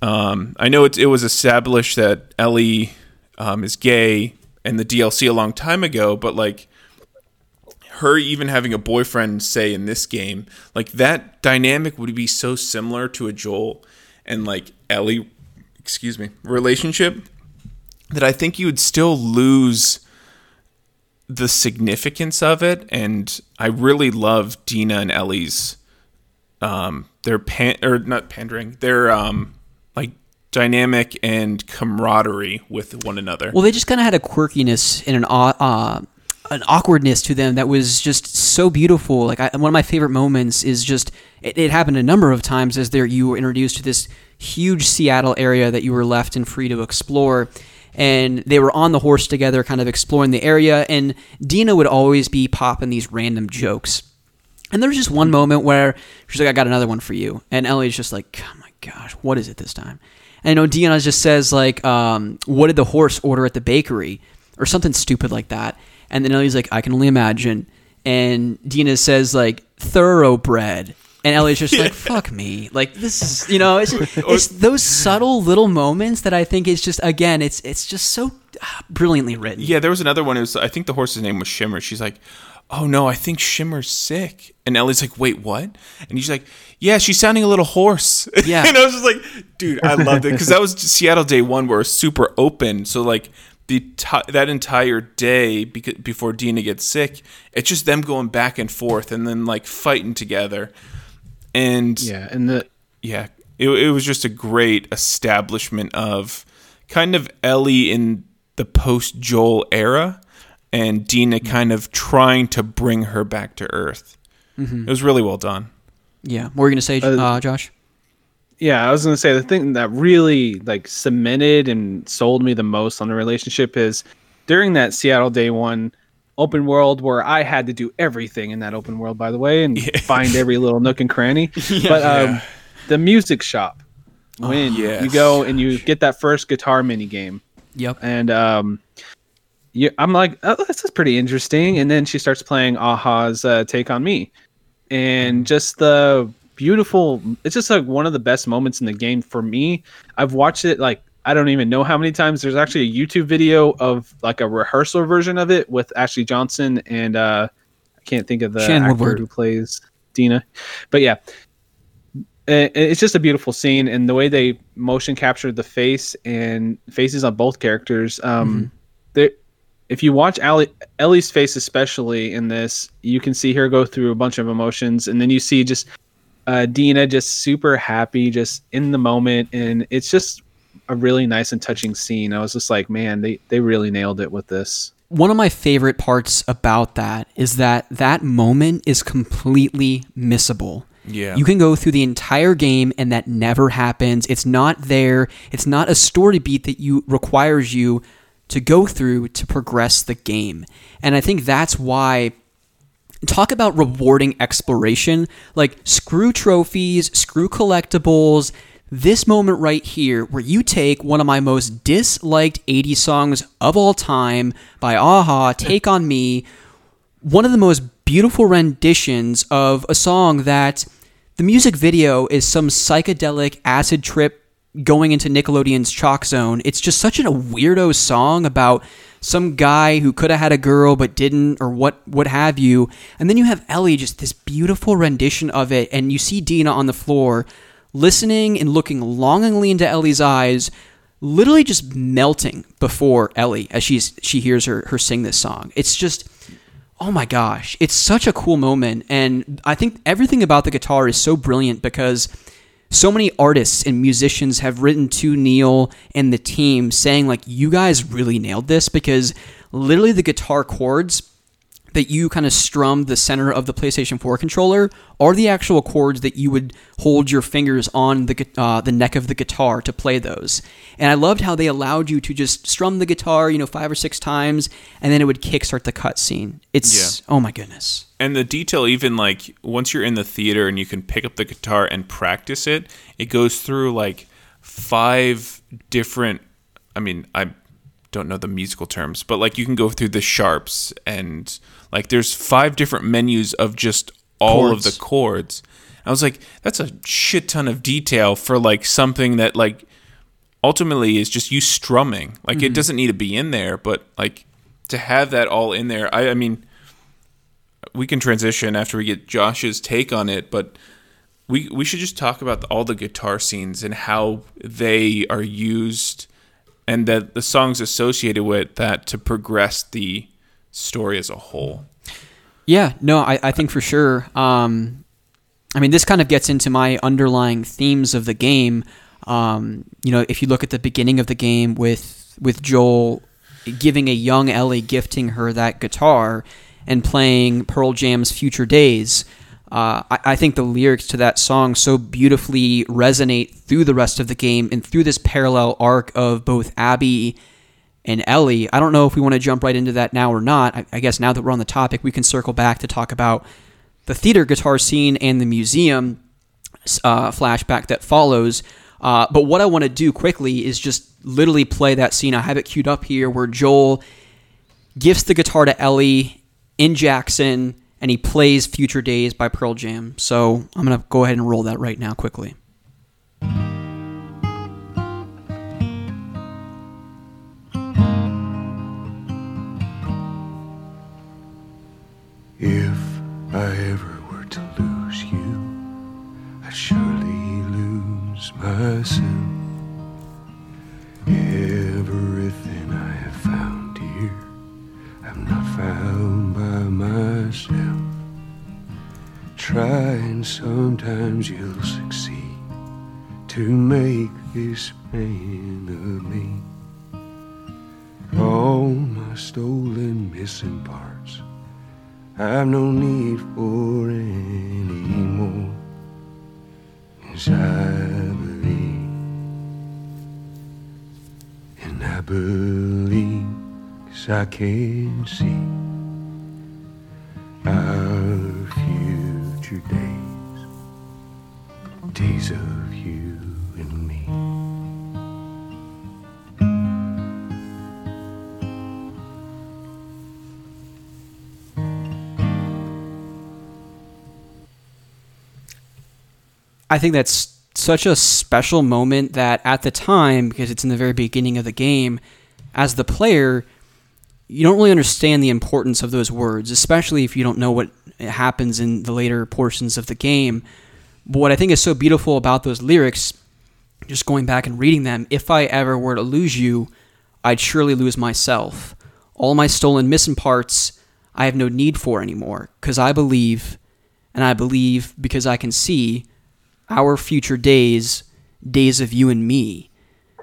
Um, I know it, it was established that Ellie um, is gay in the DLC a long time ago, but like her even having a boyfriend, say in this game, like that dynamic would be so similar to a Joel and like Ellie, excuse me, relationship that I think you would still lose the significance of it and I really love Dina and Ellie's um their pan or not pandering their um like dynamic and camaraderie with one another. Well, they just kind of had a quirkiness and an uh, an awkwardness to them that was just so beautiful. Like I, one of my favorite moments is just it, it happened a number of times as there you were introduced to this huge Seattle area that you were left and free to explore. And they were on the horse together, kind of exploring the area. And Dina would always be popping these random jokes. And there was just one moment where she's like, I got another one for you. And Ellie's just like, oh my gosh, what is it this time? And I know Diana just says, like, um, what did the horse order at the bakery? Or something stupid like that. And then Ellie's like, I can only imagine. And Dina says, like, thoroughbred. And Ellie's just like, fuck me. Like, this is, you know, it's, it's those subtle little moments that I think is just, again, it's it's just so ah, brilliantly written. Yeah, there was another one. It was I think the horse's name was Shimmer. She's like, "Oh no, I think Shimmer's sick." And Ellie's like, "Wait, what?" And he's like, "Yeah, she's sounding a little hoarse." Yeah. and I was just like, "Dude, I loved it because that was Seattle Day One, where it's super open. So like the ti that entire day beca- before Dina gets sick, it's just them going back and forth and then like fighting together. And Yeah, and the yeah, it, it was just a great establishment of kind of Ellie in the post Joel era and Dina mm-hmm. kind of trying to bring her back to Earth. Mm-hmm. It was really well done. Yeah. What were you going to say, uh, uh, Josh? yeah, I was gonna say the thing that really like cemented and sold me the most on the relationship is during that Seattle Day One open world where I had to do everything in that open world, by the way, and find every little nook and cranny. but um, the music shop when you yes. go and you get that first guitar mini game, Yep. and um, you, I'm like, oh, this is pretty interesting. And then she starts playing a-ha's uh, "Take on Me," and just the beautiful. It's just like one of the best moments in the game for me. I've watched it like I don't even know how many times. There's actually a YouTube video of like a rehearsal version of it with Ashley Johnson and uh, I can't think of the Shannon actor Woodward. who plays Dina, but yeah. It's just a beautiful scene, and the way they motion captured the face and faces on both characters. Um, there, if you watch Ellie, Ellie's face, especially in this, you can see her go through a bunch of emotions, and then you see just uh, Dina just super happy, just in the moment, and it's just a really nice and touching scene. I was just like, man, they they really nailed it with this. one of my favorite parts about that is that that moment is completely missable. Yeah. You can go through the entire game and that never happens. It's not there. It's not a story beat that you requires you to go through to progress the game. And I think that's why talk about rewarding exploration. Like screw trophies, screw collectibles. This moment right here, where you take one of my most disliked 80 songs of all time by a-ha, Take on Me, one of the most beautiful renditions of a song that the music video is some psychedelic acid trip going into Nickelodeon's ChalkZone. It's just such a weirdo song about some guy who could have had a girl but didn't or what what have you. And then you have Ellie just this beautiful rendition of it and you see Dina on the floor listening and looking longingly into Ellie's eyes literally just melting before Ellie as she's she hears her her sing this song. It's just oh my gosh, it's such a cool moment and I think everything about the guitar is so brilliant because so many artists and musicians have written to Neil and the team saying like you guys really nailed this because literally the guitar chords that you kind of strum the center of the PlayStation 4 controller are the actual chords that you would hold your fingers on the uh, the neck of the guitar to play those. And I loved how they allowed you to just strum the guitar, you know, five or six times, and then it would kickstart the cutscene. It's oh my goodness. And the detail, even like once you're in the theater and you can pick up the guitar and practice it, it goes through like five different. I mean, I don't know the musical terms, but like you can go through the sharps and like there's five different menus of just all of the chords. I was like, that's a shit ton of detail for like something that like ultimately is just you strumming. Like it mm-hmm. doesn't need to be in there, but like to have that all in there. I, I mean, we can transition after we get Josh's take on it, but we we should just talk about the, all the guitar scenes and how they are used and that the songs associated with that to progress the story as a whole. Yeah, no, I, I think for sure. Um, I mean, this kind of gets into my underlying themes of the game. Um, you know, if you look at the beginning of the game with with Joel giving a young Ellie gifting her that guitar and playing Pearl Jam's "Future Days," uh, I, I think the lyrics to that song so beautifully resonate through the rest of the game and through this parallel arc of both Abby and Ellie. I don't know if we want to jump right into that now or not. I, I guess now that we're on the topic, we can circle back to talk about the theater guitar scene and the museum uh, flashback that follows. Uh, but what I want to do quickly is just literally play that scene. I have it queued up here where Joel gifts the guitar to Ellie in Jackson and he plays Future Days by Pearl Jam. So I'm going to go ahead and roll that right now quickly. If I ever were to lose you, I'd surely lose myself. Everything I have found here, I'm not found by myself. Try and sometimes you'll succeed to make this man of me. All my stolen missing parts. I've no need for any more. Yes, I believe, and I believe, 'cause I can see our future days, days of you I think that's such a special moment that at the time, because it's in the very beginning of the game, as the player, you don't really understand the importance of those words, especially if you don't know what happens in the later portions of the game. But what I think is so beautiful about those lyrics, just going back and reading them, if I ever were to lose you, I'd surely lose myself. All my stolen missing parts, I have no need for anymore, because I believe, and I believe because I can see our future days, days of you and me.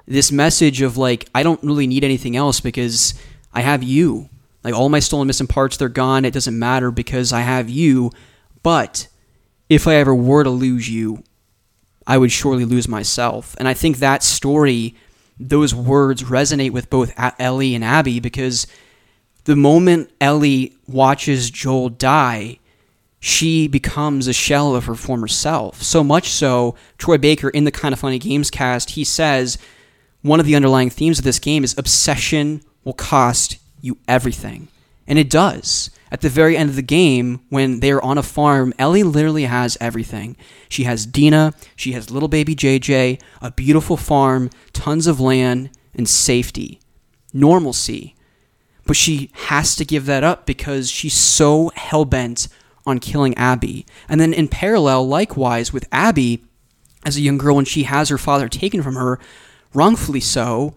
This message of like, I don't really need anything else because I have you. Like, all my stolen missing parts, they're gone. It doesn't matter because I have you. But if I ever were to lose you, I would surely lose myself. And I think that story, those words resonate with both Ellie and Abby because the moment Ellie watches Joel die, she becomes a shell of her former self. So much so, Troy Baker in the Kinda Funny Gamescast, he says one of the underlying themes of this game is obsession will cost you everything. And it does. At the very end of the game, when they're on a farm, Ellie literally has everything. She has Dina, she has little baby JJ, a beautiful farm, tons of land, and safety, normalcy. But she has to give that up because she's so hell bent on killing Abby. And then in parallel, likewise, with Abby, as a young girl, when she has her father taken from her, wrongfully so,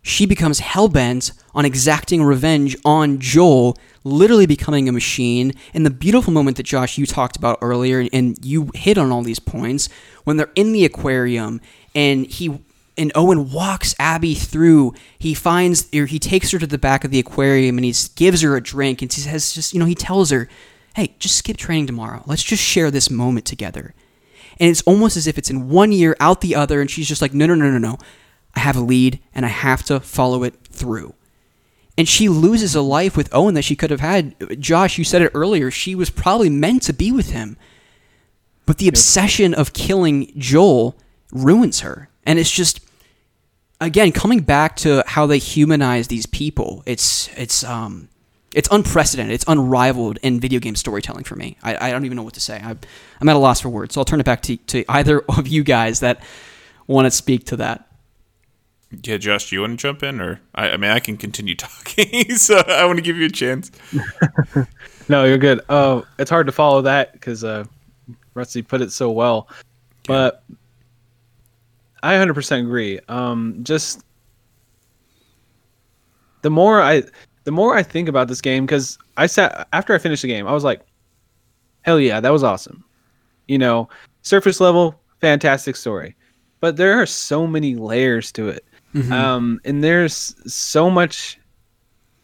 she becomes hell bent on exacting revenge on Joel, literally becoming a machine. And the beautiful moment that Josh you talked about earlier, and you hit on all these points when they're in the aquarium and he and Owen walks Abby through. He finds or he takes her to the back of the aquarium and he gives her a drink and he says just you know he tells her, "Hey, just skip training tomorrow. Let's just share this moment together." And it's almost as if it's in one year out the other and she's just like, "No, no, no, no, no. I have a lead and I have to follow it through." And she loses a life with Owen that she could have had. Josh, you said it earlier. She was probably meant to be with him. But the obsession of killing Joel ruins her. And it's just again coming back to how they humanize these people. It's it's um it's unprecedented. It's unrivaled in video game storytelling for me. I, I don't even know what to say. I, I'm at a loss for words. So I'll turn it back to, to either of you guys that want to speak to that. Yeah, Josh, do you want to jump in, or I, I mean, I can continue talking. so I want to give you a chance. No, you're good. Uh, it's hard to follow that because uh, Rusty put it so well. But I 100% agree. Um, just the more I the more I think about this game because I sat after I finished the game, I was like, hell yeah, that was awesome. You know, surface level, fantastic story, but there are so many layers to it, um, and there's so much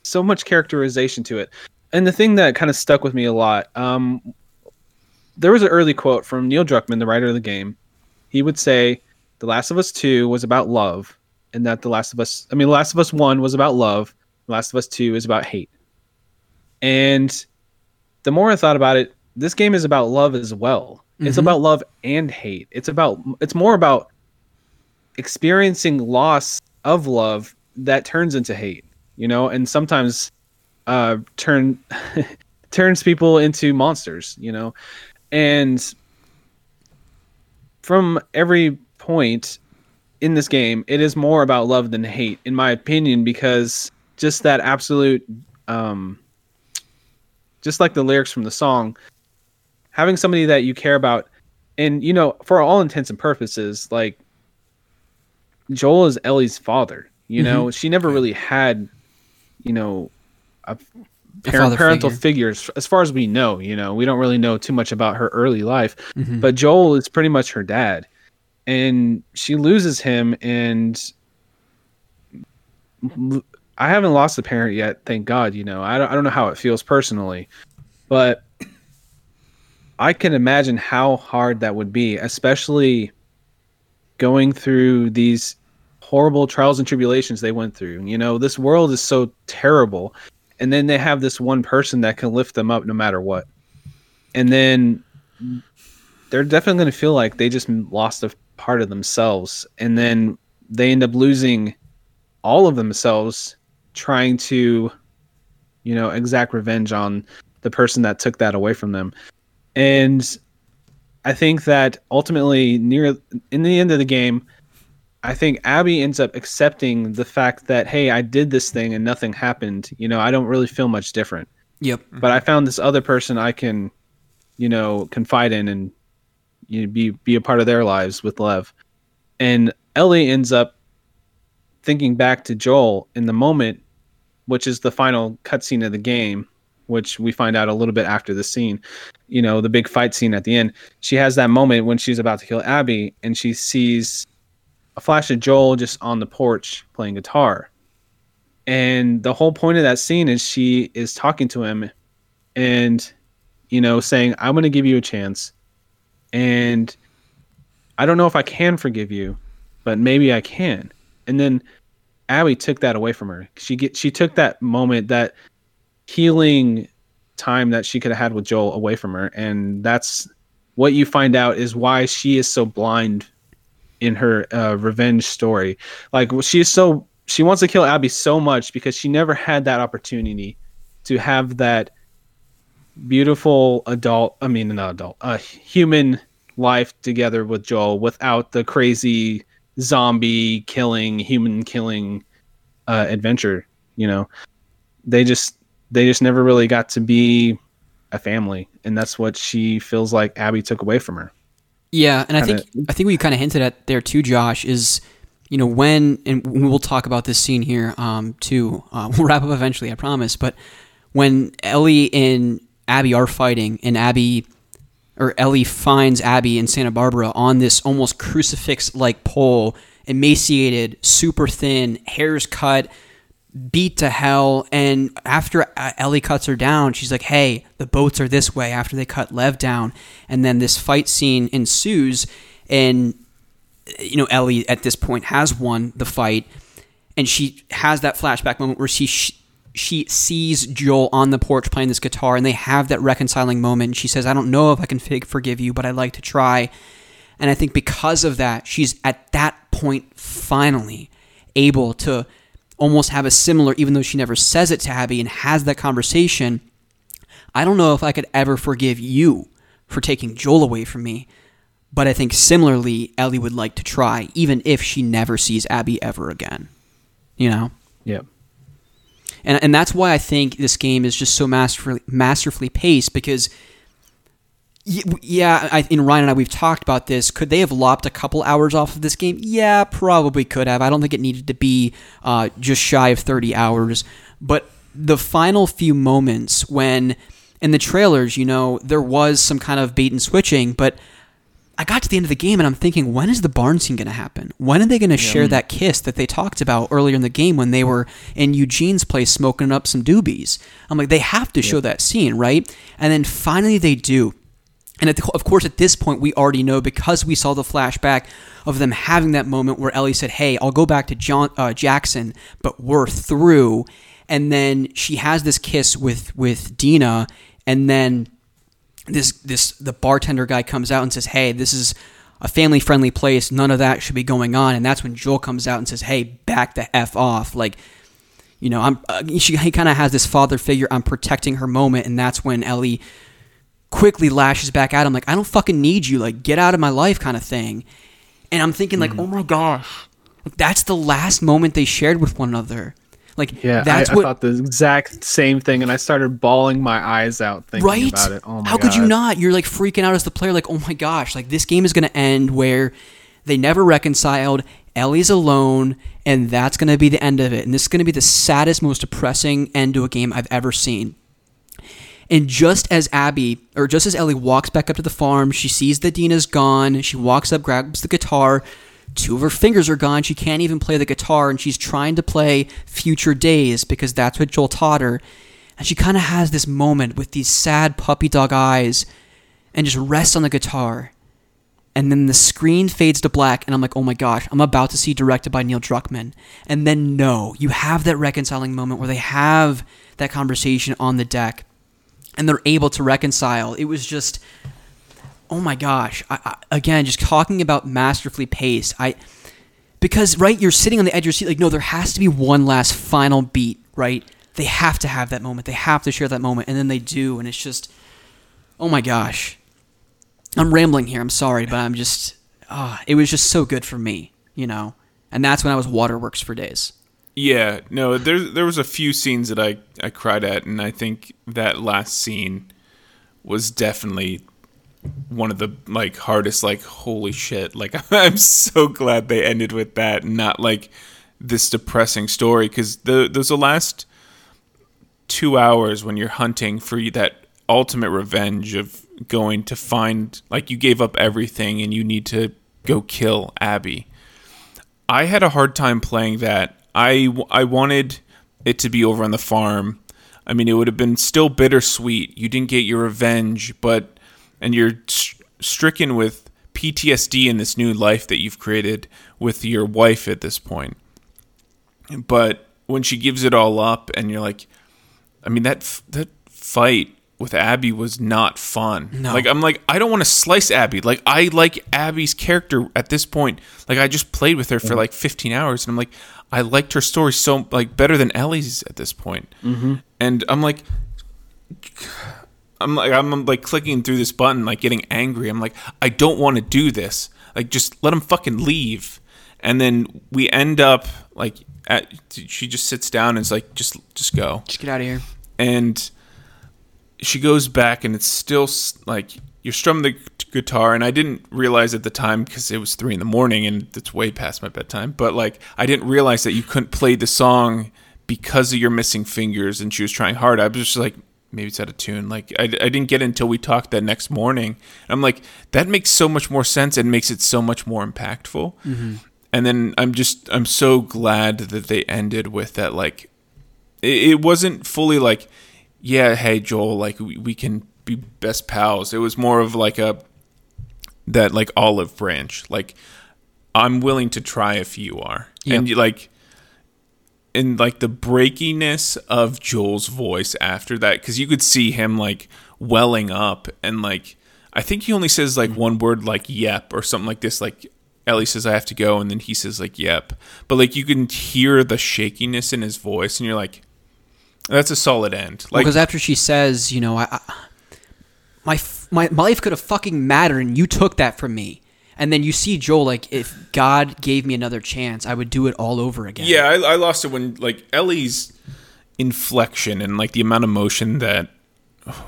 so much characterization to it. And the thing that kind of stuck with me a lot, um, there was an early quote from Neil Druckmann, the writer of the game. He would say, "The Last of Us Two was about love, and that The Last of Us, I mean, The Last of Us One was about love. Last of Us Two is about hate." And the more I thought about it, this game is about love as well. It's about love and hate. It's about it's more about experiencing loss of love that turns into hate, you know, and sometimes uh turn turns people into monsters, you know. And from every point in this game, it is more about love than hate, in my opinion, because just that absolute um just like the lyrics from the song, having somebody that you care about and you know, for all intents and purposes, like Joel is Ellie's father. You know, she never really had, you know, a parent, father parental figure. figures as far as we know. You know, we don't really know too much about her early life, but Joel is pretty much her dad, and she loses him. And I haven't lost a parent yet, thank God. You know, I don't, I don't know how it feels personally, but I can imagine how hard that would be, especially going through these horrible trials and tribulations they went through. You know, this world is so terrible. And then they have this one person that can lift them up no matter what. And then they're definitely going to feel like they just lost a part of themselves. And then they end up losing all of themselves trying to, you know, exact revenge on the person that took that away from them. And I think that ultimately, near in the end of the game, I think Abby ends up accepting the fact that hey, I did this thing and nothing happened. You know, I don't really feel much different. Yep. But I found this other person I can, you know, confide in and you know, be be a part of their lives with love. And Ellie ends up thinking back to Joel in the moment, which is the final cutscene of the game, which we find out a little bit after the scene. You know, the big fight scene at the end. She has that moment when she's about to kill Abby, and she sees a flash of Joel just on the porch playing guitar. And the whole point of that scene is she is talking to him and, you know, saying, I'm going to give you a chance. And I don't know if I can forgive you, but maybe I can. And then Abby took that away from her. She get she took that moment, that healing time that she could have had with Joel away from her, and that's what you find out is why she is so blind in her uh, revenge story. Like she is so she wants to kill Abby so much because she never had that opportunity to have that beautiful adult. I mean, not adult, uh, human life together with Joel without the crazy zombie killing, human killing uh, adventure. You know, they just they just never really got to be a family, and that's what she feels like Abby took away from her. Yeah, and I Kinda- think I think what you kind of hinted at there too, Josh, is you know when and we will talk about this scene here um, too. Uh, we'll wrap up eventually, I promise. But when Ellie and Abby are fighting, and Abby or Ellie finds Abby in Santa Barbara on this almost crucifix-like pole, emaciated, super thin, hair's cut, beat to hell. And after uh, Ellie cuts her down, she's like, hey, the boats are this way after they cut Lev down. And then this fight scene ensues. And, you know, Ellie at this point has won the fight. And she has that flashback moment where she. She sees Joel on the porch playing this guitar, and they have that reconciling moment. She says, "I don't know if I can forgive you, but I'd like to try." And I think because of that, she's at that point finally able to almost have a similar, even though she never says it to Abby and has that conversation. I don't know if I could ever forgive you for taking Joel away from me, but I think similarly, Ellie would like to try, even if she never sees Abby ever again. You know? Yeah. And, and that's why I think this game is just so masterfully, masterfully paced because Yeah, I, in Ryan and I, we've talked about this. Could they have lopped a couple hours off of this game? Yeah, probably could have. I don't think it needed to be uh, just shy of 30 hours. But the final few moments when, in the trailers, you know, there was some kind of bait and switching, but I got to the end of the game and I'm thinking, when is the barn scene going to happen? When are they going to share that kiss that they talked about earlier in the game when they were in Eugene's place smoking up some doobies? I'm like, they have to show that scene, right? And then finally they do. And at the, of course, at this point, we already know because we saw the flashback of them having that moment where Ellie said, "Hey, I'll go back to John uh, Jackson, but we're through." And then she has this kiss with with Dina, and then this this the bartender guy comes out and says, "Hey, this is a family friendly place. None of that should be going on." And that's when Joel comes out and says, "Hey, back the f off!" Like, you know, I'm uh, she he kind of has this father figure. I'm protecting her moment, and that's when Ellie quickly lashes back at him like I don't fucking need you like get out of my life kind of thing and I'm thinking like oh my gosh like, that's the last moment they shared with one another like Yeah, that's I, what I thought the exact same thing, and I started bawling my eyes out thinking right about it. Oh my how could you not you're like freaking out as the player like oh my gosh like this game is going to end where they never reconciled Ellie's alone and that's going to be the end of it and this is going to be the saddest most depressing end to a game I've ever seen and just as Abby, or just as Ellie walks back up to the farm, she sees that Dina's gone. She walks up, grabs the guitar. Two of her fingers are gone. She can't even play the guitar, and she's trying to play Future Days because that's what Joel taught her. And she kind of has this moment with these sad puppy dog eyes and just rests on the guitar. And then the screen fades to black, and I'm like, oh my gosh, I'm about to see directed by Neil Druckmann. And then, no, you have that reconciling moment where they have that conversation on the deck and they're able to reconcile. It was just, oh my gosh! I, I, again, just talking about masterfully paced. I because right, you're sitting on the edge of your seat. Like, no, there has to be one last final beat. Right? They have to have that moment. They have to share that moment, and then they do, and it's just, oh my gosh! I'm rambling here. I'm sorry, but I'm just, ah, it was just so good for me, you know. And that's when I was waterworks for days. Yeah, no, there there was a few scenes that I I cried at, and I think that last scene was definitely one of the like hardest. Like, holy shit! Like, I'm so glad they ended with that, not like this depressing story. Because the there's the last two hours when you're hunting for that ultimate revenge of going to find like you gave up everything and you need to go kill Abby. I had a hard time playing that. I, I wanted it to be over on the farm. I mean, it would have been still bittersweet. You didn't get your revenge, but and you're st- stricken with PTSD in this new life that you've created with your wife at this point. But when she gives it all up, and you're like, I mean that f- that fight with Abby was not fun. No. Like I'm like I don't want to slice Abby. Like I like Abby's character at this point. Like I just played with her for like 15 hours, and I'm like I liked her story so like better than Ellie's at this point. Mm-hmm. And I'm like. I'm like I'm like clicking through this button, like getting angry. I'm like, I don't want to do this. Like, just let him fucking leave. And then we end up like at, she just sits down and is like, just just go Just get out of here. and she goes back and it's still like you're strumming the guitar and i didn't realize at the time because it was three in the morning and it's way past my bedtime but like i didn't realize that you couldn't play the song because of your missing fingers and she was trying hard i was just like maybe it's out of tune. Like i, I didn't get it until we talked that next morning. I'm like that makes so much more sense and makes it so much more impactful. Mm-hmm. And then I'm just I'm so glad that they ended with that like it, it wasn't fully like yeah hey Joel like we, we can be best pals. It was more of like a that like olive branch. Like I'm willing to try if you are. And you like and like the breakiness of Joel's voice after that because you could see him like welling up and like I think he only says like one word like yep or something like this like Ellie says I have to go and then he says like yep but like you can hear the shakiness in his voice and you're like that's a solid end like because after she says, you know, I, I my, my my life could have fucking mattered, and you took that from me. And then you see Joel like, if God gave me another chance, I would do it all over again. Yeah, I, I lost it when like Ellie's inflection and like the amount of motion that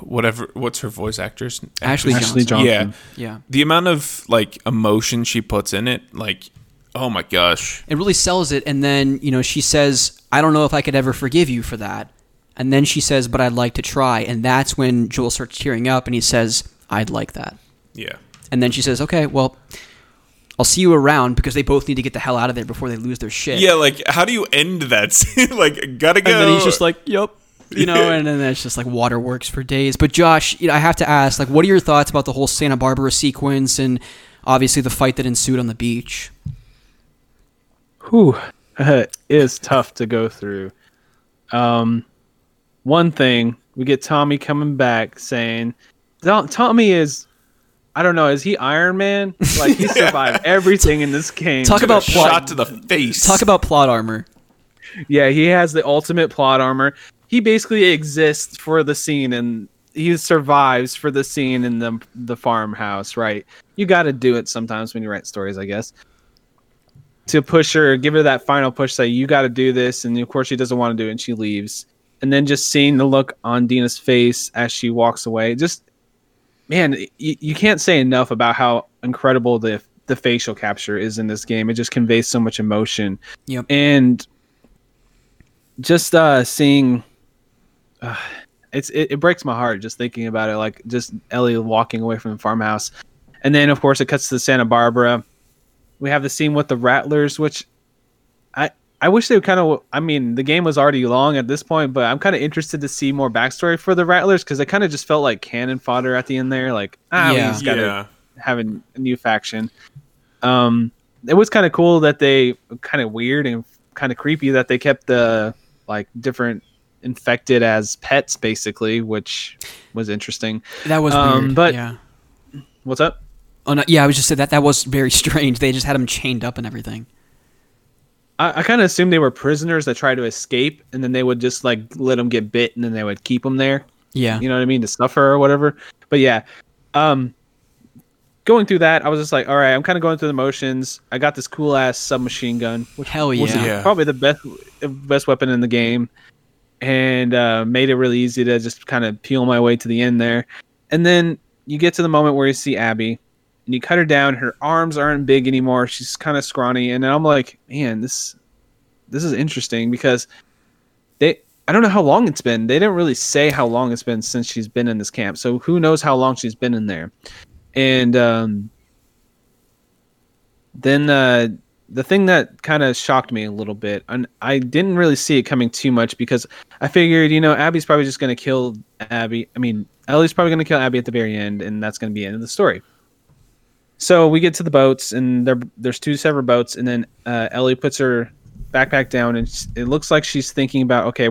whatever what's her voice actress Ashley actress- Ashley Johnson. Johnson. Yeah, Yeah. the amount of like emotion she puts in it, like oh my gosh, It really sells it. And then, you know, she says, I don't know if I could ever forgive you for that. And then she says, but I'd like to try. And that's when Joel starts tearing up and he says, I'd like that. yeah, And then she says, okay, well, I'll see you around because they both need to get the hell out of there before they lose their shit. yeah. Like how do you end that scene? like gotta go. And then he's just like, yep. You know, and then it's just like waterworks for days. But Josh, you know, I have to ask, like, what are your thoughts about the whole Santa Barbara sequence and obviously the fight that ensued on the beach? Whew, it is tough to go through. Um, one thing we get Tommy coming back saying, "Tommy is, I don't know, is he Iron Man? Like he survived everything in this game. Talk about plot- shot to the face. Talk about plot armor. Yeah, he has the ultimate plot armor. He basically exists for the scene and he survives for the scene in the the farmhouse, right? You got to do it sometimes when you write stories, I guess. To push her, give her that final push, say you got to do this, and of course she doesn't want to do it, and she leaves. And then just seeing the look on Dina's face as she walks away, just man, you, you can't say enough about how incredible the the facial capture is in this game. It just conveys so much emotion Yep. and just uh seeing uh, it's it, it breaks my heart just thinking about it like just ellie walking away from the farmhouse and then of course it cuts to santa barbara we have the scene with the rattlers which i i wish they would kind of i mean the game was already long at this point but i'm kind of interested to see more backstory for the rattlers because it kind of just felt like cannon fodder at the end there like ah we Yeah. just gotta yeah, have a, a new faction. Um, it was kind of cool that they kind of weird and kind of creepy that they kept the like different infected as pets basically, which was interesting. That was Um, weird. but- yeah. What's up? Oh, no, yeah, I was just saying that that was very strange. They just had them chained up and everything. I, I kind of assumed they were prisoners that tried to escape, and then they would just like let them get bit, and then they would keep them there. Yeah. you know what I mean, to suffer or whatever. But yeah, um, going through that, I was just like, all right, I'm kind of going through the motions. I got this cool ass submachine gun, which Hell was yeah. Yeah. probably the best best weapon in the game, and uh, made it really easy to just kind of peel my way to the end there. And then you get to the moment where you see Abby, and you cut her down. Her arms aren't big anymore. She's kind of scrawny, and I'm like, man, this this is interesting because they I don't know how long it's been. They didn't really say how long it's been since she's been in this camp. So who knows how long she's been in there. And um then uh the thing that kind of shocked me a little bit, and I didn't really see it coming too much because I figured, you know, Abby's probably just going to kill Abby. I mean, Ellie's probably going to kill Abby at the very end, and that's going to be the end of the story. So we get to the boats, and there, there's two separate boats, and then uh, Ellie puts her backpack down, and it looks like she's thinking about, okay,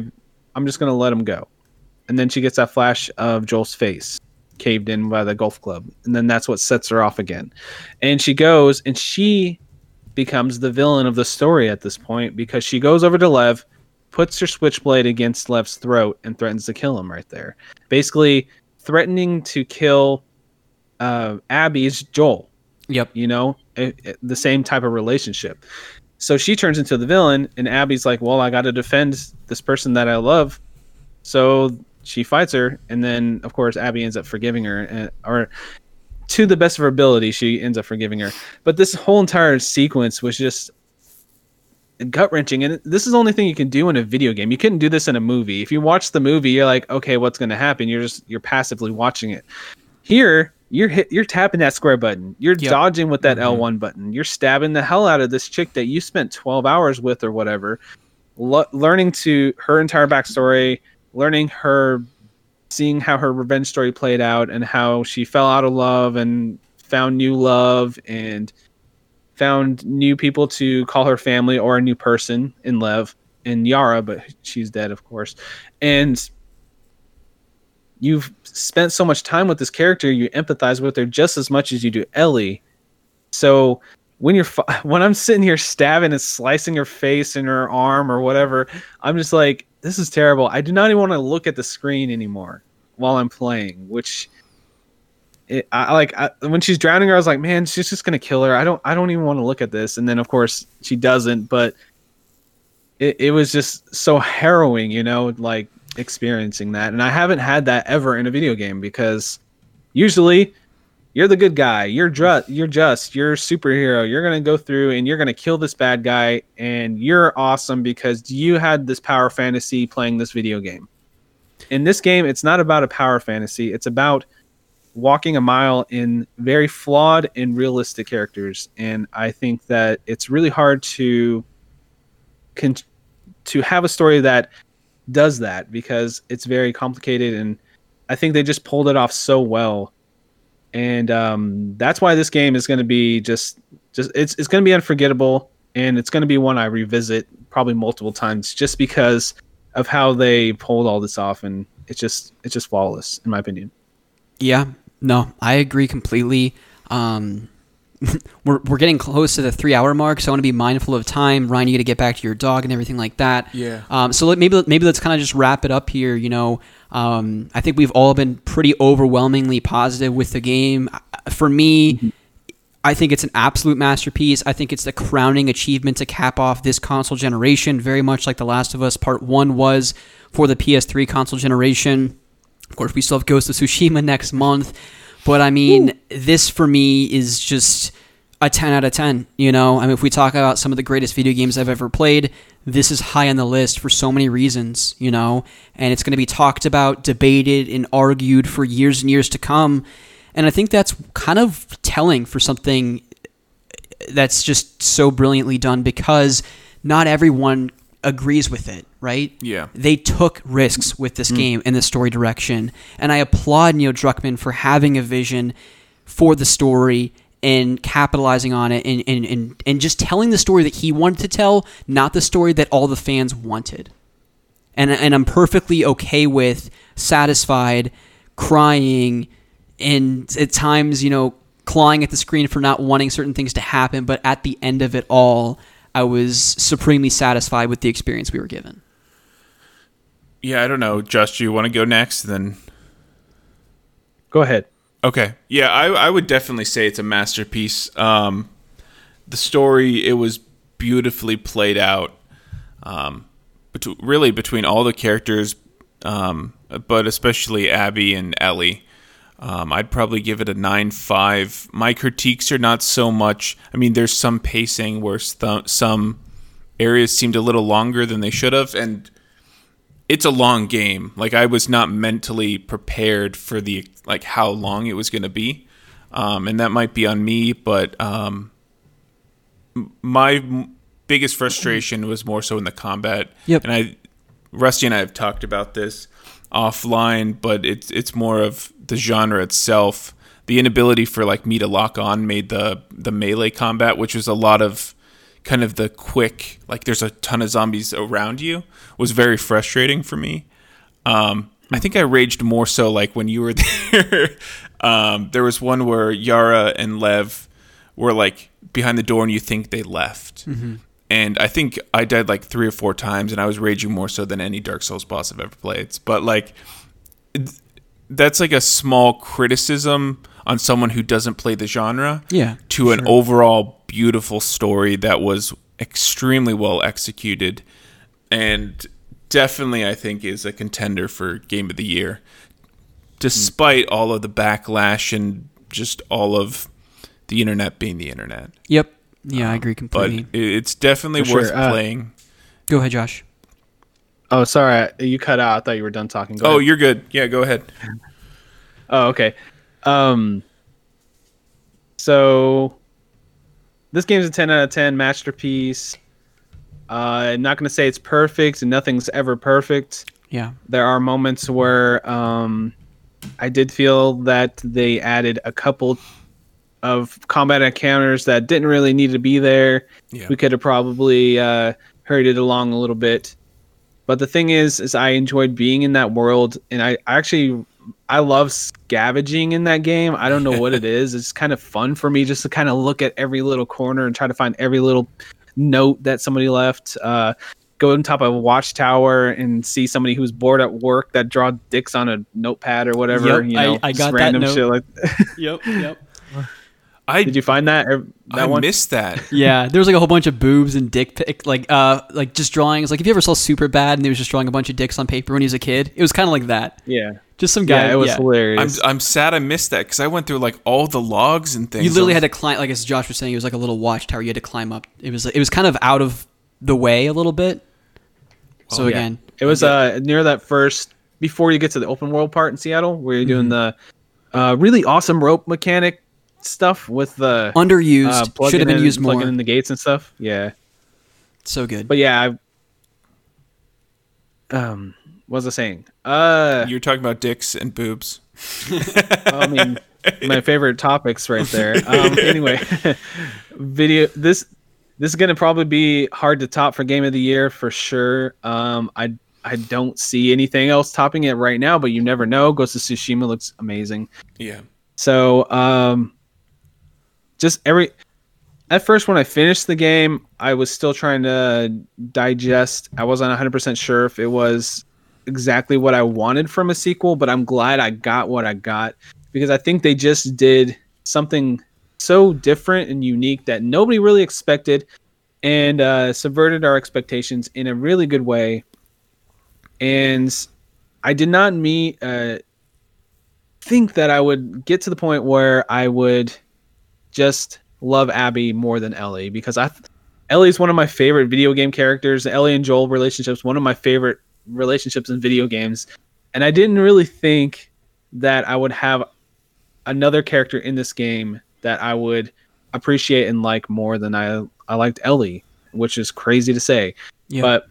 I'm just to let him go. And then she gets that flash of Joel's face caved in by the golf club, and then that's what sets her off again. And she goes, and she becomes the villain of the story at this point because she goes over to Lev, puts her switchblade against Lev's throat, and threatens to kill him right there. Basically, threatening to kill uh, Abby's Joel Yep. you know it, it- the same type of relationship. So she turns into the villain and abby's like well i got to defend this person that i love. So she fights her and then of course abby ends up forgiving her and, or to the best of her ability she ends up forgiving her. But this whole entire sequence was just gut wrenching and this is the only thing you can do in a video game. You couldn't do this in a movie. If you watch the movie you're like okay what's going to happen? You're just you're passively watching it. Here you're hit, you're tapping that square button. You're Yep. dodging with that mm-hmm. L1 button. You're stabbing the hell out of this chick that you spent 12 hours with or whatever. Learning to her entire backstory, learning her, seeing how her revenge story played out and how she fell out of love and found new love and found new people to call her family or a new person in Lev and Yara, but she's dead, of course. And you've spent so much time with this character, you empathize with her just as much as you do Ellie. So when you're when I'm sitting here stabbing and slicing her face and her arm or whatever, I'm just like, this is terrible. I do not even want to look at the screen anymore while I'm playing, which. It, I like I, when she's drowning her. I was like, man, she's just gonna kill her. I don't. I don't even want to look at this. And then, of course, she doesn't. But it, it was just so harrowing, you know, like experiencing that. And I haven't had that ever in a video game because usually you're the good guy, you're just, you're just, you're a superhero. You're gonna go through and you're gonna kill this bad guy, and you're awesome because you had this power fantasy playing this video game. In this game, it's not about a power fantasy. It's about walking a mile in very flawed and realistic characters, and I think that it's really hard to con- to have a story that does that because it's very complicated and I think they just pulled it off so well. And um, that's why this game is going to be just just it's it's going to be unforgettable and it's going to be one I revisit probably multiple times just because of how they pulled all this off and it's just it's just flawless in my opinion. Yeah, no, I agree completely. Um, we're we're getting close to the three hour mark, so I want to be mindful of time. Ryan, you got to get back to your dog and everything like that. Yeah. Um, so let, maybe maybe let's kind of just wrap it up here. You know, um, I think we've all been pretty overwhelmingly positive with the game. For me. I think it's an absolute masterpiece. I think it's the crowning achievement to cap off this console generation, very much like The Last of Us Part 1 was for the PS3 console generation. Of course, we still have Ghost of Tsushima next month. But I mean, this for me is just a 10 out of 10. You know, I mean, if we talk about some of the greatest video games I've ever played, this is high on the list for so many reasons, you know, and it's going to be talked about, debated, and argued for years and years to come. And I think that's kind of telling for something that's just so brilliantly done because not everyone agrees with it, right? Yeah. They took risks with this mm. game and the story direction. And I applaud Neil Druckmann for having a vision for the story and capitalizing on it and, and, and, and just telling the story that he wanted to tell, not the story that all the fans wanted. And, and I'm perfectly okay with satisfied, crying, and at times, you know, clawing at the screen for not wanting certain things to happen. But at the end of it all, I was supremely satisfied with the experience we were given. Yeah, I don't know. Just you want to go next? Then Go ahead. Okay. Yeah, I, I would definitely say it's a masterpiece. Um, the story, it was beautifully played out. Um, bet- really between all the characters, um, but especially Abby and Ellie. Um, I'd probably give it a nine five. My critiques are not so much. I mean, there's some pacing where st- some areas seemed a little longer than they should have, and it's a long game. Like I was not mentally prepared for the like how long it was going to be, um, and that might be on me. But um, my m- biggest frustration was more so in the combat. Yep. And I, Rusty and I have talked about this offline, but it's it's more of the genre itself. The inability for like me to lock on made the the melee combat, which was a lot of kind of the quick like there's a ton of zombies around you was very frustrating for me. Um i think i raged more so like when you were there. Um there was one where yara and lev were like behind the door and you think they left and i think i died like three or four times and i was raging more so than any dark souls boss i've ever played. But like that's like a small criticism on someone who doesn't play the genre Yeah, to an overall beautiful story that was extremely well executed and definitely I think is a contender for game of the year despite mm. all of the backlash and just all of the internet being the internet. Yep. Yeah, I agree completely. it- it's definitely For worth sure. Uh, playing Go ahead, Josh. Oh, sorry, you cut out. I thought you were done talking. Go oh ahead. you're good yeah go ahead Oh, okay. Um, So this game's a 10 out of 10 masterpiece. Uh, I'm not going to say it's perfect, and nothing's ever perfect. Yeah. There are moments where um, I did feel that they added a couple of combat encounters that didn't really need to be there. Yeah. We could have probably uh, hurried it along a little bit. But the thing is, is I enjoyed being in that world, and I actually I love scavenging in that game. I don't know what it is. It's kind of fun for me just to kind of look at every little corner and try to find every little note that somebody left. Uh, go on top of a watchtower and see somebody who's bored at work that draw dicks on a notepad or whatever. Yep, you know, I just got that note. shit like. Yep. Yep. I Did you find that? That I one? missed that. Yeah, there was like a whole bunch of boobs and dick pic, like uh, like just drawings. Like if you ever saw Superbad and he was just drawing a bunch of dicks on paper when he was a kid, it was kind of like that. yeah. Just some guy. Yeah, it was yeah. I'm hilarious. I'm sad I missed that because I went through like all the logs and things. You literally of- had to climb, like as Josh was saying, it was like a little watchtower. You had to climb up. It was it was kind of out of the way a little bit. So Oh, Yeah. again, It was uh near that first before you get to the open world part in Seattle where you're doing the uh, really awesome rope mechanic stuff with the underused. uh, Should have been in- used more. plugging in the gates and stuff. Yeah, so good. but yeah, I, um, what was I saying? Uh, You're talking about dicks and boobs. I mean, my favorite topics right there. Um, anyway, video. This this is gonna probably be hard to top for game of the year for sure. Um, I I don't see anything else topping it right now, but you never know. Ghost of Tsushima looks amazing. Yeah. So, um, just every at first when I finished the game, I was still trying to digest. I wasn't 100% sure if it was exactly what I wanted from a sequel, but I'm glad I got what I got because I think they just did something so different and unique that nobody really expected and uh, subverted our expectations in a really good way. And I did not meet uh, think that I would get to the point where I would just love Abby more than Ellie because I Ellie's one of my favorite video game characters. Ellie and Joel relationships one of my favorite relationships in video games, and I didn't really think that I would have another character in this game that I would appreciate and like more than I I liked Ellie, which is crazy to say. Yeah. But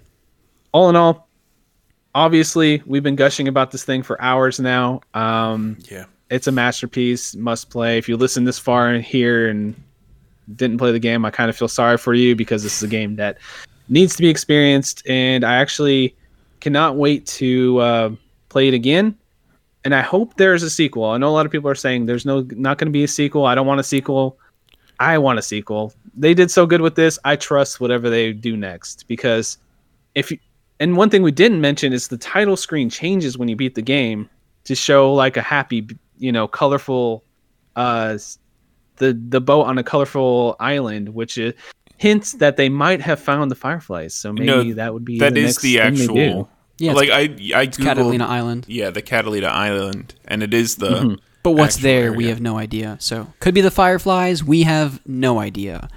all in all, obviously we've been gushing about this thing for hours now. Um, Yeah. It's a masterpiece, must play. If you listen this far in here and didn't play the game, I kind of feel sorry for you because this is a game that needs to be experienced, and I actually cannot wait to uh, play it again. And I hope there's a sequel. I know a lot of people are saying there's no not going to be a sequel. I don't want a sequel. I want a sequel. They did so good with this. I trust whatever they do next because if you, and one thing we didn't mention is the title screen changes when you beat the game to show like a happy, you know, colorful, uh, the the boat on a colorful island, which is, hints that they might have found the fireflies. So maybe No, that would be That the is next the thing they do. actual. Yeah, like I I googled Catalina Island. Yeah, the Catalina Island, and it is the. Mm-hmm. But what's actual there, we have no idea. So could be the Fireflies. We have no idea.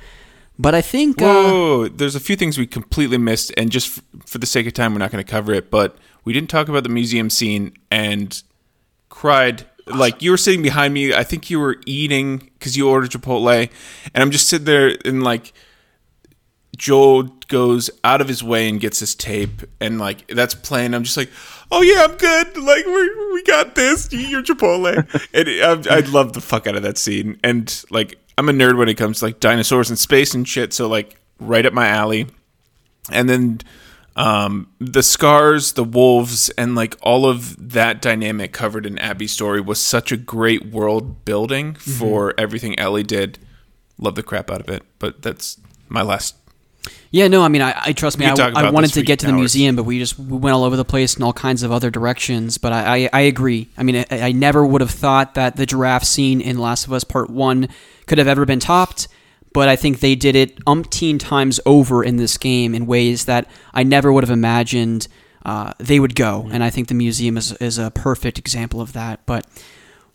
But I think uh, there's a few things we completely missed, and just f- for the sake of time, we're not going to cover it. But we didn't talk about the museum scene and cried. Like you were sitting behind me, I think you were eating because you ordered Chipotle, and I'm just sitting there and like Joel goes out of his way and gets his tape, and like that's playing. I'm just like, oh yeah, I'm good. Like we we got this. Eat your Chipotle, and I, I love the fuck out of that scene. And like I'm a nerd when it comes to like dinosaurs and space and shit. So like right up my alley. And then um, the scars, the wolves, and like all of that dynamic covered in Abby's story was such a great world building for everything Ellie did. Love the crap out of it. But that's my last Yeah, no, I mean, I, I trust me. I, I wanted to get to the hours. museum, but we just we went all over the place in all kinds of other directions. But I, I, I agree. I mean, I, I never would have thought that the giraffe scene in Last of Us Part One could have ever been topped. But I think they did it umpteen times over in this game in ways that I never would have imagined uh, they would go. And I think the museum is, is a perfect example of that. But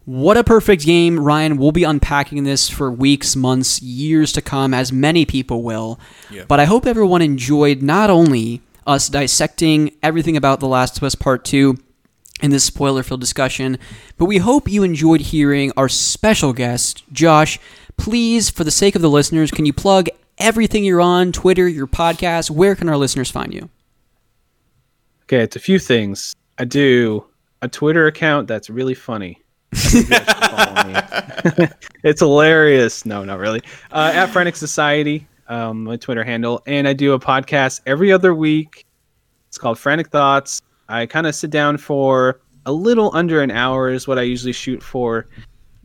what a perfect game, Ryan. We'll be unpacking this for weeks, months, years to come, as many people will. Yeah. But I hope everyone enjoyed not only us dissecting everything about The Last of Us Part 2 in this spoiler filled discussion, but we hope you enjoyed hearing our special guest, Josh, please, for the sake of the listeners, can you plug everything you're on, Twitter, your podcast? Where can our listeners find you? Okay, it's a few things. I do a Twitter account that's really funny. It's hilarious. No, not really. Uh, at Frantic Society, um, my Twitter handle, and I do a podcast every other week. It's called Frantic Thoughts. I kind of sit down for a little under an hour is what I usually shoot for,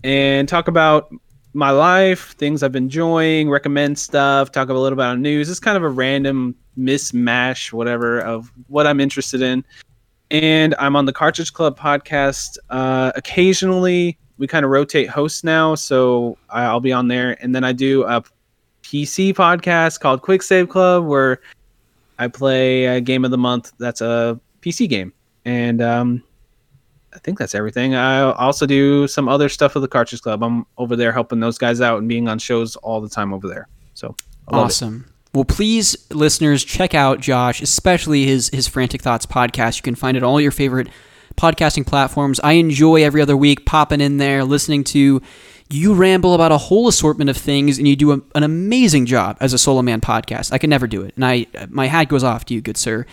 and talk about my life, things I've been enjoying, recommend stuff, talk a little bit about news. It's kind of a random mismatch, whatever, of what I'm interested in. And I'm on the Cartridge Club podcast uh, occasionally. We kind of rotate hosts now, so I'll be on there. And then I do a PC podcast called Quick Save Club, where I play a game of the month that's a PC game. And um, I think that's everything. I also do some other stuff with the Cartridge Club. I'm over there helping those guys out and being on shows all the time over there. So love it. Awesome. Well, please, listeners, check out Josh, especially his his Frantic Thoughts podcast. You can find it on all your favorite podcasting platforms. I enjoy every other week popping in there, listening to you ramble about a whole assortment of things, and you do a, an amazing job as a solo man podcast. I could never do it, and I my hat goes off to you, good sir.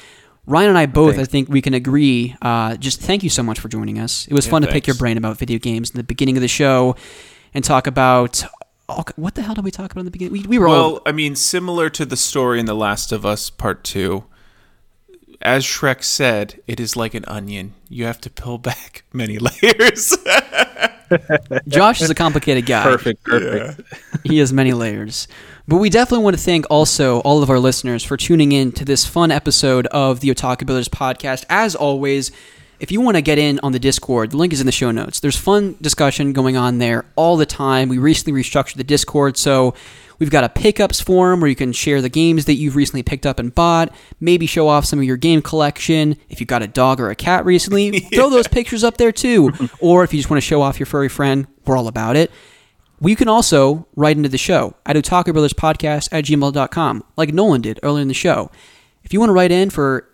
Ryan and I both, Thanks. I think we can agree. Uh, just thank you so much for joining us. It was Yeah, fun to pick your brain about video games in the beginning of the show, and talk about. all- what the hell did we talk about in the beginning? We, we were all Well, I mean, similar to the story in The Last of Us Part 2, as Shrek said, it is like an onion. You have to peel back many layers. Josh is a complicated guy. Perfect, perfect. he has many layers. But we definitely want to thank also all of our listeners for tuning in to this fun episode of the Otaku Brothers podcast. As always, if you want to get in on the Discord, the link is in the show notes. There's fun discussion going on there all the time. We recently restructured the Discord, so we've got a pickups forum where you can share the games that you've recently picked up and bought, maybe show off some of your game collection. If you've got a dog or a cat recently, throw those pictures up there too. or if you just want to show off your furry friend, we're all about it. You can also write into the show at otakubrothers.podcast at gmail.com, like Nolan did earlier in the show. If you want to write in for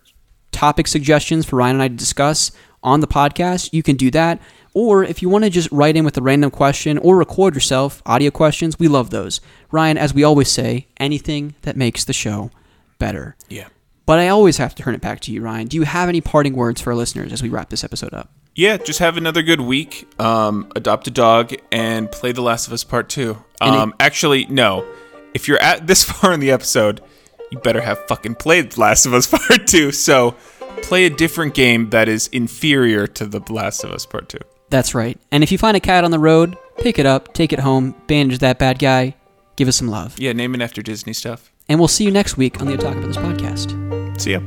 topic suggestions for Ryan and I to discuss on the podcast, you can do that. Or if you want to just write in with a random question or record yourself, audio questions, we love those. Ryan, as we always say, anything that makes the show better. yeah. But I always have to turn it back to you, Ryan. Do you have any parting words for our listeners as we wrap this episode up? Yeah, just have another good week. Um, adopt a dog and play The Last of Us Part 2. And it- Um, actually, no. If you're at this far in the episode, you better have fucking played The Last of Us Part 2. So play a different game that is inferior to The Last of Us Part 2. That's right. And if you find a cat on the road, pick it up, take it home, bandage that bad guy, give us some love. Yeah, name it after Disney stuff. And we'll see you next week on the Otaku Brothers podcast. See ya.